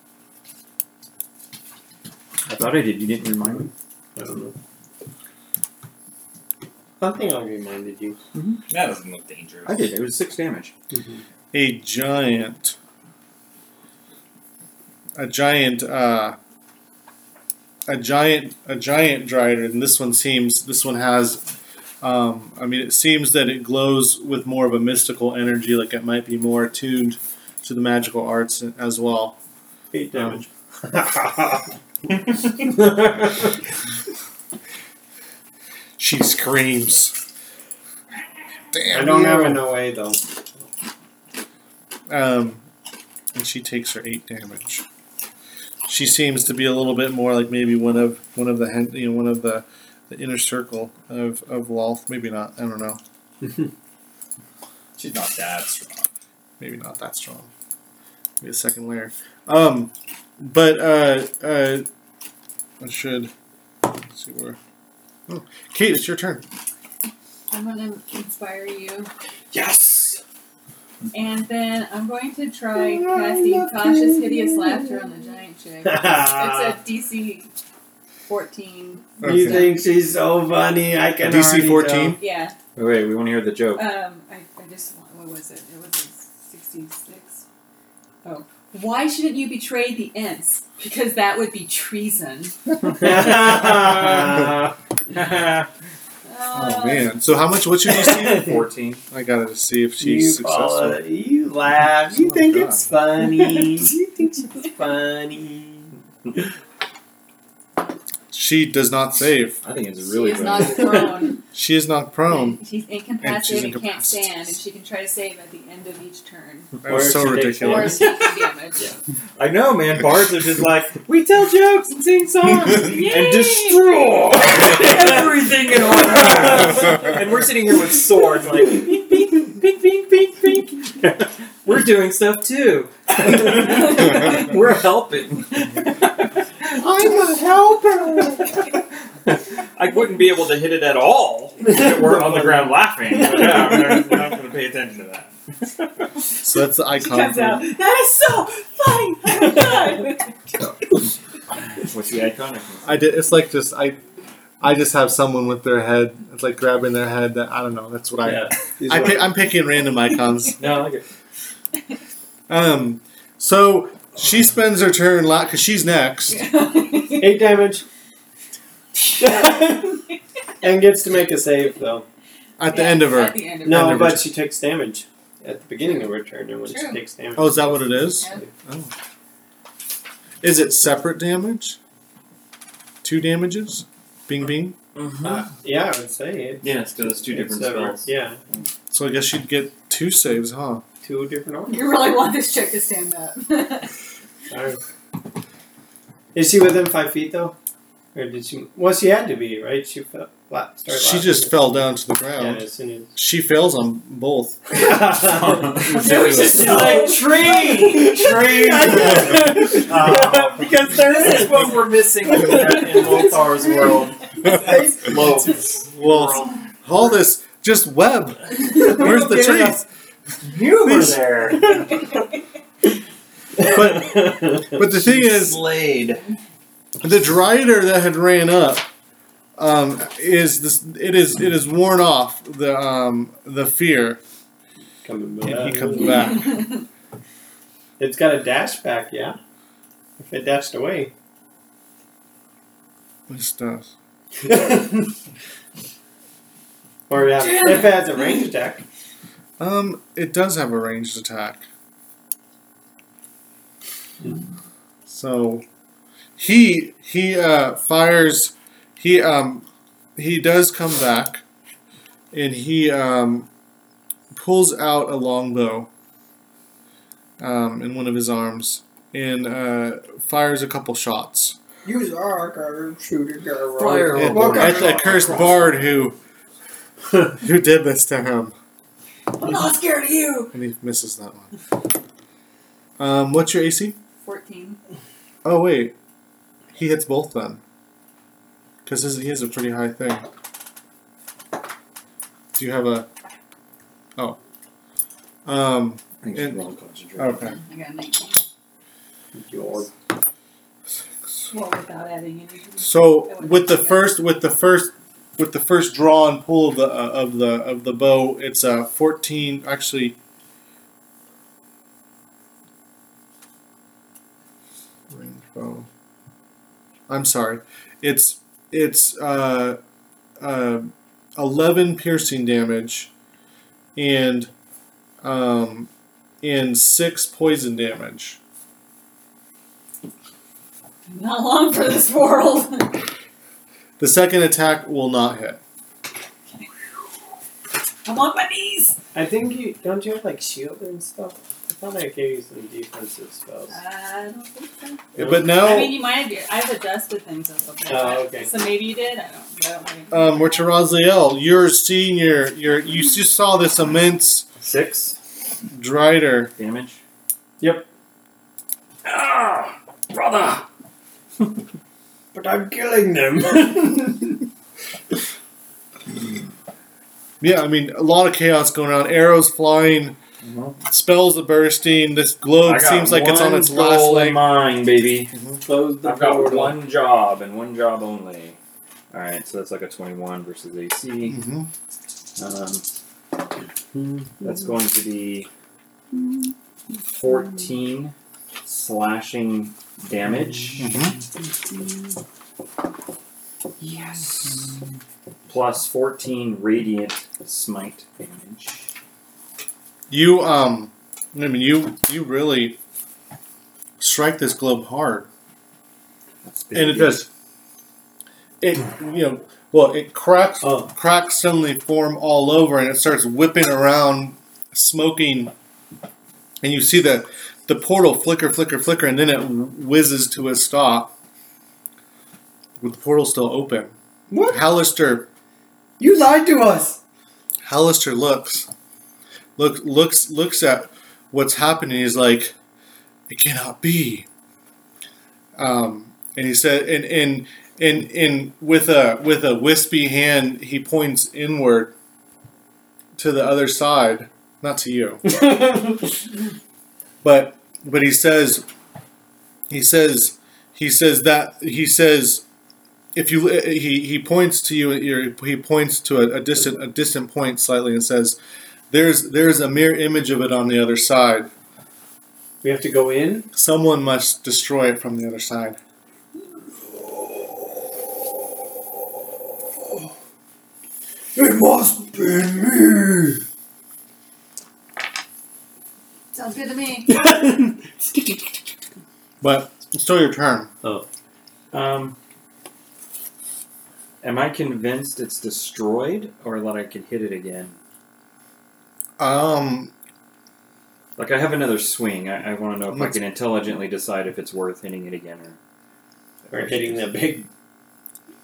I thought I did. You didn't remind me. I don't know. I think I reminded you. That doesn't look dangerous. I did. It was six damage. a giant a giant uh a giant a giant dryad and this one seems this one has um i mean it seems that it glows with more of a mystical energy like it might be more attuned to the magical arts as well Eight Um, [laughs] she screams damn I don't you. have an away though. Um, and she takes her eight damage. She seems to be a little bit more like maybe one of one of the you know one of the, the inner circle of of Lolth. Maybe not. I don't know. [laughs] She's not that strong. Maybe not that strong. Maybe a second layer. Um, but uh, uh, I should let's see where. Oh, Kate, it's your turn. I'm gonna inspire you, Yes. and then I'm going to try casting Tasha's hideous laughter on the giant chick. [laughs] It's a DC 14. You Okay. think she's so funny? I can DC already 14? Yeah. Wait, wait. We want to hear the joke. Um, I, I just what was it? It was a 66. Oh, why shouldn't you betray the Ents? Because that would be treason. [laughs] [laughs] Oh, oh man! So how much? What What's your [laughs] DC? Fourteen. I gotta just see if she's follow successful. it. You laugh. Oh, you Oh, think God. it's funny. you think she's funny. She does not save. I think it's She really is good. not prone. [laughs] She is not prone. She's And incapacitated she's and, can't stand, and she can try to save at the end of each turn. That was so she takes Or ridiculous. taking damage. I know, man. Bards are just like we tell jokes and sing songs [laughs] and destroy everything in our path. [laughs] and we're sitting here with swords, like pink, pink, pink, pink, pink, pink. We're doing stuff too. we're helping. I'm a helper. I wouldn't be able to hit it at all if it were on the ground laughing. But yeah, I'm not, going to pay attention to that. So that's the She icon. comes out. That is so funny. Oh my God. What's the icon? I did. It's like just I. I just have someone with their head. It's like grabbing their head. That I don't know. That's what I. Yeah. I pick, I'm picking random icons. No, I like it. Um. So she spends her turn lot because she's next. [laughs] Eight damage. [laughs] and gets to make a save though. At the end of At her. the end of No, End of but she takes damage at the beginning of her turn, and when she True. takes damage. Oh, is that what it is? Yeah. Oh. Is it separate damage? Two damages? Bing bing. Uh, yeah, I would say it. Yes, because it's two different It's, uh, spells. Yeah, So I guess she'd get two saves, huh? two different orders. You really want this chick to stand up. [laughs] Alright. Is she within five feet though, or did she? Well, she had to be, right? She fell. Flat, She just fell down to the Yeah, ground. as soon as. She fails on both. [laughs] [laughs] It's like tree, tree. Oh. [laughs] because there This is is what we're missing in, in Lolth's world. Lopes. Well, all this just web. Where's the Giving tree? us Humor there. But [laughs] but the thing is, Slade. the Drider that had ran up, um, is this. It is it is worn off the um, the fear, Coming and he back. comes back. [laughs] It's got a dash back, yeah. If it dashed away. This does. [laughs] or it has, if it has a range attack. Um, it does have a ranged attack. So he he uh, fires. He um he does come back, and he um pulls out a longbow. Um, in one of his arms, and uh, fires a couple shots Use our car shooter girl. Fire at, at the cursed bard who [laughs] who did this to him. I'm not scared of you. And he misses that one. Um, what's your AC? 14. Oh wait, he hits both then. Because he has a pretty high thing. Do you have a? Oh. Um. I And- wrong concentration. Okay. I got 19. Your Well, without adding anything. So with the first, with the first, with the first draw and pull of the uh, of the of the bow, it's a fourteen. Actually. Range bow. I'm sorry. It's it's uh, uh, eleven piercing damage, and um, and six poison damage. Not long for this world. [laughs] The second attack will not hit. I'm on my knees. I think you don't you have like shield and stuff? I thought I gave you some defensive spells. I don't think so. But now, I mean, you might have. I've adjusted things and stuff like Oh, okay. So maybe you did. I don't. I don't think. um, we're to Raziel. You're seeing your, your you just saw this immense Six drider. damage. Yep. Ah, brother. [laughs] But I'm killing them. [laughs] Yeah, I mean a lot of chaos going on. Arrows flying, spells are bursting. This globe seems like it's on its last goal in leg. mind, baby. Close the I've got portal. one job and one job only. All right, so that's like a twenty-one versus AC. Mhm. Um, that's going to be fourteen slashing damage. Yes. Plus fourteen radiant smite damage. You um, I mean you you really strike this globe hard, and it does. It you know well it cracks Oh. cracks suddenly form all over and it starts whipping around, smoking, and you see the the portal flicker, flicker, flicker, and then it whizzes to a stop with the portal still open. What? Halaster You lied to us. Halaster looks, look looks looks at what's happening. He's like, it cannot be. Um, and he said, and and and and with a with a wispy hand, he points inward to the other side, not to you, [laughs] but but he says, he says, he says that he says. If you he, he points to you he points to a, a distant a distant point slightly and says there's there's a mirror image of it on the other side we have to go in. someone must destroy it from the other side It must be me. Sounds good to me. [laughs] but it's still your turn Um, am I convinced it's destroyed, or that I can hit it again? Um Like I have another swing. I, I want to know if I can intelligently decide if it's worth hitting it again or. We're hitting the big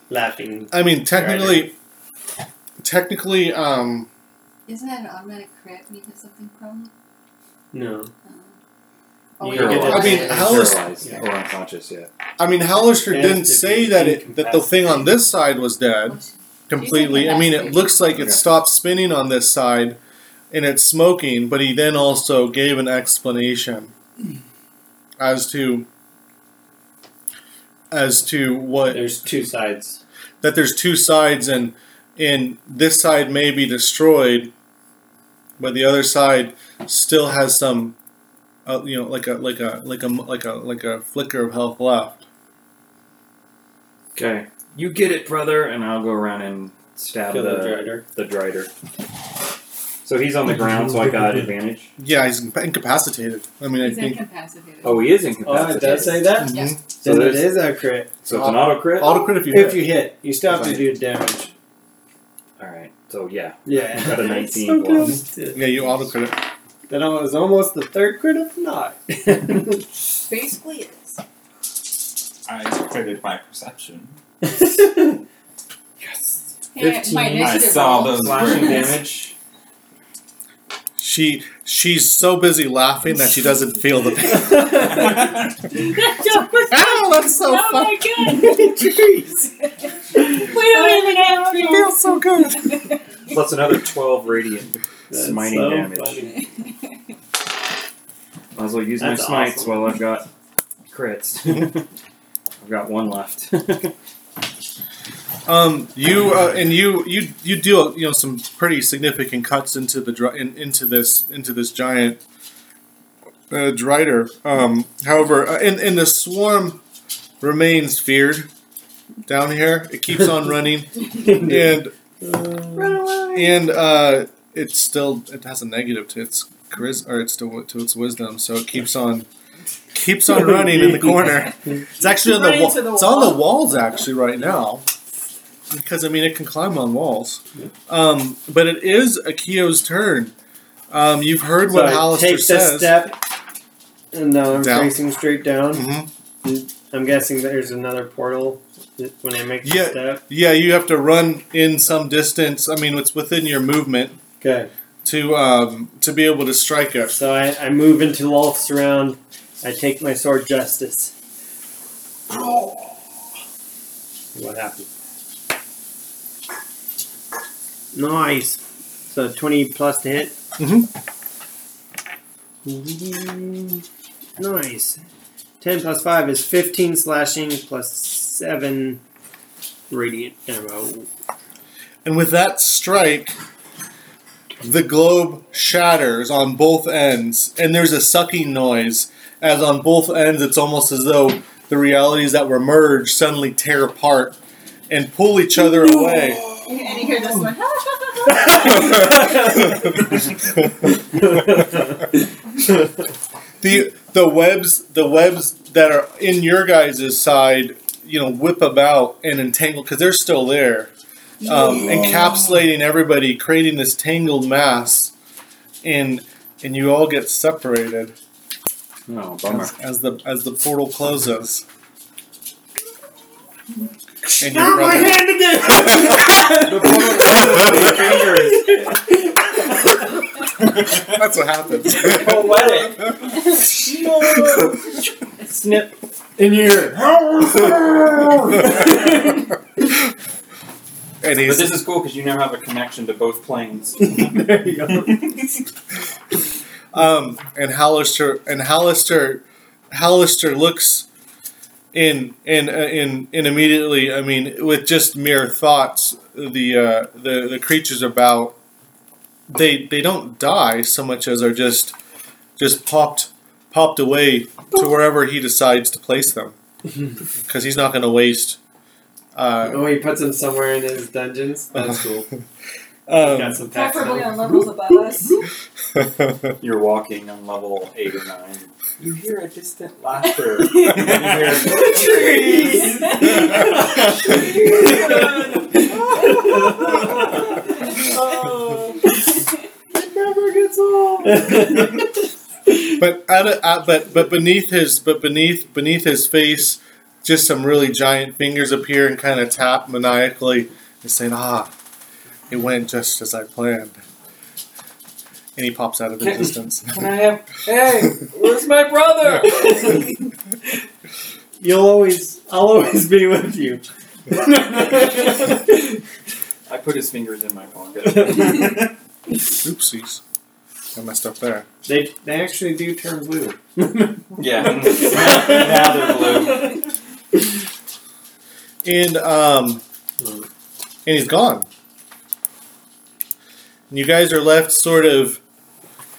laughing. I mean technically technically um Isn't that an automatic crit when you hit something prone? No. Oh, yeah. I mean, Paralyzed. how is- Paralyzed or unconscious? Yeah. I mean Halaster didn't say that it that the thing on this side was dead completely. I mean, it looks like it stopped spinning on this side, and it's smoking. But he then also gave an explanation as to as to what There's two sides. that there's two sides and and this side may be destroyed, but the other side still has some, uh, you know, like a like a like a like a like a flicker of health left. Okay. You get it, brother, and I'll go around and stab Kill the, the drider. the drider. So he's on the ground, so I got advantage. Yeah, he's incapacitated. I mean, I He's think incapacitated. Oh, he is incapacitated. Oh, it incapacitated. does say that? Yeah. Mhm. So Then it there's- is a crit. So it's an auto crit. auto crit if you If hit. you hit, you still have to do damage. All right. So yeah. Yeah. Got a [laughs] 19 So plus. close. Yeah, you auto crit it. Then it was almost the third crit of not. [laughs] [laughs] Basically, it is. I credit my perception. Hey, my 15. initiative I saw roll. those Slashing words. damage. She she's so busy laughing that she doesn't feel the pain. Ow, that's so oh fun. my god! [laughs] Jeez. we don't even have It feels so good. Plus another 12 radiant That's smiting so damage. funny. Might as well use That's my smites awesome. while I've got crits. [laughs] I've got one left. [laughs] Um, you uh, and you you you do you know some pretty significant cuts into the dri- in, into this into this giant uh, drider. Um, however, uh, and and the swarm remains feared down here. It keeps on [laughs] running, and and uh, it's still it has a negative to its charis or it's to, to its wisdom, so it keeps on keeps on running in the [laughs] corner. It's actually on the, Running wall. It's on the walls actually right now. Because I mean, it can climb on walls. Um, but it is Akio's turn. Um, you've heard So what I Halaster take this says. step, and now I'm Down. facing straight down. Mhm. I'm guessing there's another portal when I make the Yeah. step. Yeah, you have to run in some distance. I mean, it's within your movement Okay. to um, to be able to strike it. So I, I move into Lolth's round. I take my sword justice. What happened? Nice. So 20 plus to hit. Mm-hmm. Nice. 10 plus 5 is 15 slashing plus 7 radiant ammo. And with that strike, the globe shatters on both ends, and there's a sucking noise. As on both ends, it's almost as though the realities that were merged suddenly tear apart and pull each other away. And you hear this one. the the webs the webs that are in your guys' side, you know, whip about and entangle because they're still there, um, encapsulating everybody, creating this tangled mass, and and you all get separated No, bummer. as, as the as the portal closes. And Not your my brother- hand again! [laughs] [laughs] That's what happens. Poetic. Snip. In here. and But he's this is cool because you now have a connection to both planes. [laughs] there you go. Um, and Halaster and Halaster, Halaster looks in in uh, in in immediately. I mean, with just mere thoughts, the uh, the the creatures about they they don't die so much as are just just popped popped away to wherever he decides to place them [laughs] because he's not going to waste. Uh, Oh, he puts them somewhere in his dungeons. That's cool. [laughs] um, Got some packs Preferably on. on levels above us. [laughs] You're walking on level 8 or 9. You hear a distant laughter. and [laughs] you hear, Trees. [laughs] It never gets old. [laughs] but at a, at, but but beneath his but beneath beneath his face, just some really giant fingers appear and kind of tap maniacally and saying, "Ah, it went just as I planned." And he pops out of the Can- distance. Can I have. Hey, where's my brother? You'll always, I'll always be with you. I put his fingers in my pocket. [laughs] Oopsies, I messed up there. they, they actually do turn blue. Yeah. [laughs] now they're blue. And um, and he's gone. And you guys are left sort of,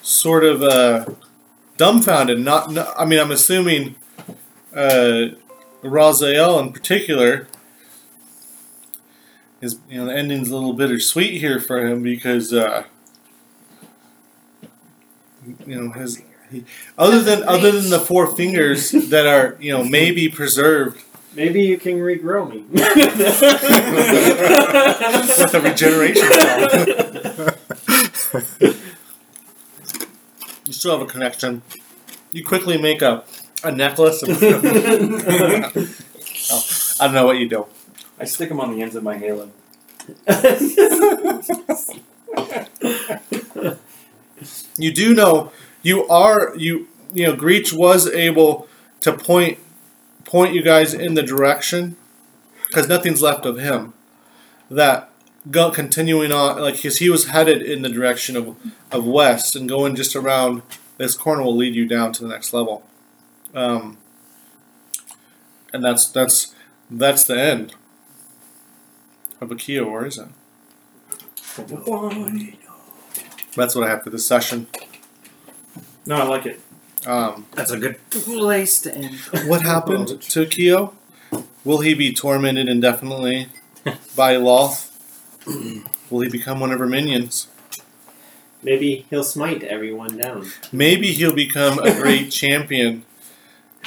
sort of uh, dumbfounded. Not, no I mean, I'm assuming uh, Raziel in particular is, you know, the ending's a little bittersweet here for him because, uh, you know, his he, other than other than the four fingers that are, you know, maybe preserved Maybe you can regrow me. [laughs] with a regeneration [laughs] spell. [laughs] you still have a connection. You quickly make a, a necklace. Of, Oh, [laughs] I don't know what you do. I stick them on the ends of my halo. You do know you are you you know Greach was able to point point you guys in the direction because nothing's left of him. That go, continuing on like because he was headed in the direction of of west and going just around this corner will lead you down to the next level. Um, and that's that's that's the end of Akio, or is it? That's what I have for this session. No, I like it. Um, That's a good place to end. what happened to Kyo? Will he be tormented indefinitely by Lolth? [clears throat] Will he become one of her minions? Maybe he'll smite everyone down. Maybe he'll become a great [laughs] champion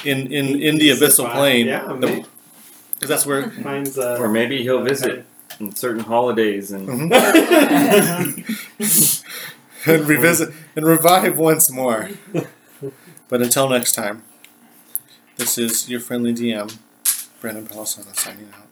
in, in, in the abyssal plane. Yeah, Because that's where. finds uh, Or maybe he'll visit on certain holidays and Mhm. [laughs] and revisit and revive once more. But until next time, this is your friendly DM, Brannen Palesano signing out.